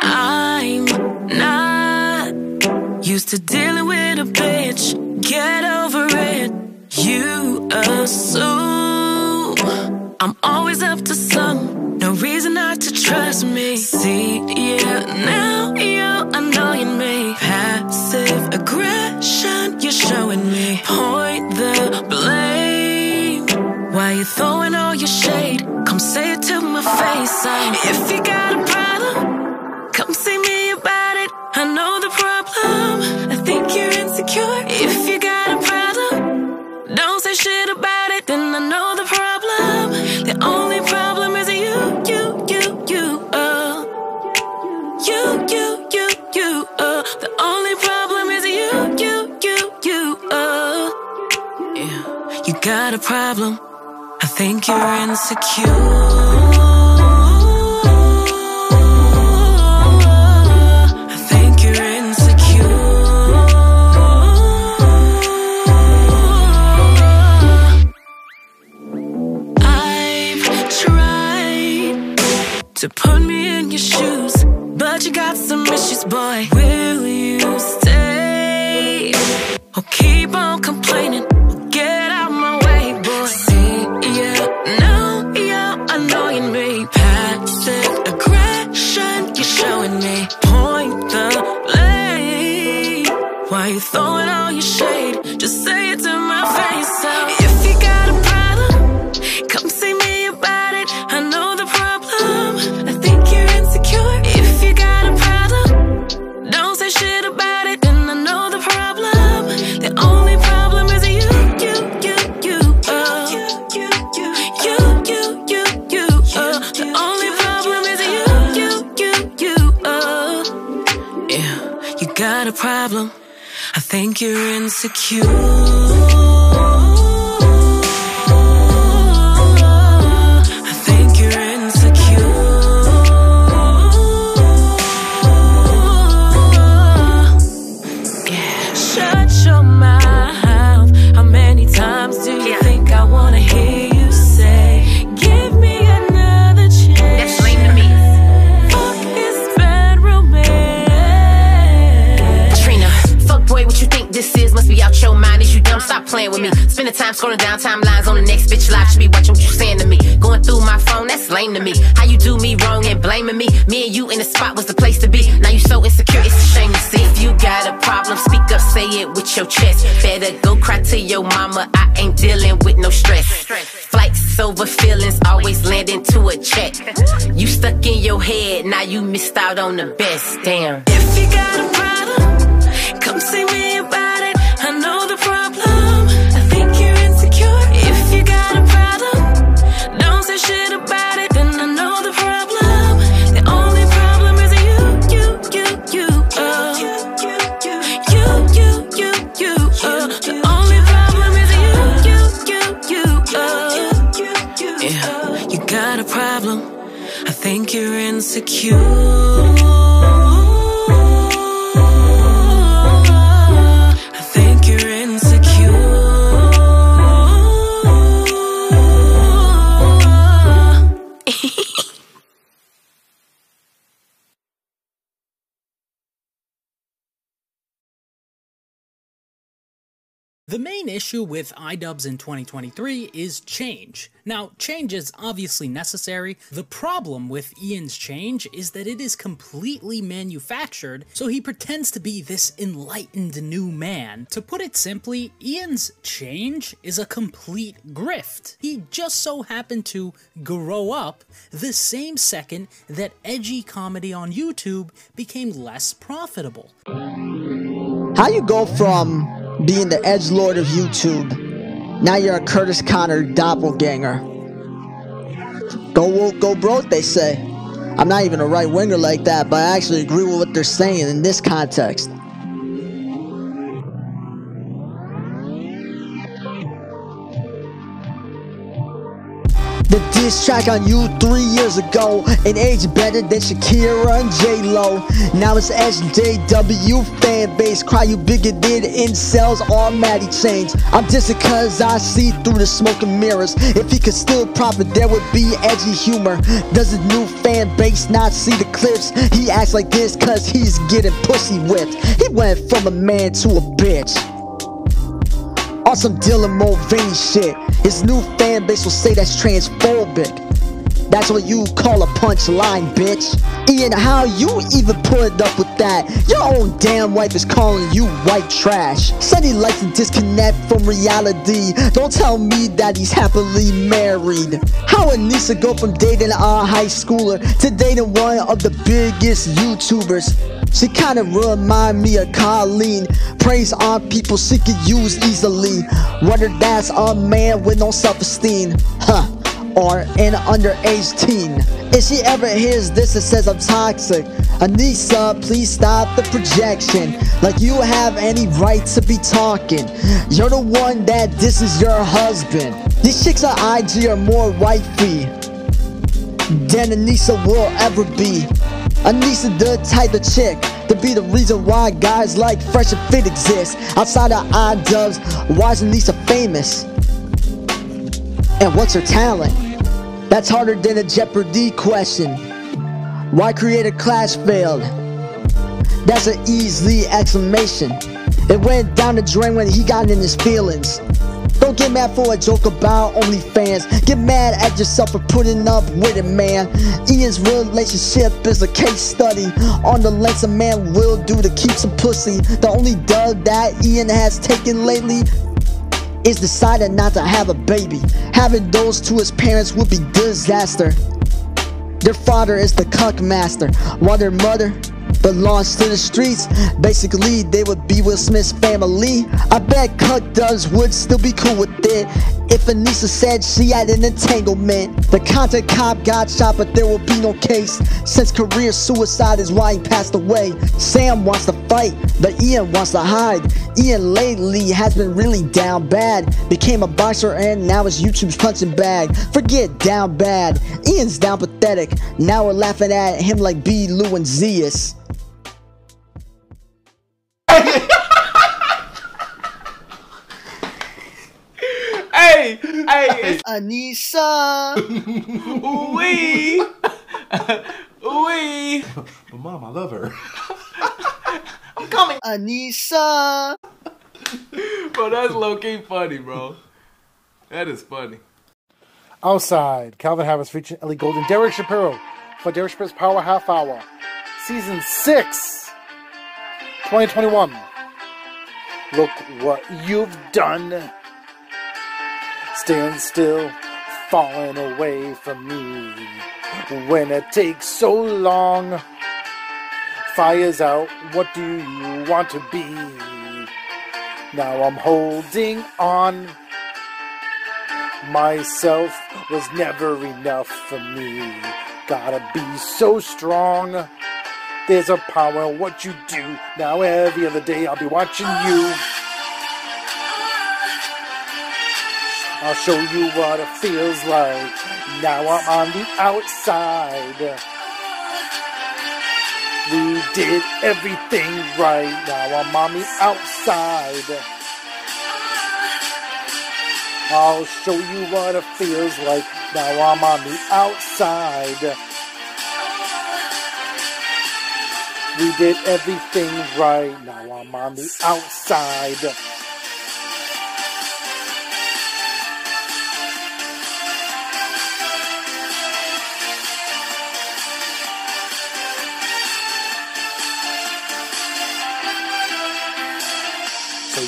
I'm not used to dealing with a bitch. Get over it. You assume I'm always up to some. No reason not to trust me. See, yeah, now you're annoying me. Passive aggression, you're showing me. Point the blame. Why you throwing all your shade? Come say it to my face. Oh. If you got a problem, come see me about it. I know the problem. I think you're insecure. If you got a problem, don't say shit about it. Then I know got a problem. I think you're insecure. I think you're insecure. I've tried to put me in your shoes, but you got some issues, boy. Will you stay or keep on complaining? You throwing all your shade? Just say it to my face. So if you got a problem, come see me about it. I know the problem. I think you're insecure. If you got a problem, don't say shit about it. Then I know the problem. The only problem is you, you, you, you. Uh. You, you, you, you, you, you. Uh. The only problem is you, you, you, you. Uh. Yeah, you got a problem. I think you're insecure. Stop playing with me. Spending time scrolling down timelines on the next bitch live. Should be watching what you saying to me. Going through my phone, that's lame to me. How you do me wrong and blaming me? Me and you in the spot was the place to be. Now you so insecure, it's a shame to see. If you got a problem, speak up, say it with your chest. Better go cry to your mama. I ain't dealing with no stress. Flights over feelings, always land into a check. You stuck in your head, now you missed out on the best. Damn. If you got a problem, come see me got a problem. I think you're insecure. The main issue with iDubbbz in 2023 is change. Now, change is obviously necessary. The problem with Ian's change is that it is completely manufactured, so he pretends to be this enlightened new man. To put it simply, Ian's change is a complete grift. He just so happened to grow up the same second that edgy comedy on YouTube became less profitable. How you go from being the edge lord of YouTube, now you're a Curtis Connor doppelganger. Go woke, go broke, they say. I'm not even a right winger like that, but I actually agree with what they're saying in this context. Diss track on you three years ago, an age better than Shakira and J Lo. Now it's SJW fan base, cry you bigger bigoted incels or Maddie chains. I'm dissing cause I see through the smoke and mirrors. If he could still profit, there would be edgy humor. Does his new fan base not see the clips? He acts like this cause he's getting pussy whipped. He went from a man to a bitch. On some Dylan Mulvaney shit. His new fan base will say that's transphobic. That's what you call a punchline, bitch. Ian, how you even put up with that? Your own damn wife is calling you white trash. Said he likes to disconnect from reality. Don't tell me that he's happily married. How Nisa go from dating a high schooler to dating one of the biggest YouTubers? She kinda remind me of Colleen. Praise on people she could use easily. Whether that's a man with no self-esteem, huh? Or an underage teen. If she ever hears this and says I'm toxic, Anisa, please stop the projection. Like you have any right to be talking. You're the one that this is your husband. These chicks on IG are more wifey than Anisa will ever be. Anisa the type of chick to be the reason why guys like Fresh and Fit exist. Outside of iDubbbz, why is Anisa famous? And what's her talent? That's harder than a Jeopardy question. Why Creator Clash failed? That's an easy exclamation. It went down the drain when he got in his feelings. Don't get mad for a joke about OnlyFans. Get mad at yourself for putting up with it, man. Ian's relationship is a case study on the lengths a man will do to keep some pussy. The only dub that Ian has taken lately is decided not to have a baby. Having those to his parents would be disaster. Their father is the cuck master, while their mother belongs to the streets. Basically, they would be Will Smith's family. I bet Cuck Does would still be cool with it if Anisa said she had an entanglement. The content cop got shot, but there will be no case since career suicide is why he passed away. Sam wants to fight, but Ian wants to hide. Ian lately has been really down bad. Became a boxer and now is YouTube's punching bag. Forget down bad. Ian's down pathetic. Now we're laughing at him like B. Lou and Zeus. Hey, hey, Anisa. Wee. Wee. But mom, I love her. I'm coming. Anisa. bro, that's low key funny, bro. That is funny. Outside, Calvin Harris featuring Ellie Goulding, Derek Shapiro for Derek Shapiro's Power Half Hour, Season 6, 2021. Look what you've done. Stand still, falling away from me. When it takes so long, fire's out. What do you want to be? Now I'm holding on. Myself was never enough for me. Gotta be so strong. There's a power in what you do. Now every other day I'll be watching you. I'll show you what it feels like. Now I'm on the outside. We did everything right. Now I'm on the outside. I'll show you what it feels like. Now I'm on the outside. We did everything right. Now I'm on the outside.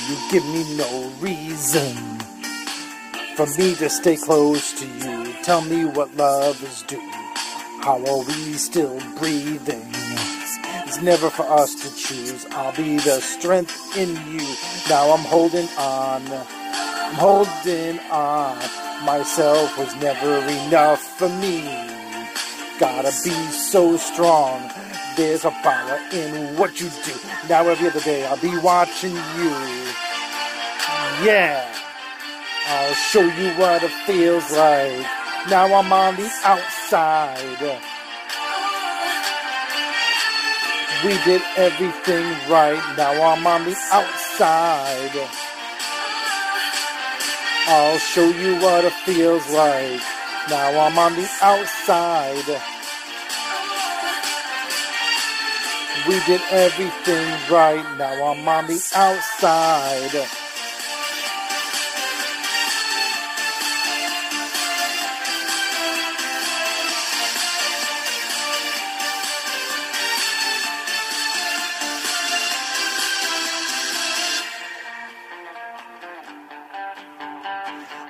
You give me no reason for me to stay close to you. Tell me what love is due. How are we still breathing? It's never for us to choose. I'll be the strength in you. Now I'm holding on. I'm holding on. Myself was never enough for me. Gotta be so strong. There's a power in what you do. Now every other day I'll be watching you. Yeah. I'll show you what it feels like. Now I'm on the outside. We did everything right. Now I'm on the outside. I'll show you what it feels like. Now I'm on the outside. We did everything right. Now I'm on the outside.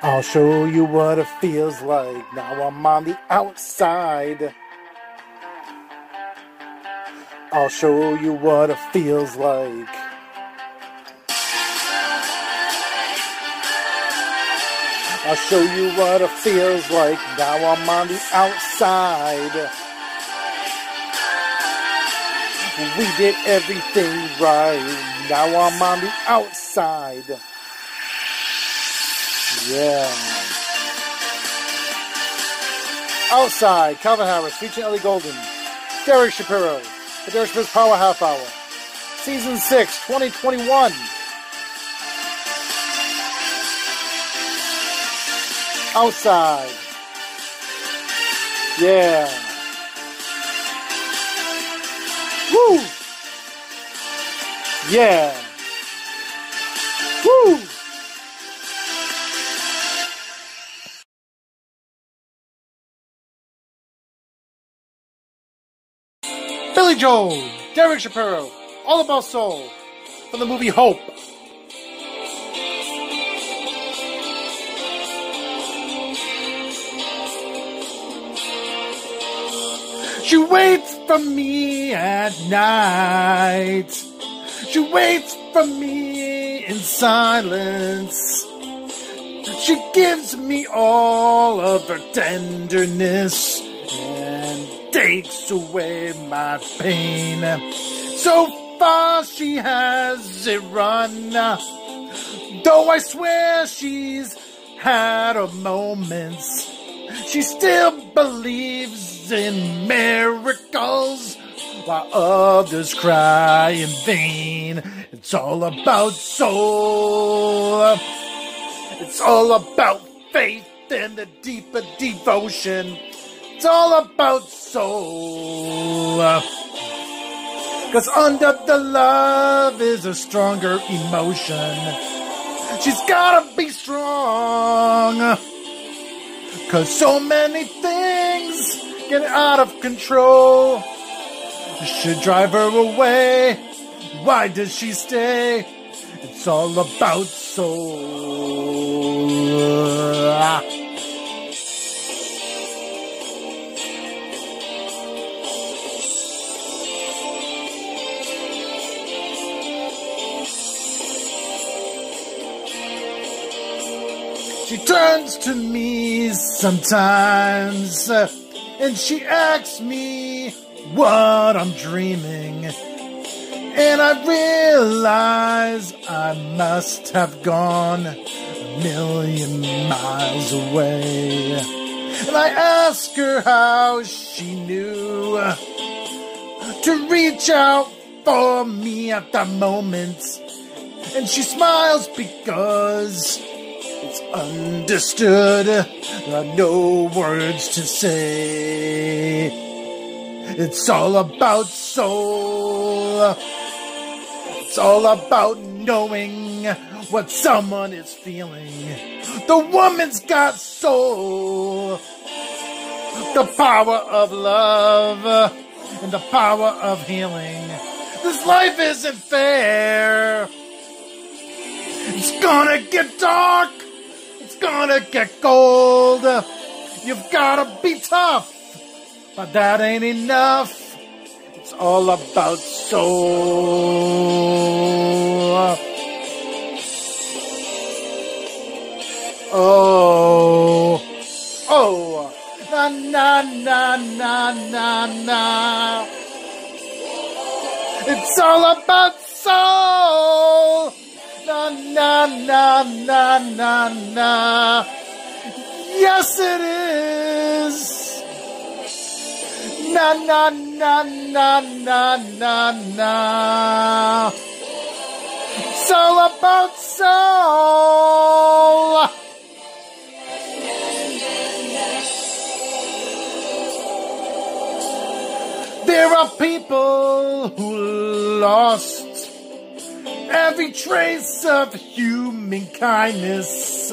I'll show you what it feels like. Now I'm on the outside. I'll show you what it feels like. I'll show you what it feels like. Now I'm on the outside. We did everything right. Now I'm on the outside. Yeah. Outside, Calvin Harris featuring Ellie Goulding, Derek Shapiro, the Shapiro's Power Half Hour, Season 6, 2021. Outside. Yeah. Woo! Yeah. Woo! Billy Joel, Derek Shapiro, All About Soul, from the movie Hope. She waits for me at night. She waits for me in silence. She gives me all of her tenderness takes away my pain. So far she has it run. Though I swear she's had her moments, she still believes in miracles while others cry in vain. It's all about soul. It's all about faith and the deeper devotion. It's all about soul. Cause under the love is a stronger emotion. She's gotta be strong. Cause so many things get out of control. Should drive her away. Why does she stay? It's all about soul. She turns to me sometimes uh, and she asks me what I'm dreaming. And I realize I must have gone a million miles away. And I ask her how she knew to reach out for me at that moment. And she smiles because it's understood. There are no words to say. It's all about soul. It's all about knowing what someone is feeling. The woman's got soul. The power of love and the power of healing. This life isn't fair. It's gonna get dark. Gonna get cold. You've gotta be tough, but that ain't enough. It's all about soul. Oh, oh, na na na na na na. It's all about soul. Na na na na na na. Yes, it is. Na na na na na na na. It's all about soul. There are people who lost every trace of human kindness.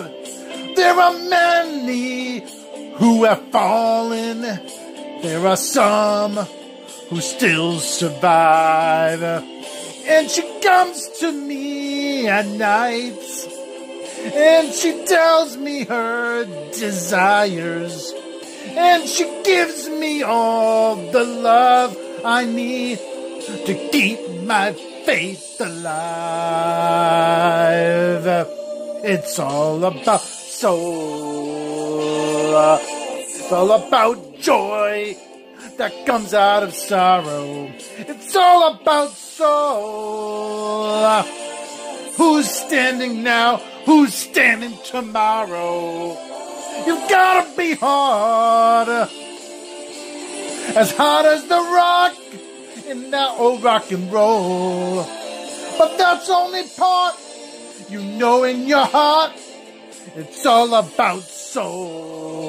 There are many who have fallen. There are some who still survive. And she comes to me at night and she tells me her desires. And she gives me all the love I need to keep my faith alive. It's all about soul. It's all about joy that comes out of sorrow. It's all about soul. Who's standing now? Who's standing tomorrow? You've gotta be hard. As hard as the rock in that old rock and roll. But that's only part. You know in your heart, it's all about soul.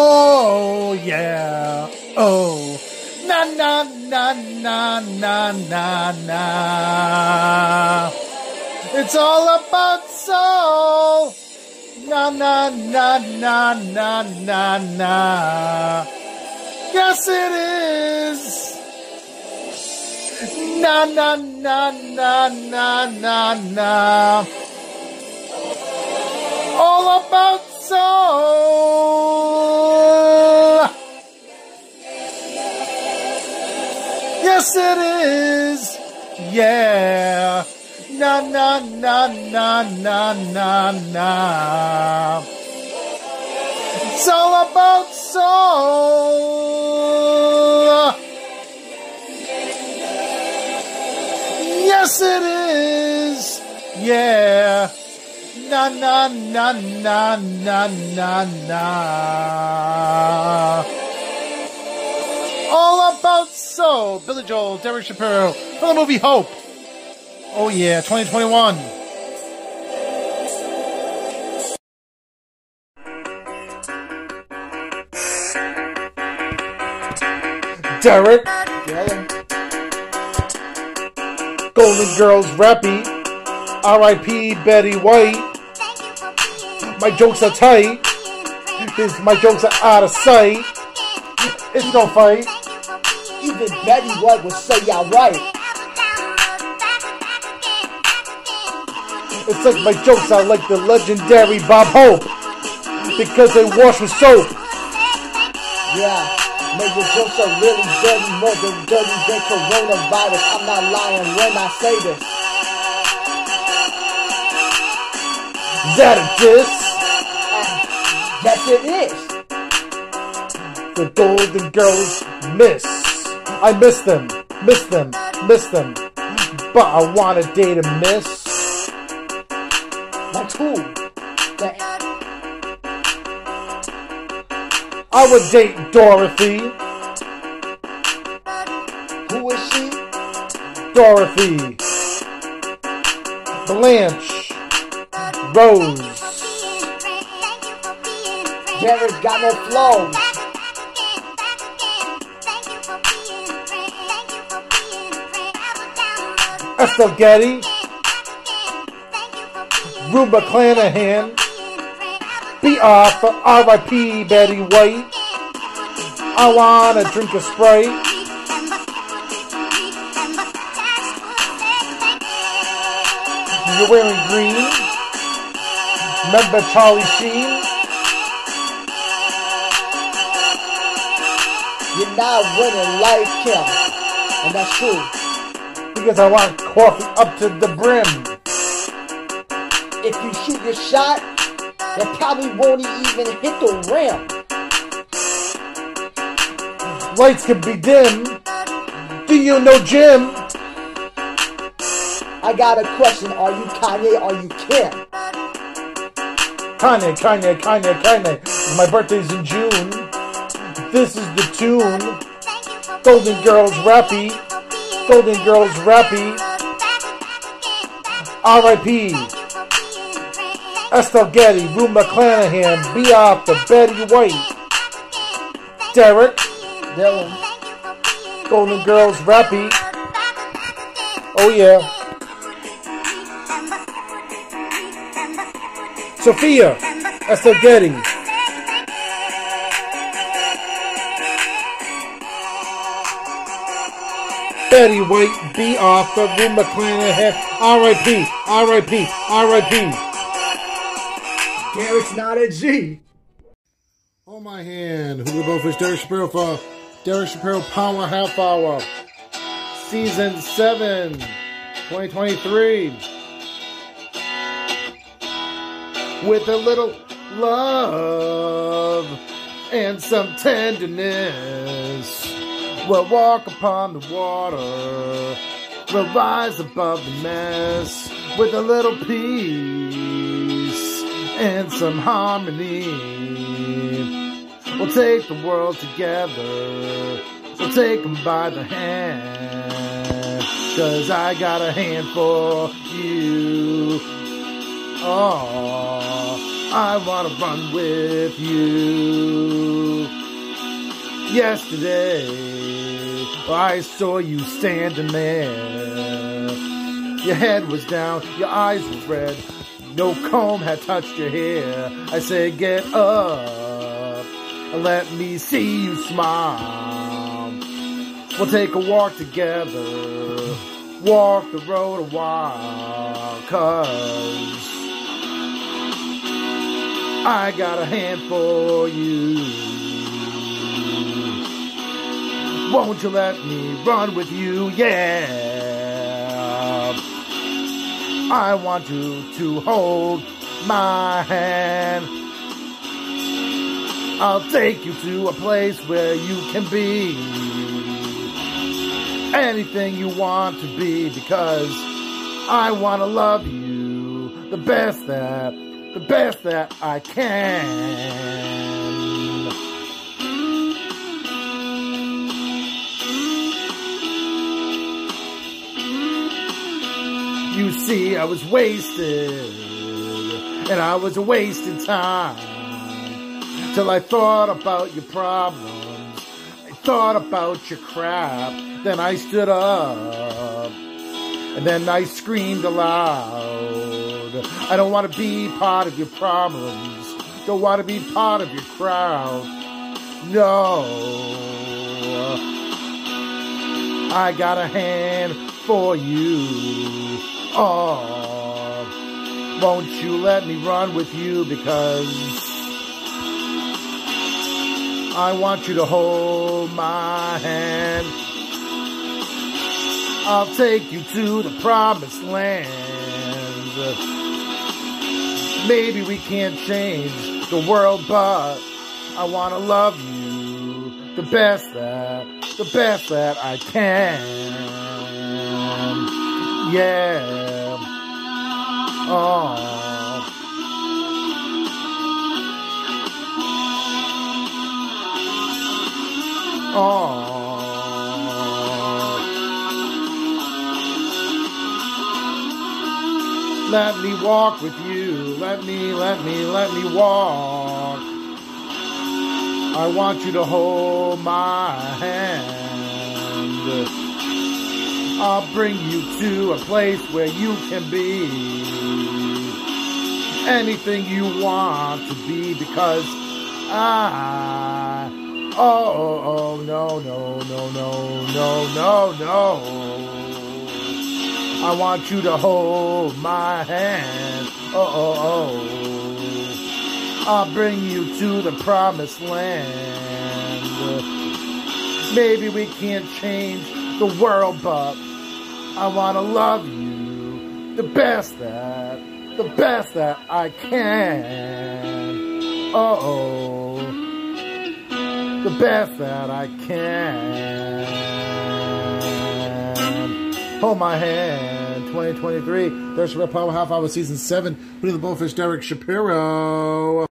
Oh yeah. Oh. Na na na na na na na. It's all about soul. Na na na na na na na. Yes it is. Na na na na na na na. All about soul. Yes, it is. Yeah. Na na na na na na na. It's all about soul. Yes, it is. Yeah. Na na na na na na na all about soul. Billy Joel, Derek Shapiro for the movie Hope. Oh yeah, 2021. Derek. Yeah. Golden Girls Rappy. R.I.P. Betty White. My jokes are tight. My jokes are out of sight. It's no fight. Even Betty White would say y'all right. It's like my jokes are like the legendary Bob Hope. Because they wash with soap. Yeah, make your jokes are really dirty, more than dirty than coronavirus. I'm not lying when I say this. Is that a diss? Yes, it is. The Golden Girls miss. I miss them, miss them, miss them. But I want a day to miss. That's who? That I would date Dorothy. who is she? Dorothy. Blanche. Rose. Jared got no flows. Estelle Getty. Rue McClanahan. Bea Arthur R.I.P. Betty White. I want a drink of Sprite. You're wearing green. Remember Charlie Sheen? You're not winning life, him. And that's true. Because I want coffee up to the brim. If you shoot your shot, it probably won't even hit the rim. Lights can be dim. Do you know Jim? I got a question. Are you Kanye? Are you Kim? Kanye, Kanye, Kanye, Kanye. My birthday's in June. This is the tune. Golden Girls Rappy. Golden Girls Rappy. R.I.P. Estelle Getty, Rue McClanahan, Bea Arthur Betty White. Derek. Dylan. Golden Girls Rappy. Oh yeah. Sophia Estelle Getty. Betty White, Bea Arthur, Rue McClanahan, R.I.P., R.I.P., R.I.P. Garrett's not a G. Hold my hand. Who the Blowfish, Derek Shapiro for Derek Shapiro Power Half Hour. Season 7, 2023. With a little love and some tenderness. We'll walk upon the water. We'll rise above the mess with a little peace and some harmony. We'll take the world together. We'll take them by the hand. Cause I got a hand for you. Oh, I wanna run with you. Yesterday, I saw you standing there. Your head was down, your eyes were red. No comb had touched your hair. I said, get up and let me see you smile. We'll take a walk together. Walk the road a while. Cause I got a hand for you. Won't you let me run with you? Yeah. I want you to hold my hand. I'll take you to a place where you can be anything you want to be because I want to love you the best that, the best that I can. You see, I was wasted, and I was wasting time till I thought about your problems. I thought about your crap. Then I stood up. And then I screamed aloud. I don't want to be part of your problems. Don't want to be part of your crowd. No. I got a hand for you. Oh, won't you let me run with you because I want you to hold my hand. I'll take you to the promised land. Maybe we can't change the world, but I want to love you the best that, the best that I can. Yeah. Oh. Oh. Let me walk with you. Let me, let me, let me walk. I want you to hold my hand. I'll bring you to a place where you can be anything you want to be because I Oh, oh, oh, no, no, no, no, no, no, no. I want you to hold my hand. Oh, oh, oh. I'll bring you to the promised land. Maybe we can't change the world, but I want to love you the best that, the best that I can. Oh, the best that I can. Hold my hand, 2023. There's Power Half Hour Season 7. Putting the Blowfish, Derek Shapiro.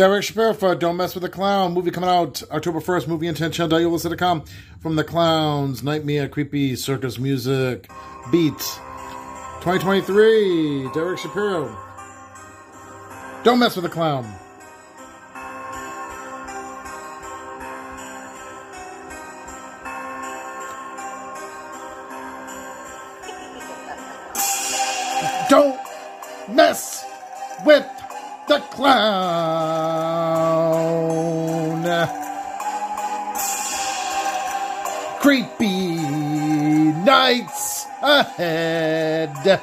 Derek Shapiro for Don't Mess with the Clown. Movie coming out October 1st. Movie intention.com from the Clowns. Nightmare, Creepy, Circus Music, Beats. 2023. Derek Shapiro. Don't Mess with the Clown. Don't mess with the clown. Creepy nights ahead.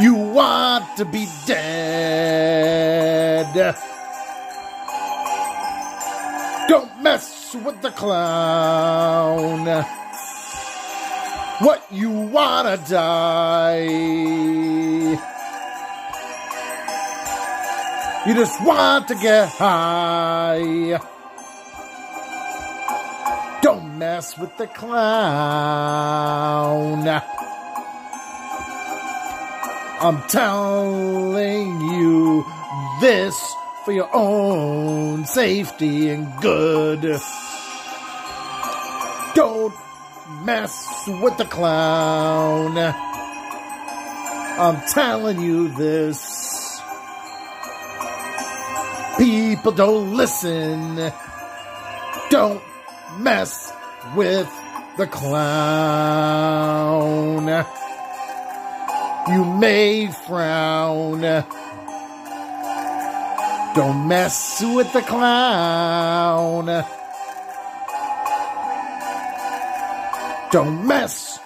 You want to be dead. Don't mess with the clown what you wanna die. You just want to get high. Don't mess with the clown. I'm telling you this for your own safety and good. Don't mess with the clown. I'm telling you this. People don't listen. Don't mess with the clown. You may frown. Don't mess with the clown. Don't mess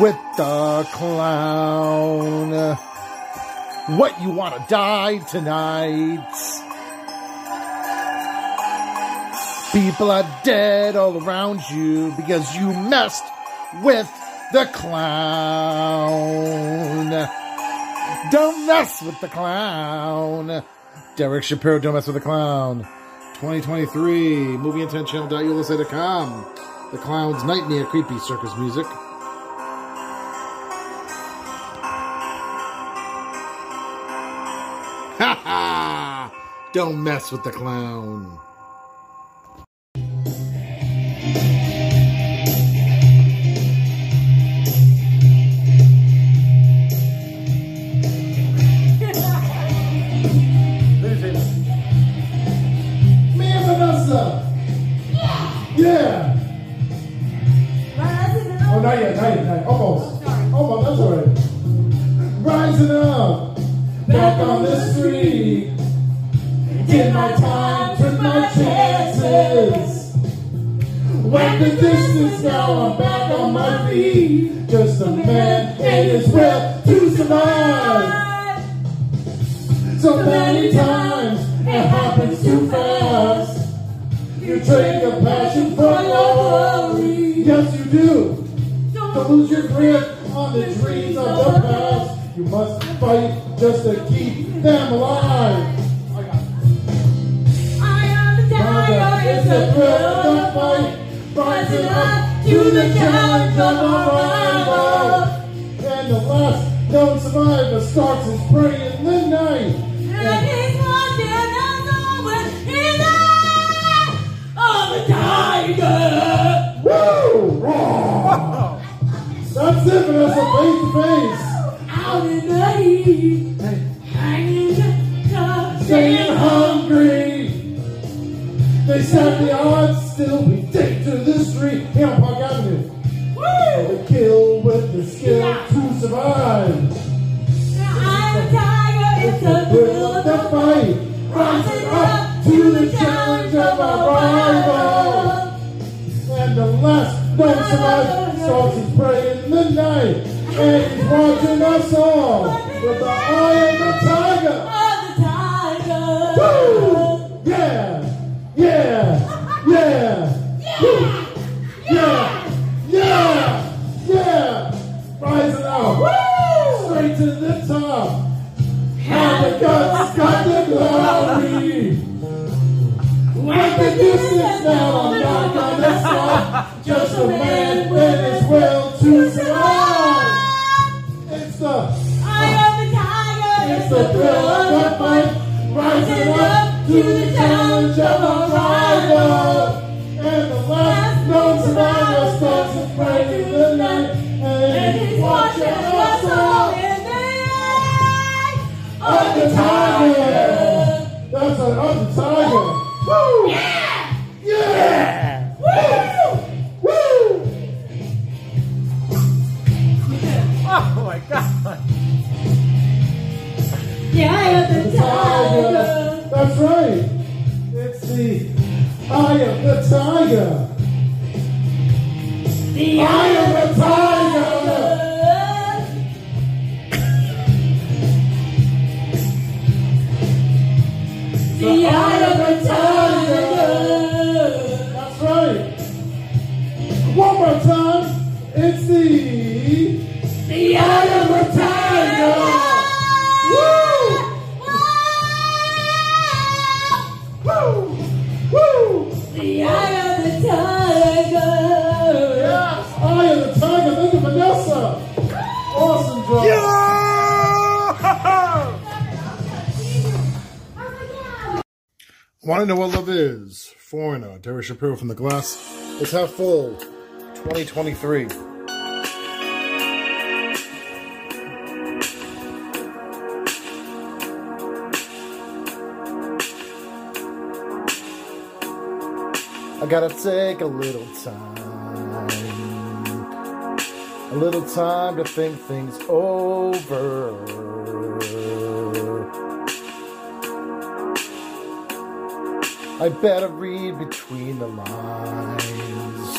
with the clown. What you want to die tonight? People are dead all around you because you messed with the clown. Don't mess with the clown. Derek Shapiro, Don't Mess with the Clown. 2023, movieinternetchannel.yolasite.com. The Clown's Nightmare Creepy Circus Music. Don't mess with the clown. Yeah! Oh, not yet, not yet. Almost. Oh, Almost, that's all right. Rising up, back on the street. Did my time, took my chances. Went the distance, now I'm back on my feet. Just a man in his will to survive. So many times it happens too fast. You trade your passion for your glory. Yes, you do. Don't lose your grip on the dreams of the past. You must fight just to keep them alive. Tiger is of the fight, rising up to the challenge of our rival. And the last known survivor starts his in the. And he's watching us over his eye of the tiger. Woo! That's it, Vanessa, face to face. Out in the heat, hanging staying hungry. They set the odds, still we take to the street. Here on Park Avenue. Woo! The kill with the skill to survive. Now I'm a tiger, it's a thrill of the fight, rising up to the challenge of our rival. And the last known survivor starts his prey in the night. And he's watching us all with the eye of the tiger. Woo! Yeah! Yeah! Yeah! Woo! Yeah! Yeah! Yeah! Rising up! Straight to the top! And the guts got the glory! Like the distance now, I'm not gonna stop. Just a man with his will to survive. It's the I am the tiger. It's the thrill of the fight, rising up to the challenge of And the last known starts to pray in the night, and he's watching us all in the eye of the tiger. That's an of the tiger. Woo! Yeah! Yeah! Woo! Woo! Oh my god. The eye of the tiger. That's right. It's the eye am the tiger. The eye of the tiger. The eye of the tiger. That's right. One more time. Want to know what love is? Foreigner, Terry Shapiro from The Glass. It's half full. 2023. I gotta take a little time. A little time to think things over. I better read between the lines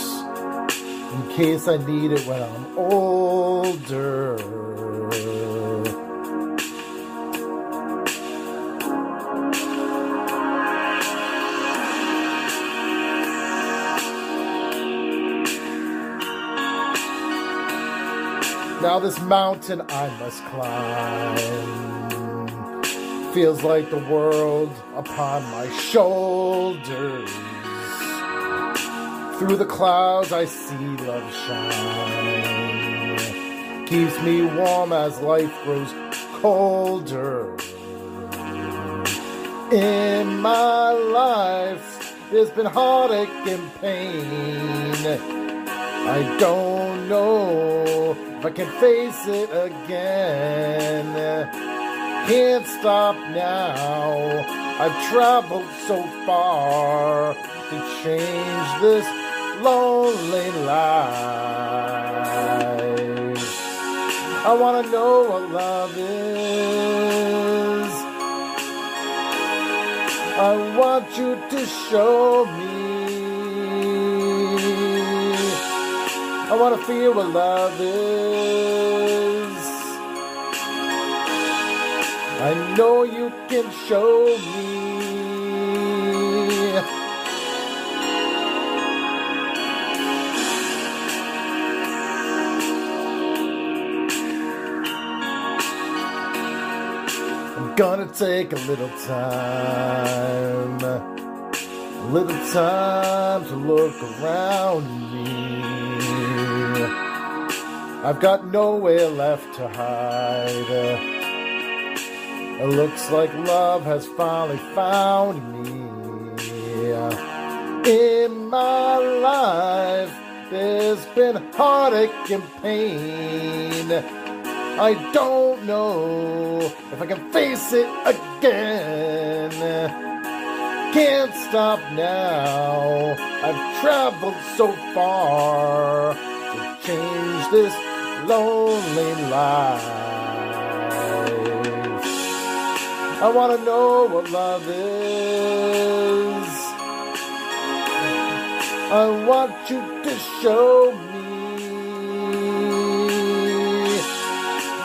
in case I need it when I'm older. Now, this mountain I must climb feels like the world upon my shoulders. Through the clouds, I see love shine. Keeps me warm as life grows colder. In my life, there's been heartache and pain. I don't know if I can face it again. Can't stop now. I've traveled so far to change this lonely life. I wanna know what love is. I want you to show me. I wanna feel what love is. I know you can show me. I'm gonna take a little time, a little time to look around me. I've got nowhere left to hide. It looks like love has finally found me. In my life, there's been heartache and pain. I don't know if I can face it again. Can't stop now. I've traveled so far to change this lonely life. I want to know what love is. I want you to show me.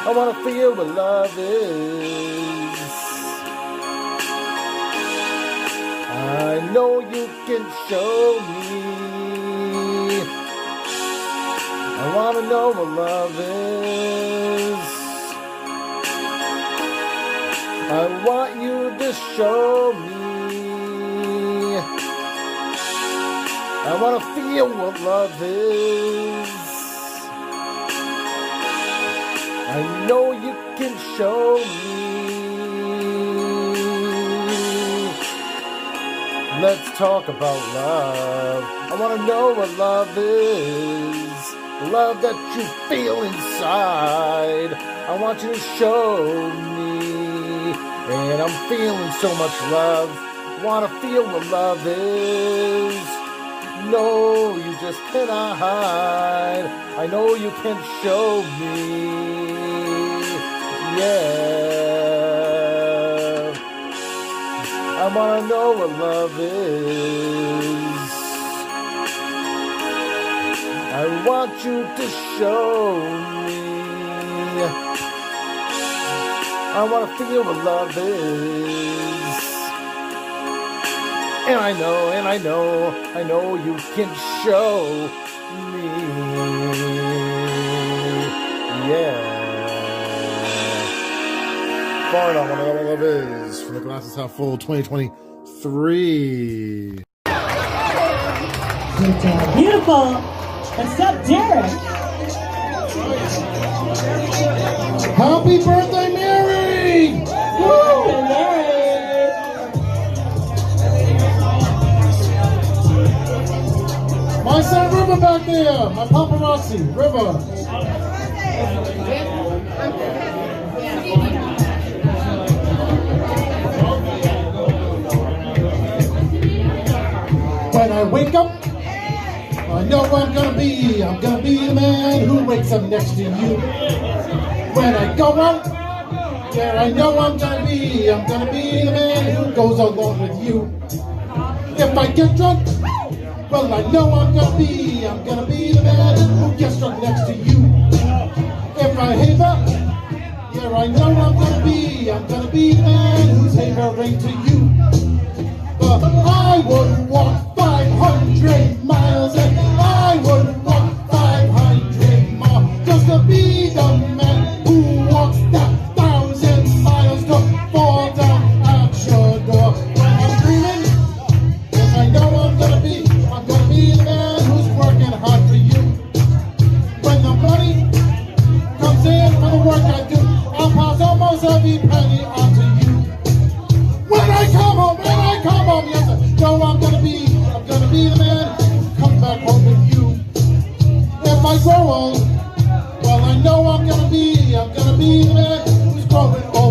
I want to feel what love is. I know you can show me. I want to know what love is. I want you to show me. I want to feel what love is. I know you can show me. Let's talk about love. I want to know what love is. Love that you feel inside. I want you to show me. And I'm feeling so much love. Want to feel what love is. No, you just cannot hide. I know you can show me. Yeah. I wanna know what love is. I want you to show me. I wanna feel what love is. And I know, and I know, I know you can show me. Yeah. Far on what love is from the Glasses Half Full 2023. Beautiful. What's up, Derek? Happy birthday, My son River back there, my paparazzi, River. When I wake up, I know I'm gonna be, I'm gonna be the man who wakes up next to you. When I go out, yeah, I know I'm gonna be, I'm gonna be the man who goes along with you. If I get drunk, well, I know I'm gonna be, I'm gonna be the man who gets drunk next to you. If I haver, yeah, I know I'm gonna be, I'm gonna be the man who's havering to you. But I would walk 500 miles and I would walk 500 more just to be the man who walks that Grow old, well, I know I'm gonna be, I'm gonna be the man who's growing old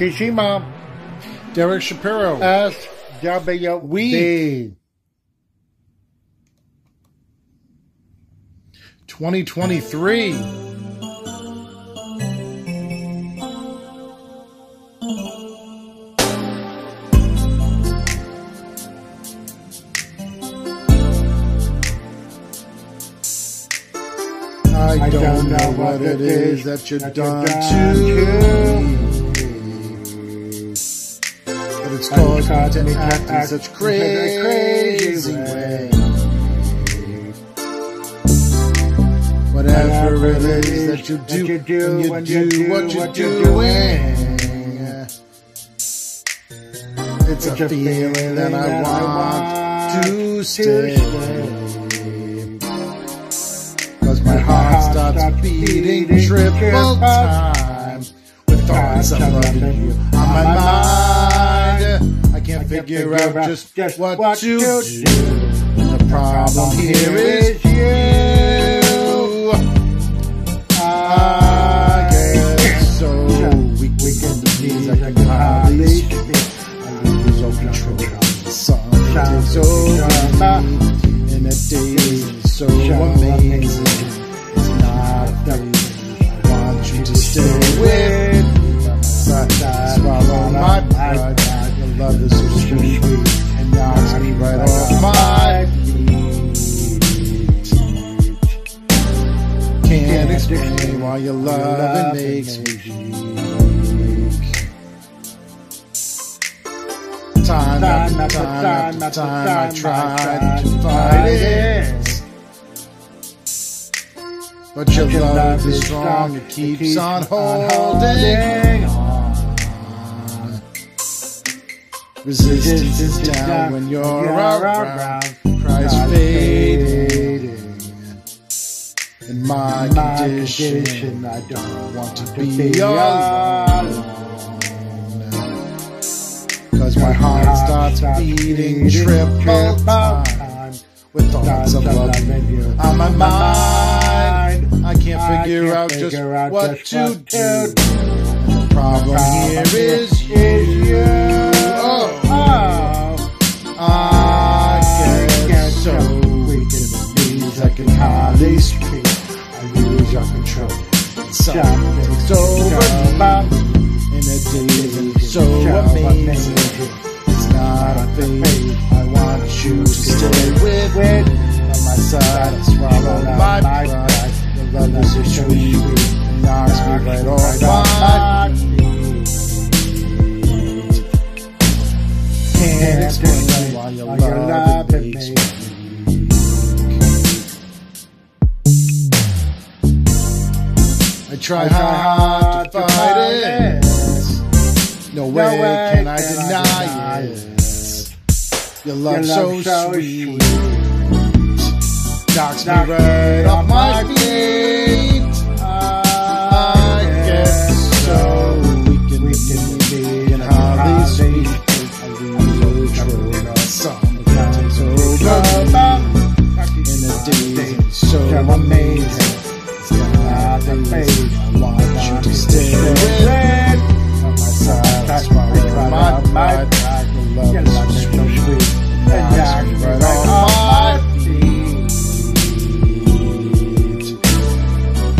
Takeshima. Derek Shapiro. SWV. We. 2023. I don't know what it is that you've done to me. Caused me to act in such crazy ways. Whatever it is that you do, when you do what you're doing. It's a feeling that I want to stay. Cause my heart starts beating triple time with thoughts of loving you on my mind. I can't figure out just what to do. The problem here is why your love makes me weak. Time after time after time I tried to fight it. But your love is strong, it keeps on holding on. Resistance is down when you're around. Christ fading. In my condition, I don't want to be alone. Cause my heart starts beating triple time with thoughts of loving you on my mind. I can't figure out just what to do. The problem here is you. Oh, I get so weak in the knees, I can hardly speak. Your control. Something takes over me. And the day so amazing. It's not a fate. I want you to stay with me. On my side, I swallow my pride. Your love is so sweet. It knocks me right off my feet. Can't explain why your love makes me I try hard to fight it. No way can I deny it. Your love so sweet. Knocks me right off my feet. I get so weak and weak and hardly speak. I lose control. Sometimes over. And the day is so amazing. I want you to stay with. On my side, I swallow my pride. Your love is so sweet. It knocks me right off my feet.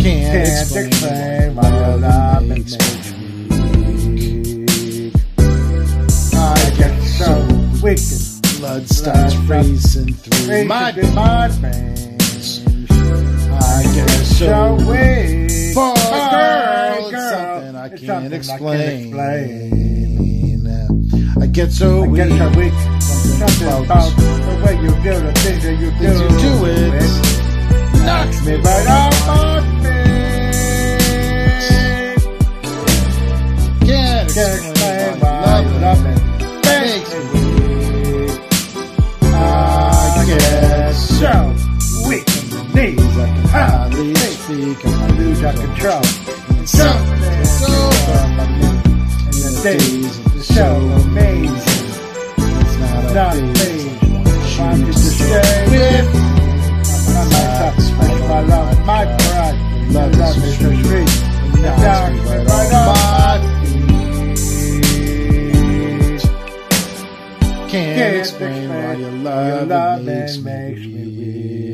Can't explain why your love makes me weak. I get so wicked. Blood starts racing through my veins. Oh, I get so weak. For a girl, it's something I can't explain. I get so weak. Something about the way you do the things that you do. You do it. Knocks me right off my feet. Can't explain why your love week, I lose out control. Something so and the days are so amazing. It's not, not a. I'm just stay with my not, up, my love, my pride, love, love is so sweet. Down, right on my can't, can't explain, why your love, makes me weak.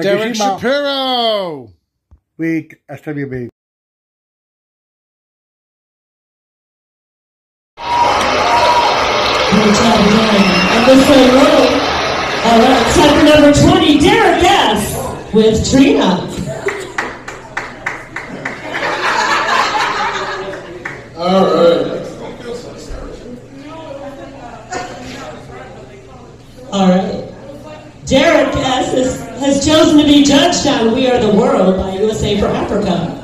Derek Shapiro! Week SWV. All right, time number 20, Derek S. with Trina. All right. All right. Derek S. is has chosen to be judged on We Are the World by USA for Africa.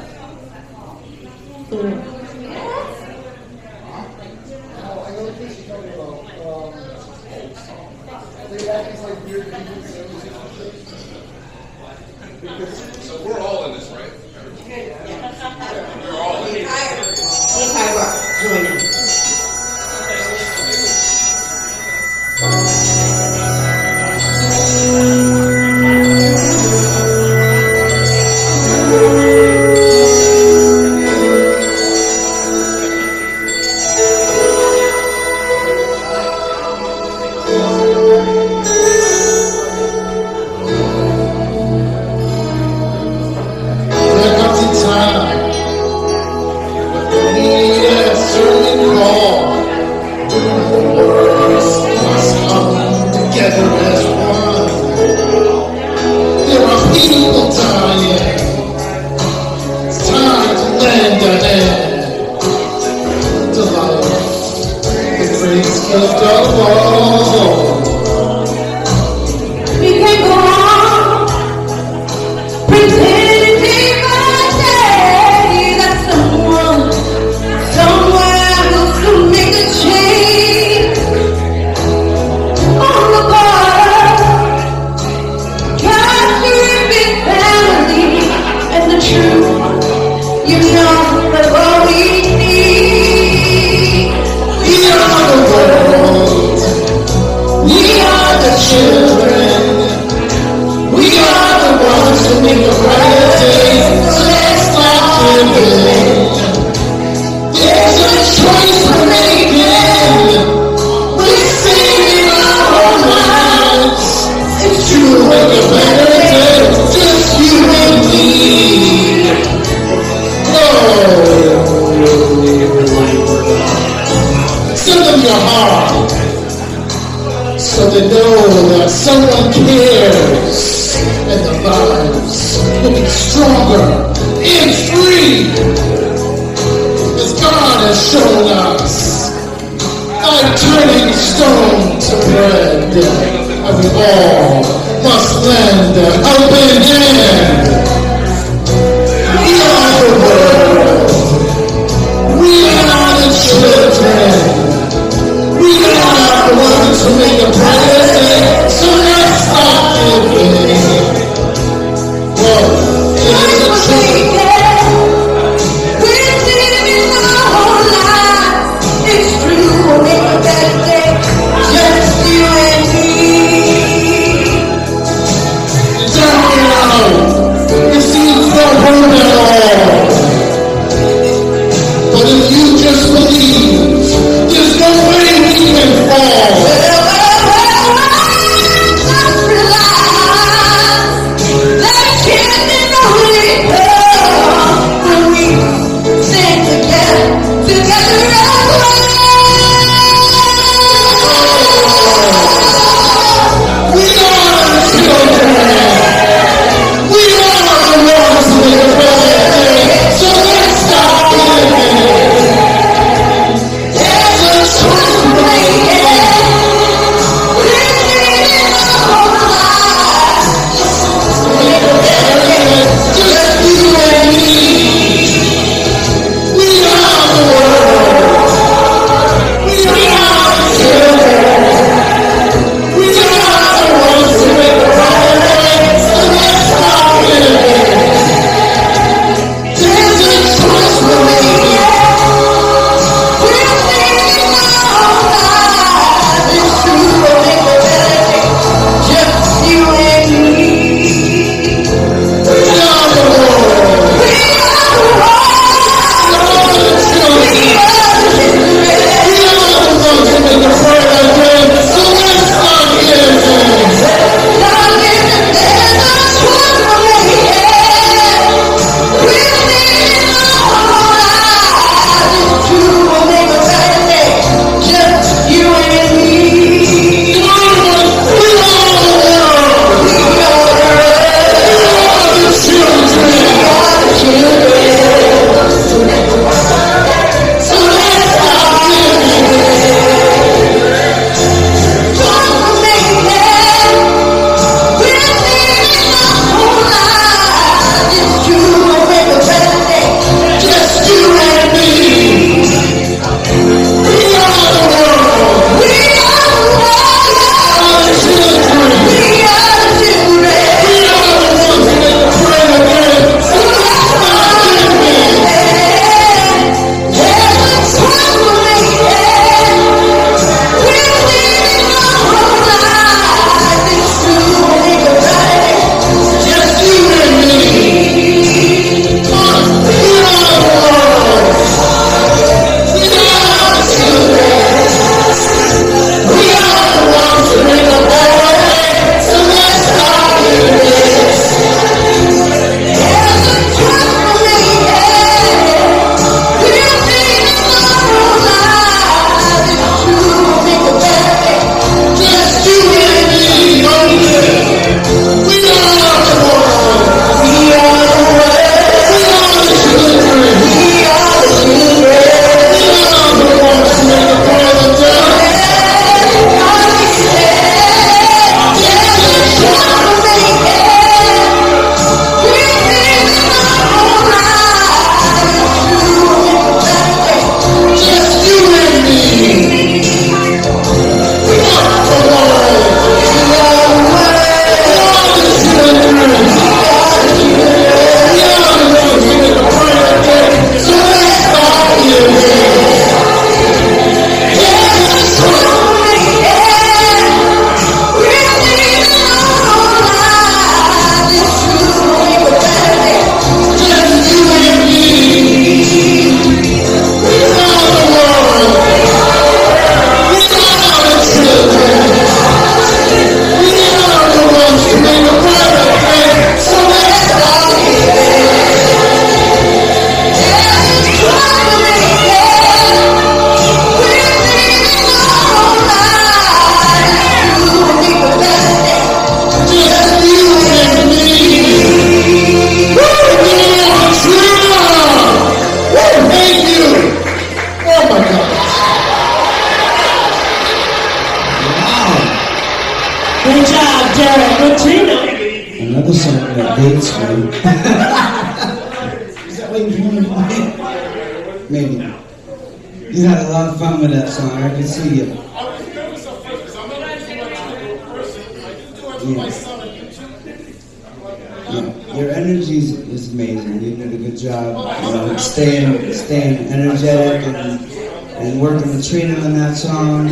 With on that song.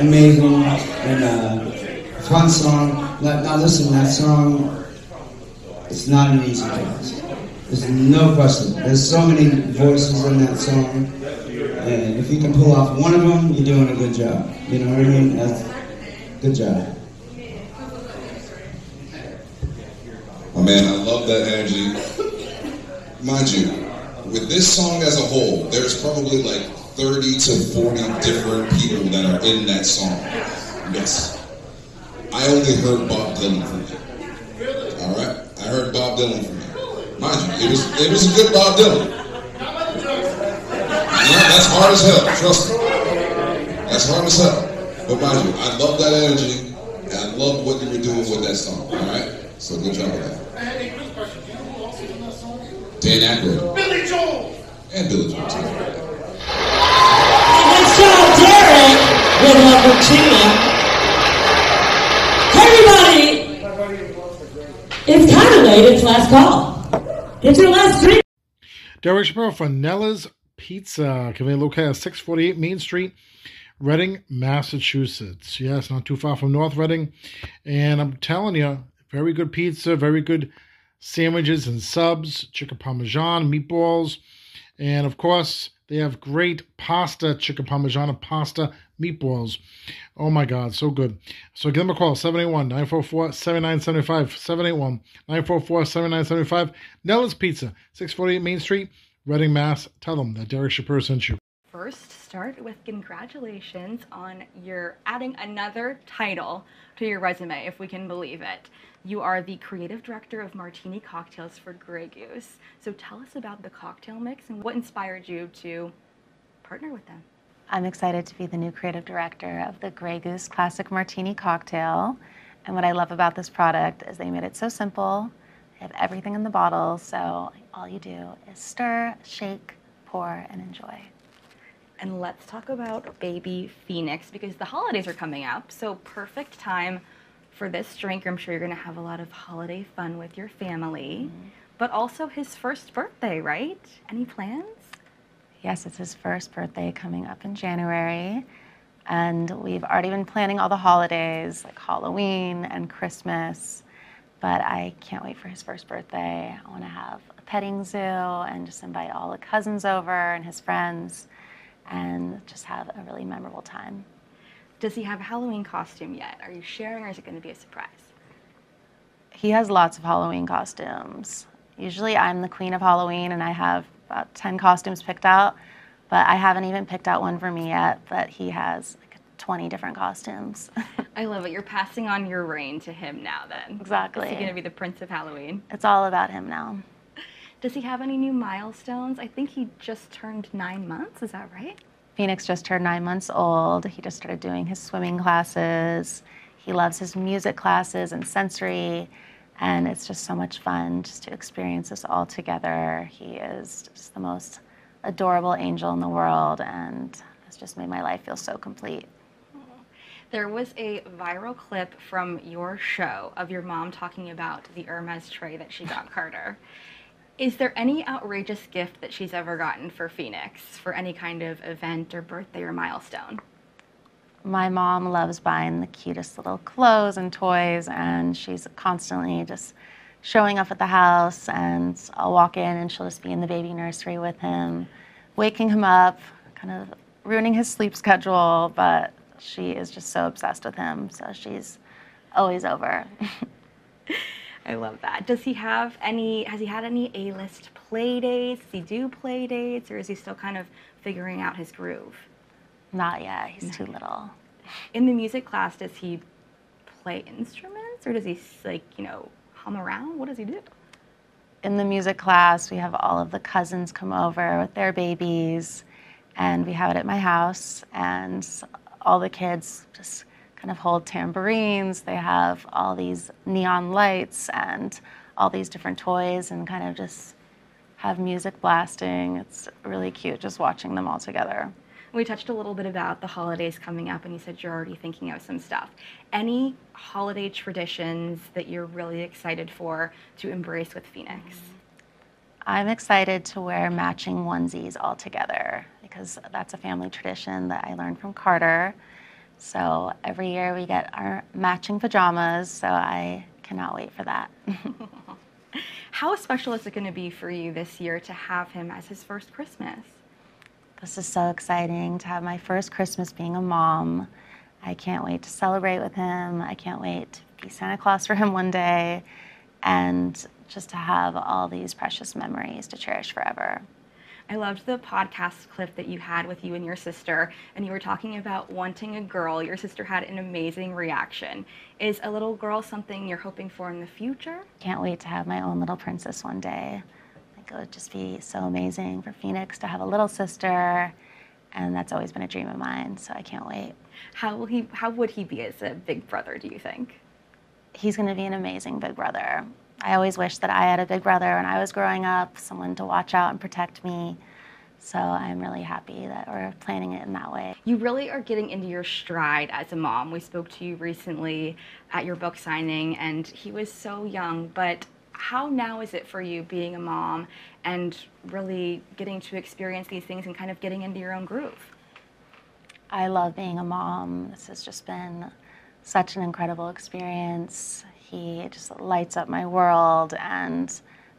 Amazing and uh, fun song. Now listen, that song, it's not an easy task. There's no question. There's so many voices in that song. And if you can pull off one of them, you're doing a good job. You know what I mean? That's, good job. Oh man, I love that energy. Mind you, with this song as a whole, there's probably like 30 to 40 different people that are in that song. Yes. I only heard Bob Dylan from you. Alright? I heard Bob Dylan from you. Mind you, it was it was a good Bob Dylan. Yeah, that's hard as hell, trust me. That's hard as hell. But mind you, I love that energy and I love what you were doing with that song. Alright? So good job with that. Dan Aykroyd. Billy Joel. And Billy Joel too. Let's shout Derek with number two. Everybody, it's kind of late. It's last call. Get your last drink. Derek Shapiro from Nella's Pizza, conveniently located at 648 Main Street, Reading, Massachusetts. Yes, not too far from North Reading. And I'm telling you, very good pizza, very good sandwiches and subs, chicken parmesan, meatballs, and of course, they have great pasta, chicken parmesan pasta meatballs. Oh my God, so good. So give them a call, 781 944 7975. 781 944 7975. Nella's Pizza, 648 Main Street, Reading, Mass. Tell them that Derek Shapiro sent you. First, start with congratulations on your adding another title to your resume, if we can believe it. You are the creative director of martini cocktails for Grey Goose. So tell us about the cocktail mix and what inspired you to partner with them. I'm excited to be the new creative director of the Grey Goose Classic Martini Cocktail. And what I love about this product is they made it so simple. They have everything in the bottle, so all you do is stir, shake, pour, and enjoy. And let's talk about Baby Phoenix because the holidays are coming up. So, perfect time for this drink. I'm sure you're going to have a lot of holiday fun with your family, mm-hmm. but also his first birthday, right? Any plans? Yes, it's his first birthday coming up in January. And we've already been planning all the holidays, like Halloween and Christmas. But I can't wait for his first birthday. I want to have a petting zoo and just invite all the cousins over and his friends and just have a really memorable time. Does he have a Halloween costume yet? Are you sharing or is it going to be a surprise? He has lots of Halloween costumes. Usually I'm the queen of Halloween and I have about 10 costumes picked out, but I haven't even picked out one for me yet, but he has like 20 different costumes. I love it. You're passing on your reign to him now, then. Exactly. Is he going to be the prince of Halloween? It's all about him now. Does he have any new milestones? I think he just turned nine months. Is that right? Phoenix just turned nine months old. He just started doing his swimming classes. He loves his music classes and sensory. And it's just so much fun just to experience this all together. He is just the most adorable angel in the world and has just made my life feel so complete. There was a viral clip from your show of your mom talking about the Hermes tray that she got Carter. Is there any outrageous gift that she's ever gotten for Phoenix for any kind of event or birthday or milestone? My mom loves buying the cutest little clothes and toys, and she's constantly just showing up at the house. And I'll walk in, and she'll just be in the baby nursery with him, waking him up, kind of ruining his sleep schedule. But she is just so obsessed with him, so she's always over. I love that. Does he have any, has he had any A-list play dates? Does he do play dates or is he still kind of figuring out his groove? Not yet, he's too little. In the music class, does he play instruments or does he like, you know, hum around? What does he do? In the music class, we have all of the cousins come over with their babies, and we have it at my house, and all the kids just kind of hold tambourines. They have all these neon lights and all these different toys and kind of just have music blasting. It's really cute just watching them all together. We touched a little bit about the holidays coming up, and you said you're already thinking of some stuff. Any holiday traditions that you're really excited for to embrace with Phoenix? I'm excited to wear matching onesies all together because that's a family tradition that I learned from Carter. So every year we get our matching pajamas, so I cannot wait for that. How special is it going to be for you this year to have him as his first Christmas? This is so exciting to have my first Christmas being a mom. I can't wait to celebrate with him. I can't wait to be Santa Claus for him one day and just to have all these precious memories to cherish forever. I loved the podcast clip that you had with you and your sister, and you were talking about wanting a girl. Your sister had an amazing reaction. Is a little girl something you're hoping for in the future? Can't wait to have my own little princess one day. Like, it would just be so amazing for Phoenix to have a little sister, and that's always been a dream of mine, so I can't wait. How will he? How would he be as a big brother? Do you think? He's going to be an amazing big brother. I always wished that I had a big brother when I was growing up, someone to watch out and protect me. So I'm really happy that we're planning it in that way. You really are getting into your stride as a mom. We spoke to you recently at your book signing, and he was so young. But how now is it for you being a mom and really getting to experience these things and kind of getting into your own groove? I love being a mom. This has just been such an incredible experience. He just lights up my world, and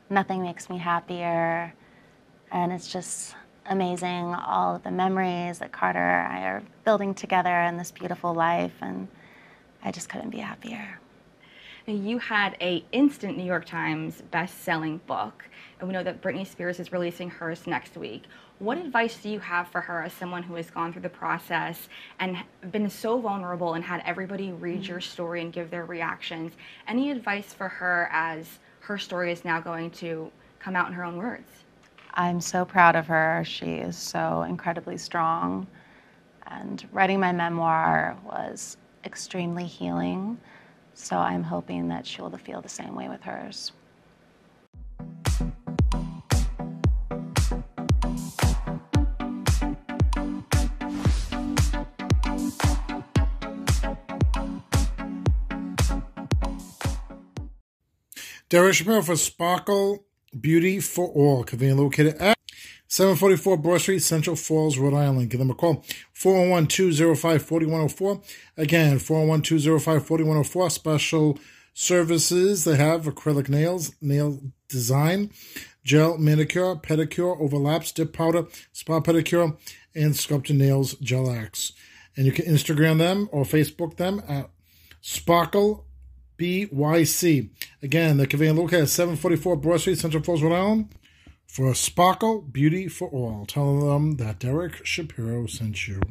nothing makes me happier. And it's just amazing all of the memories that Carter and I are building together in this beautiful life, and I just couldn't be happier. You had a instant New York Times best-selling book, and we know that Britney Spears is releasing hers next week. What advice do you have for her as someone who has gone through the process and been so vulnerable and had everybody read your mm-hmm. story and give their reactions? Any advice for her as her story is now going to come out in her own words? I'm so proud of her. She is so incredibly strong. And writing my memoir was extremely healing. So I'm hoping that she will feel the same way with hers. Derek Shapiro for Sparkle Beauty for All, conveniently located at 744 Broad Street, Central Falls, Rhode Island. Give them a call, 401-205-4104. Again, 401-205-4104. Special services. They have acrylic nails, nail design, gel manicure, pedicure, overlaps, dip powder, spa pedicure, and sculpted nails, gel X. And you can Instagram them or Facebook them at Sparkle BYC. Again, the convenient located at 744 Broad Street, Central Falls, Rhode Island. For Sparkle Beauty for All. Tell them that Derek Shapiro sent you.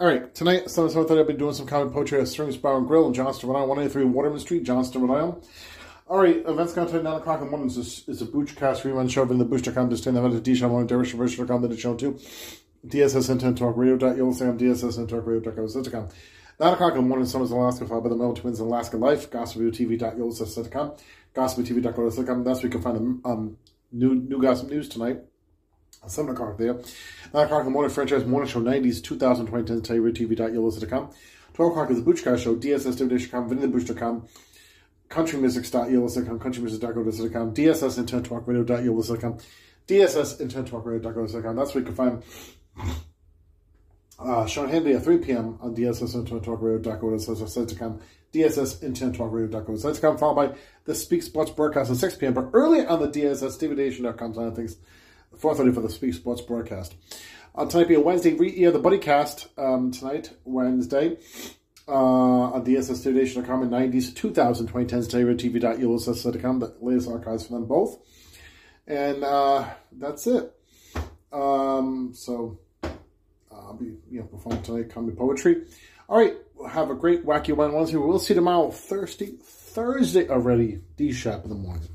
All right, tonight, Sunday, Sunday, I've been doing some comic poetry at Strings Bar and Grill in Johnston, Rhode Island, 183 Waterman Street, Johnston, Rhode Island. All right, events going to 9 o'clock in the morning. A, it's a Boochcast rerun show in the Booch.com. Just stay the event at D-Show, Derek Shapiro.com, the show too. DSS Intent Talk Radio. You'll say I'm DSS Intent Talk Radio.com. 9 o'clock in the morning, Summers Alaska, followed by the Mel Twins in Alaska Life, GospelTV.com, GospelTV.com. That's where you can find the um, new, new gossip news tonight. 7 o'clock there. 9 o'clock in the morning, franchise morning show 90s, 2020, TV.com. 12 o'clock is the Butch Guy Show, DSS.com, VinnyTheButch.com, CountryMusics.com, CountryMusics.com, DSS Intent Talk Radio.com, DSS Intent Talk Radio.com. That's where you can find uh, Sean Handy at 3 p.m. on DSS Intent Talk Radio.com, DSS Intent Talk Radio.com, followed by the Speak Sports broadcast at 6 p.m. But early on the DSS, DavidNation.com, I think 4.30 for the Speak Sports broadcast. Uh, tonight be a Wednesday re-air the BuddyCast um, tonight, Wednesday, uh, on DSS.com in 90s, 2020, 10s, TV.com, the latest archives for them both. And uh, that's it. Um, so I'll be you know performing tonight, comedy poetry. All right, have a great wacky one. We'll see you tomorrow, Thursday, Thursday already. D Shap in the morning.